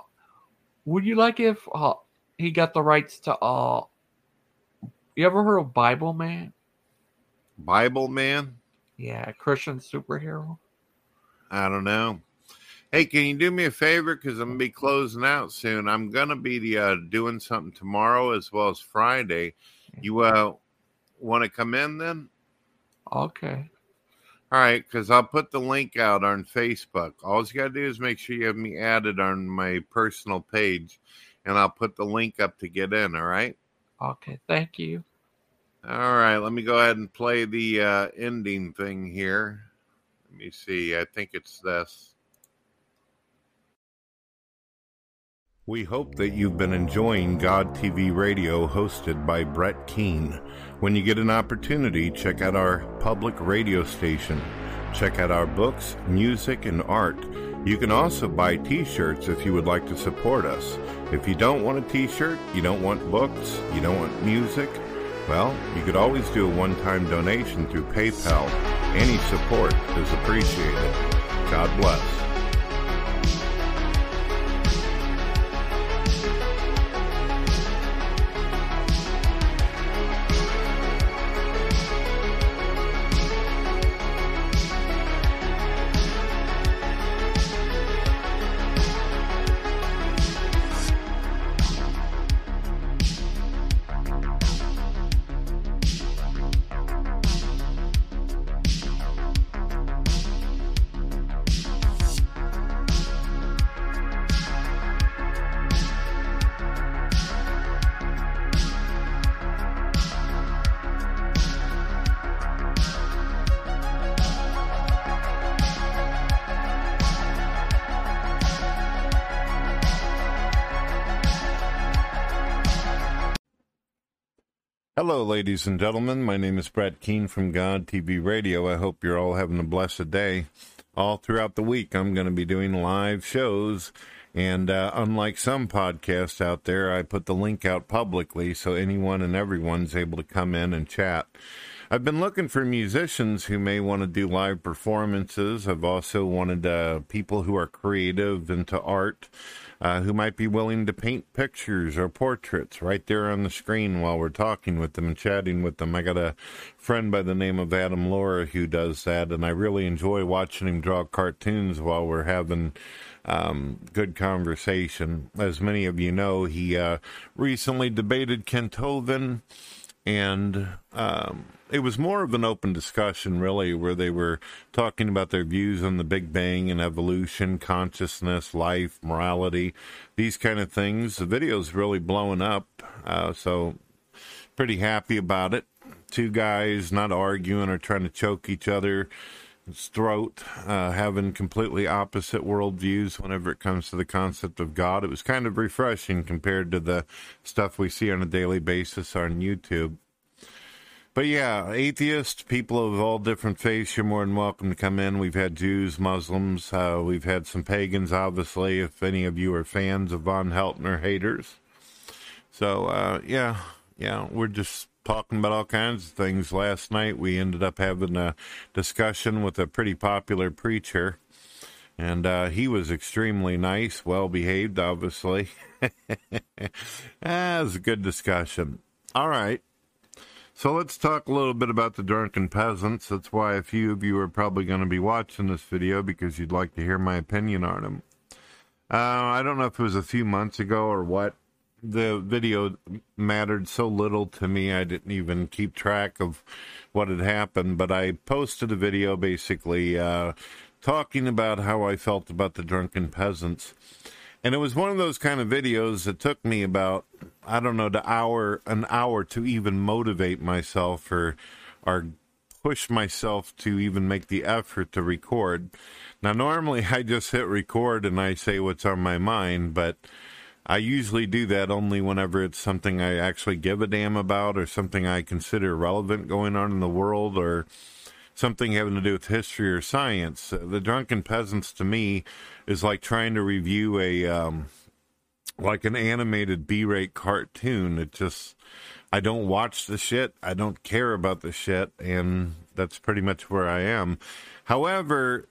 would you like if uh, he got the rights to? uh You ever heard of Bible Man? Bible man? Yeah, Christian superhero. I don't know. Hey, can you do me a favor? Because I'm gonna be closing out soon. I'm gonna be uh, doing something tomorrow as well as Friday. You uh, want to come in then? Okay. All right, because I'll put the link out on Facebook. All you gotta do is make sure you have me added on my personal page, and I'll put the link up to get in. All right. Okay. Thank you. All right. Let me go ahead and play the uh, ending thing here. Let me see. I think it's this. We hope that you've been enjoying God TV Radio hosted by Brett Keane. When you get an opportunity, check out our public radio station. Check out our books, music, and art. You can also buy t shirts if you would like to support us. If you don't want a t shirt, you don't want books, you don't want music, well, you could always do a one time donation through PayPal. Any support is appreciated. God bless. Ladies and gentlemen. My name is Brett Keane from God TV Radio. I hope you're all having a blessed day. All throughout the week, I'm going to be doing live shows. And uh, unlike some podcasts out there, I put the link out publicly so anyone and everyone's able to come in and chat. I've been looking for musicians who may want to do live performances. I've also wanted uh, people who are creative into art. Uh, who might be willing to paint pictures or portraits right there on the screen while we're talking with them and chatting with them. I got a friend by the name of Adam Laura who does that, and I really enjoy watching him draw cartoons while we're having um, good conversation. As many of you know, he uh, recently debated Kent Hovind, and um, it was more of an open discussion, really, where they were talking about their views on the Big Bang and evolution, consciousness, life, morality, these kind of things. The video's really blowing up, uh, so pretty happy about it. Two guys not arguing or trying to choke each other throat, uh, having completely opposite worldviews whenever it comes to the concept of God. It was kind of refreshing compared to the stuff we see on a daily basis on YouTube. But yeah, atheists, people of all different faiths, you're more than welcome to come in. We've had Jews, Muslims, uh, we've had some pagans, obviously, if any of you are fans of Von Helton haters. So, uh, yeah, yeah, we're just talking about all kinds of things. Last night we ended up having a discussion with a pretty popular preacher, and uh, he was extremely nice, well behaved, obviously. it was a good discussion. All right. So let's talk a little bit about the drunken peasants. That's why a few of you are probably going to be watching this video because you'd like to hear my opinion on them. Uh, I don't know if it was a few months ago or what. The video mattered so little to me, I didn't even keep track of what had happened. But I posted a video basically uh, talking about how I felt about the drunken peasants. And it was one of those kind of videos that took me about I don't know, the hour, an hour to even motivate myself or, or push myself to even make the effort to record. Now, normally I just hit record and I say what's on my mind, but I usually do that only whenever it's something I actually give a damn about or something I consider relevant going on in the world or something having to do with history or science. The Drunken Peasants to me is like trying to review a, um, like an animated B-rate cartoon. It just I don't watch the shit. I don't care about the shit, and that's pretty much where I am. However,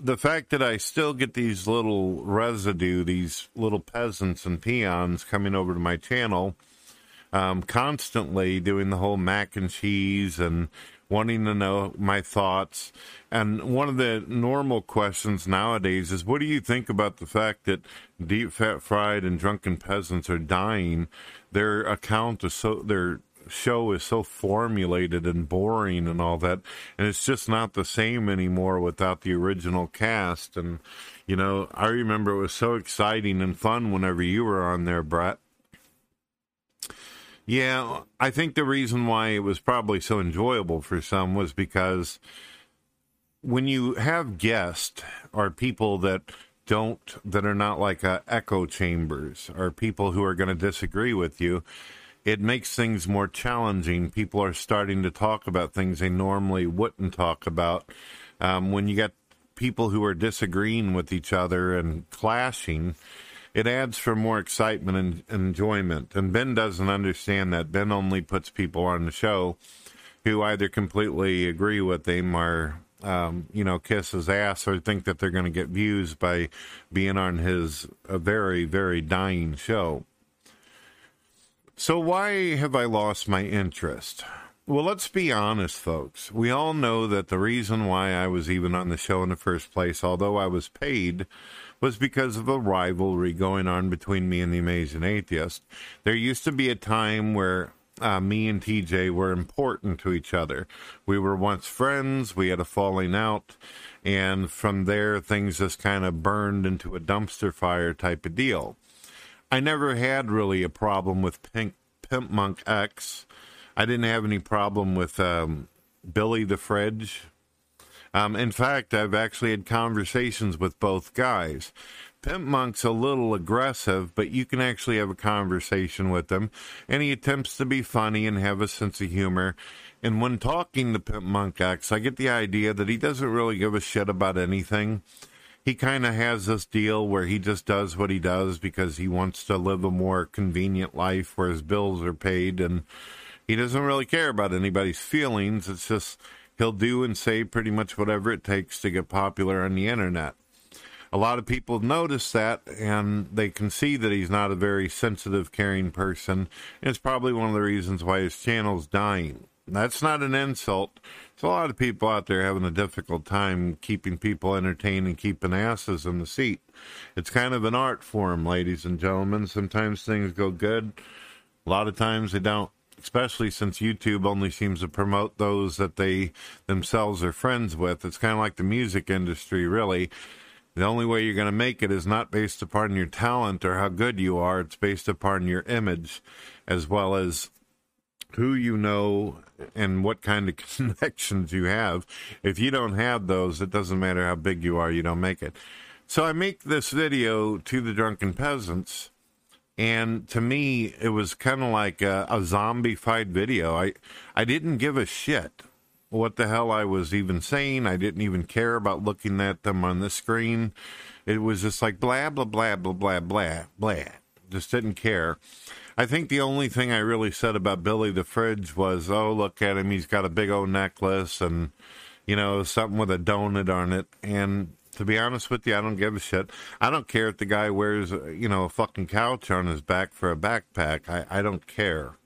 the fact that I still get these little residue, these little peasants and peons coming over to my channel, um, constantly doing the whole mac and cheese and wanting to know my thoughts. And one of the normal questions nowadays is what do you think about the fact that deep fat fried and drunken peasants are dying? Their account is so their show is so formulated and boring and all that and it's just not the same anymore without the original cast and you know i remember it was so exciting and fun whenever you were on there brett yeah, I think the reason why it was probably so enjoyable for some was because when you have guests or people that don't that are not like uh, echo chambers or people who are going to disagree with you it makes things more challenging. People are starting to talk about things they normally wouldn't talk about. Um, when you get people who are disagreeing with each other and clashing it adds for more excitement and enjoyment. And Ben doesn't understand that. Ben only puts people on the show who either completely agree with him or, um, you know, kiss his ass or think that they're going to get views by being on his a very, very dying show. So, why have I lost my interest? Well, let's be honest, folks. We all know that the reason why I was even on the show in the first place, although I was paid, was because of a rivalry going on between me and the Amazing Atheist. There used to be a time where uh, me and TJ were important to each other. We were once friends, we had a falling out, and from there, things just kind of burned into a dumpster fire type of deal. I never had really a problem with Pink, Pimp Monk X. I didn't have any problem with um, Billy the Fridge. Um, in fact, I've actually had conversations with both guys. Pimp Monk's a little aggressive, but you can actually have a conversation with him, and he attempts to be funny and have a sense of humor. And when talking to Pimp Monk X, I get the idea that he doesn't really give a shit about anything. He kind of has this deal where he just does what he does because he wants to live a more convenient life where his bills are paid and He doesn't really care about anybody's feelings. It's just he'll do and say pretty much whatever it takes to get popular on the internet. A lot of people notice that and they can see that he's not a very sensitive, caring person. And it's probably one of the reasons why his channel's dying. That's not an insult. There's a lot of people out there having a difficult time keeping people entertained and keeping asses in the seat. It's kind of an art form, ladies and gentlemen. Sometimes things go good, a lot of times they don't especially since YouTube only seems to promote those that they themselves are friends with. It's kind of like the music industry, really. The only way you're going to make it is not based upon your talent or how good you are, it's based upon your image as well as who you know and what kind of connections you have. If you don't have those, it doesn't matter how big you are, you don't make it. So I make this video to the drunken peasants and to me it was kind of like a, a zombie fight video. I i didn't give a shit what the hell i was even saying. I didn't even care about looking at them on the screen. It was just like blah blah blah blah blah blah blah. Just didn't care. I think the only thing i really said about billy the fridge was oh look at him. He's got a big old necklace and you know something with a donut on it. And to be honest with you, I don't give a shit. I don't care if the guy wears, uh, you know, a fucking couch on his back for a backpack. I, I don't care.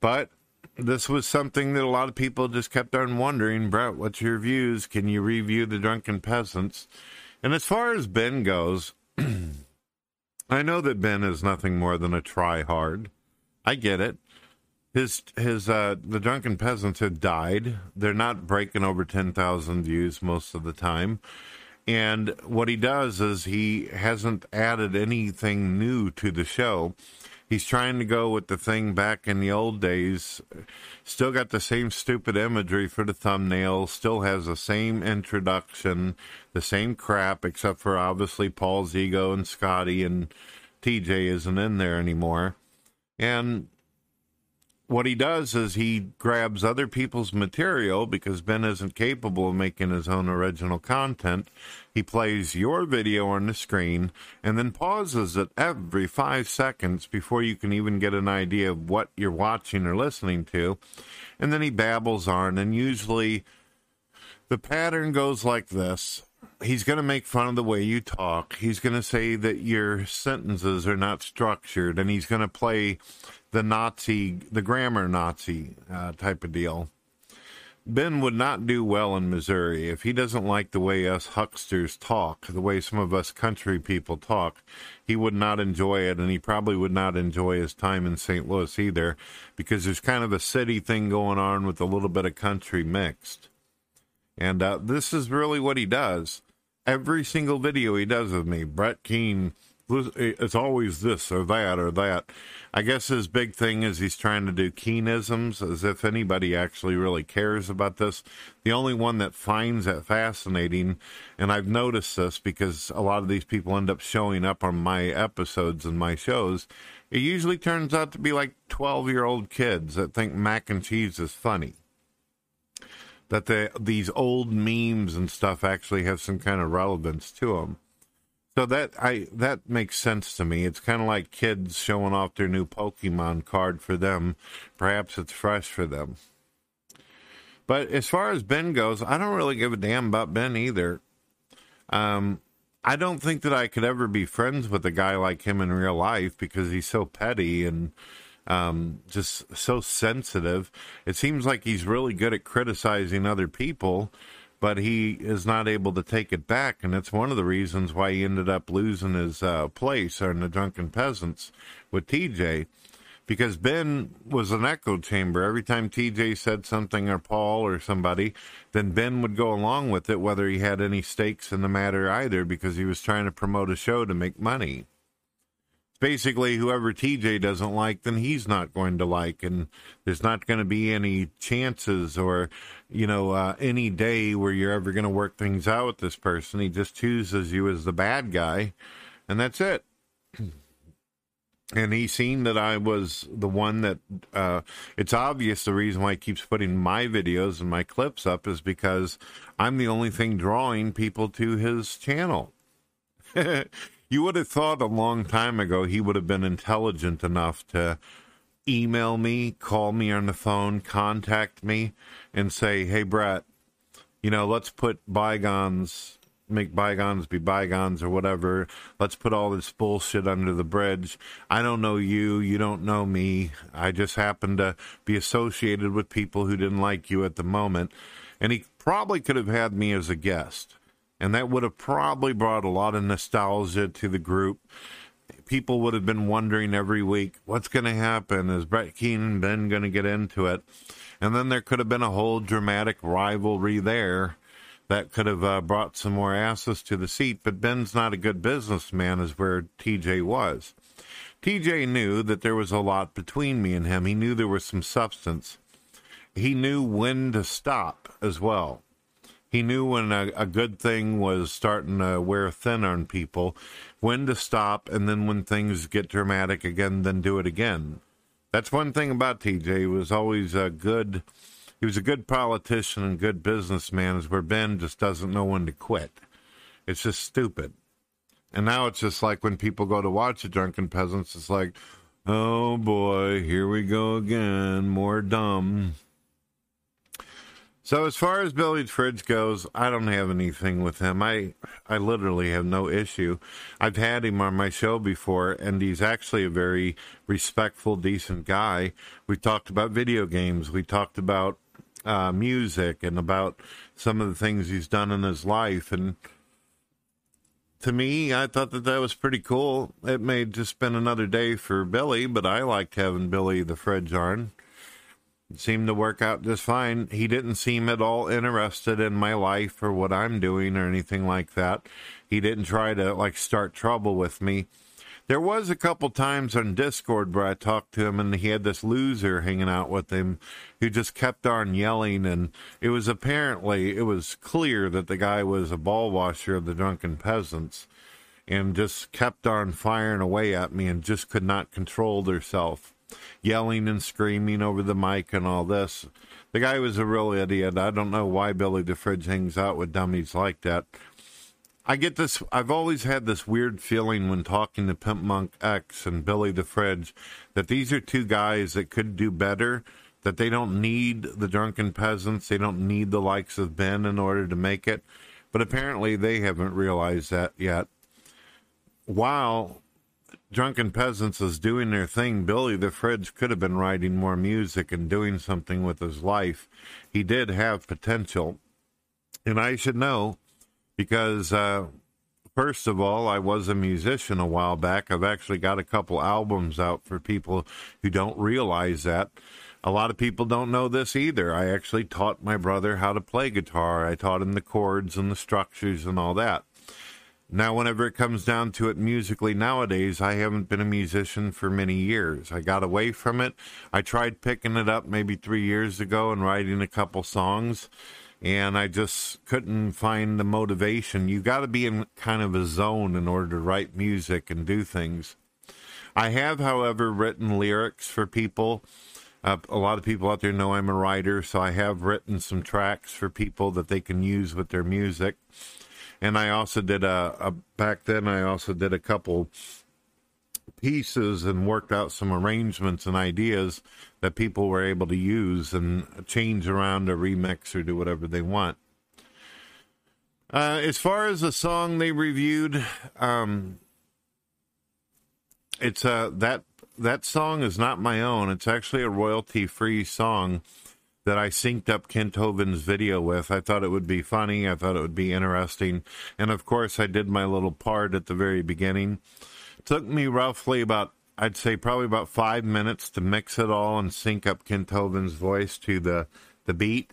But this was something that a lot of people just kept on wondering, Brett, what's your views? Can you review the drunken peasants? And as far as Ben goes, I know that Ben is nothing more than a try hard. I get it. His his uh the drunken peasants have died. They're not breaking over ten thousand views most of the time. And what he does is he hasn't added anything new to the show. He's trying to go with the thing back in the old days. Still got the same stupid imagery for the thumbnail. Still has the same introduction, the same crap, except for obviously Paul's ego and Scotty and TJ isn't in there anymore. And what he does is he grabs other people's material because Ben isn't capable of making his own original content. He plays your video on the screen and then pauses it every five seconds before you can even get an idea of what you're watching or listening to. And then he babbles on, and usually the pattern goes like this. He's going to make fun of the way you talk. He's going to say that your sentences are not structured, and he's going to play the Nazi, the grammar Nazi uh, type of deal. Ben would not do well in Missouri if he doesn't like the way us hucksters talk, the way some of us country people talk. He would not enjoy it, and he probably would not enjoy his time in St. Louis either, because there's kind of a city thing going on with a little bit of country mixed. And uh, this is really what he does. Every single video he does of me, Brett Keane Eh, it's always this or that or that. I guess his big thing is he's trying to do keenisms as if anybody actually really cares about this. The only one that finds it fascinating, and I've noticed this because a lot of these people end up showing up on my episodes and my shows, it usually turns out to be like 12 year old kids that think mac and cheese is funny. That the, these old memes and stuff actually have some kind of relevance to them. So that I that makes sense to me. It's kind of like kids showing off their new Pokemon card for them. Perhaps it's fresh for them. But as far as Ben goes, I don't really give a damn about Ben either. Um, I don't think that I could ever be friends with a guy like him in real life because he's so petty and um, just so sensitive. It seems like he's really good at criticizing other people but he is not able to take it back, and that's one of the reasons why he ended up losing his uh, place in the Drunken Peasants with TJ, because Ben was an echo chamber. Every time TJ said something or Paul or somebody, then Ben would go along with it, whether he had any stakes in the matter either, because he was trying to promote a show to make money basically whoever TJ doesn't like, then he's not going to like, and there's not going to be any chances or, you know, uh, any day where you're ever going to work things out with this person. He just chooses you as the bad guy, and that's it. And he seen that I was the one that uh, it's obvious the reason why he keeps putting my videos and my clips up is because I'm the only thing drawing people to his channel. You would have thought a long time ago he would have been intelligent enough to email me, call me on the phone, contact me, and say, hey, Brett, you know, let's put bygones, make bygones be bygones or whatever. Let's put all this bullshit under the bridge. I don't know you. You don't know me. I just happen to be associated with people who didn't like you at the moment. And he probably could have had me as a guest. And that would have probably brought a lot of nostalgia to the group people would have been wondering every week what's going to happen. Is Brett Keenan Ben going to get into it? And then there could have been a whole dramatic rivalry there that could have uh, brought some more asses to the seat. But Ben's not a good businessman, is where TJ was. TJ knew that there was a lot between me and him. He knew there was some substance. He knew when to stop as well. He knew when a, a good thing was starting to wear thin on people, when to stop, and then when things get dramatic again, then do it again. That's one thing about TJ. He was always a good. He was a good politician and good businessman. Is where Ben just doesn't know when to quit. It's just stupid. And now it's just like when people go to watch the Drunken Peasants, it's like, oh boy, here we go again, more dumb. So as far as Billy Fridge goes, I don't have anything with him. I I literally have no issue. I've had him on my show before, and he's actually a very respectful, decent guy. We talked about video games. We talked about uh, music and about some of the things he's done in his life. And to me, I thought that that was pretty cool. It may just been another day for Billy, but I liked having Billy the Fridge on seemed to work out just fine. He didn't seem at all interested in my life or what I'm doing or anything like that. He didn't try to like start trouble with me. There was a couple times on Discord where I talked to him and he had this loser hanging out with him who just kept on yelling and it was apparently it was clear that the guy was a ball washer of the drunken peasants and just kept on firing away at me and just could not control themselves yelling and screaming over the mic and all this. The guy was a real idiot. I don't know why Billy the Fridge hangs out with dummies like that. I get this. I've always had this weird feeling when talking to Pimp Monk X and Billy the Fridge that these are two guys that could do better. That they don't need the drunken peasants. They don't need the likes of Ben in order to make it. But apparently they haven't realized that yet. While Drunken Peasants is doing their thing, Billy the Fridge could have been writing more music and doing something with his life. He did have potential. And I should know because, uh, first of all, I was a musician a while back. I've actually got a couple albums out for people who don't realize that. A lot of people don't know this either. I actually taught my brother how to play guitar. I taught him the chords and the structures and all that. Now, whenever it comes down to it musically nowadays, I haven't been a musician for many years. I got away from it. I tried picking it up maybe three years ago and writing a couple songs, and I just couldn't find the motivation. You got to be in kind of a zone in order to write music and do things. I have, however, written lyrics for people. Uh, a lot of people out there know I'm a writer, so I have written some tracks for people that they can use with their music and I also did a, a back then. I also did a couple pieces and worked out some arrangements and ideas that people were able to use and change around or remix or do whatever they want. Uh, as far as the song they reviewed, um, it's uh, that that song is not my own. It's actually a royalty free song that I synced up Kent Hovind's video with. I thought it would be funny. I thought it would be interesting. And of course, I did my little part at the very beginning. It took me roughly about, I'd say probably about five minutes to mix it all and sync up Kent Hovind's voice to the, the beat.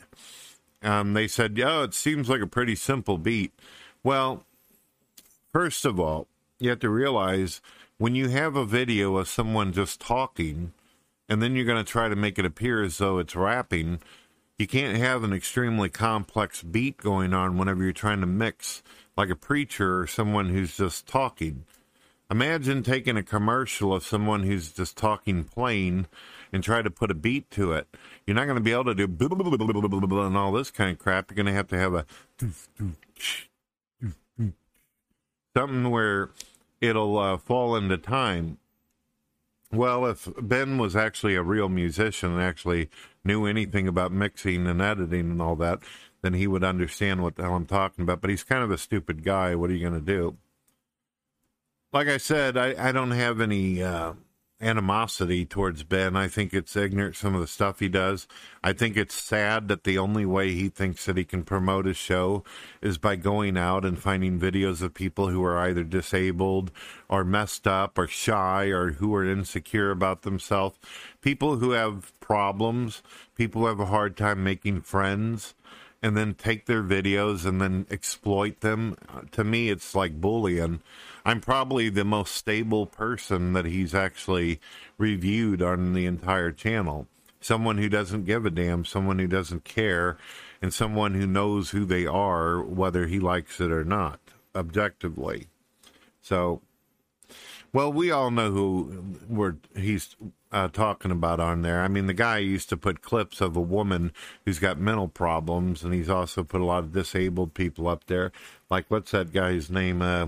Um, they said, "Oh, it seems like a pretty simple beat. Well, first of all, you have to realize when you have a video of someone just talking, and then you're going to try to make it appear as though it's rapping. You can't have an extremely complex beat going on whenever you're trying to mix like a preacher or someone who's just talking. Imagine taking a commercial of someone who's just talking plain and try to put a beat to it. You're not going to be able to do and all this kind of crap. You're going to have to have a something where it'll uh, fall into time. Well, if Ben was actually a real musician and actually knew anything about mixing and editing and all that, then he would understand what the hell I'm talking about. But he's kind of a stupid guy. What are you going to do? Like I said, I, I don't have any uh, animosity towards Ben. I think it's ignorant, some of the stuff he does. I think it's sad that the only way he thinks that he can promote his show is by going out and finding videos of people who are either disabled or messed up or shy or who are insecure about themselves. People who have problems, people who have a hard time making friends and then take their videos and then exploit them. To me, it's like bullying. I'm probably the most stable person that he's actually reviewed on the entire channel. Someone who doesn't give a damn, someone who doesn't care, and someone who knows who they are, whether he likes it or not, objectively. So, well, we all know who we're, he's uh, talking about on there. I mean, the guy used to put clips of a woman who's got mental problems, and he's also put a lot of disabled people up there. Like, what's that guy's name? Uh,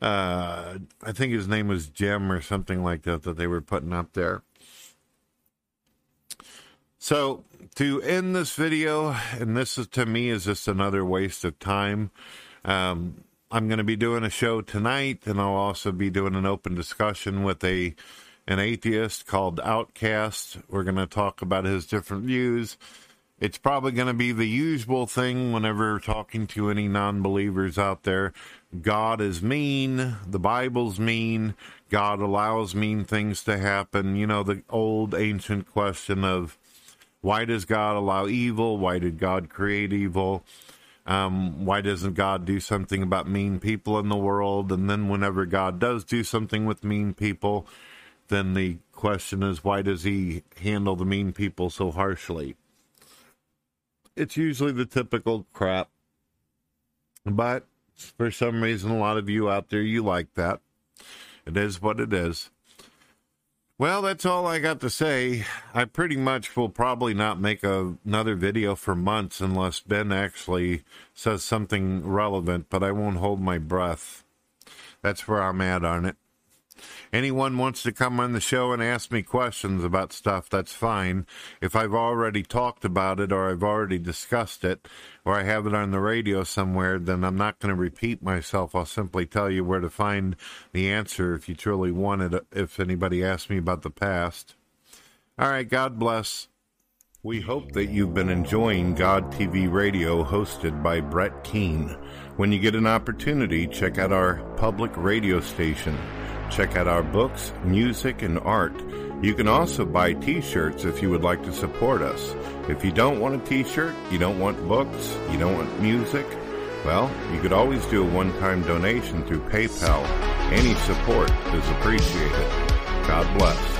uh, I think his name was Jim or something like that that they were putting up there. So to end this video, and this is to me is just another waste of time. Um, I'm going to be doing a show tonight, and I'll also be doing an open discussion with a an atheist called Outcast. We're going to talk about his different views. It's probably going to be the usual thing whenever talking to any non believers out there. God is mean. The Bible's mean. God allows mean things to happen. You know, the old ancient question of why does God allow evil? Why did God create evil? Um, why doesn't God do something about mean people in the world? And then, whenever God does do something with mean people, then the question is, why does he handle the mean people so harshly? It's usually the typical crap. But for some reason, a lot of you out there, you like that. It is what it is. Well, that's all I got to say. I pretty much will probably not make a, another video for months unless Ben actually says something relevant, but I won't hold my breath. That's where I'm at on it anyone wants to come on the show and ask me questions about stuff, that's fine. If I've already talked about it or I've already discussed it or I have it on the radio somewhere, then I'm not going to repeat myself. I'll simply tell you where to find the answer if you truly want it, if anybody asks me about the past. All right, God bless. We hope that you've been enjoying God TV Radio hosted by Brett Keane. When you get an opportunity, check out our public radio station. Check out our books, music, and art. You can also buy t shirts if you would like to support us. If you don't want a t shirt, you don't want books, you don't want music, well, you could always do a one time donation through PayPal. Any support is appreciated. God bless.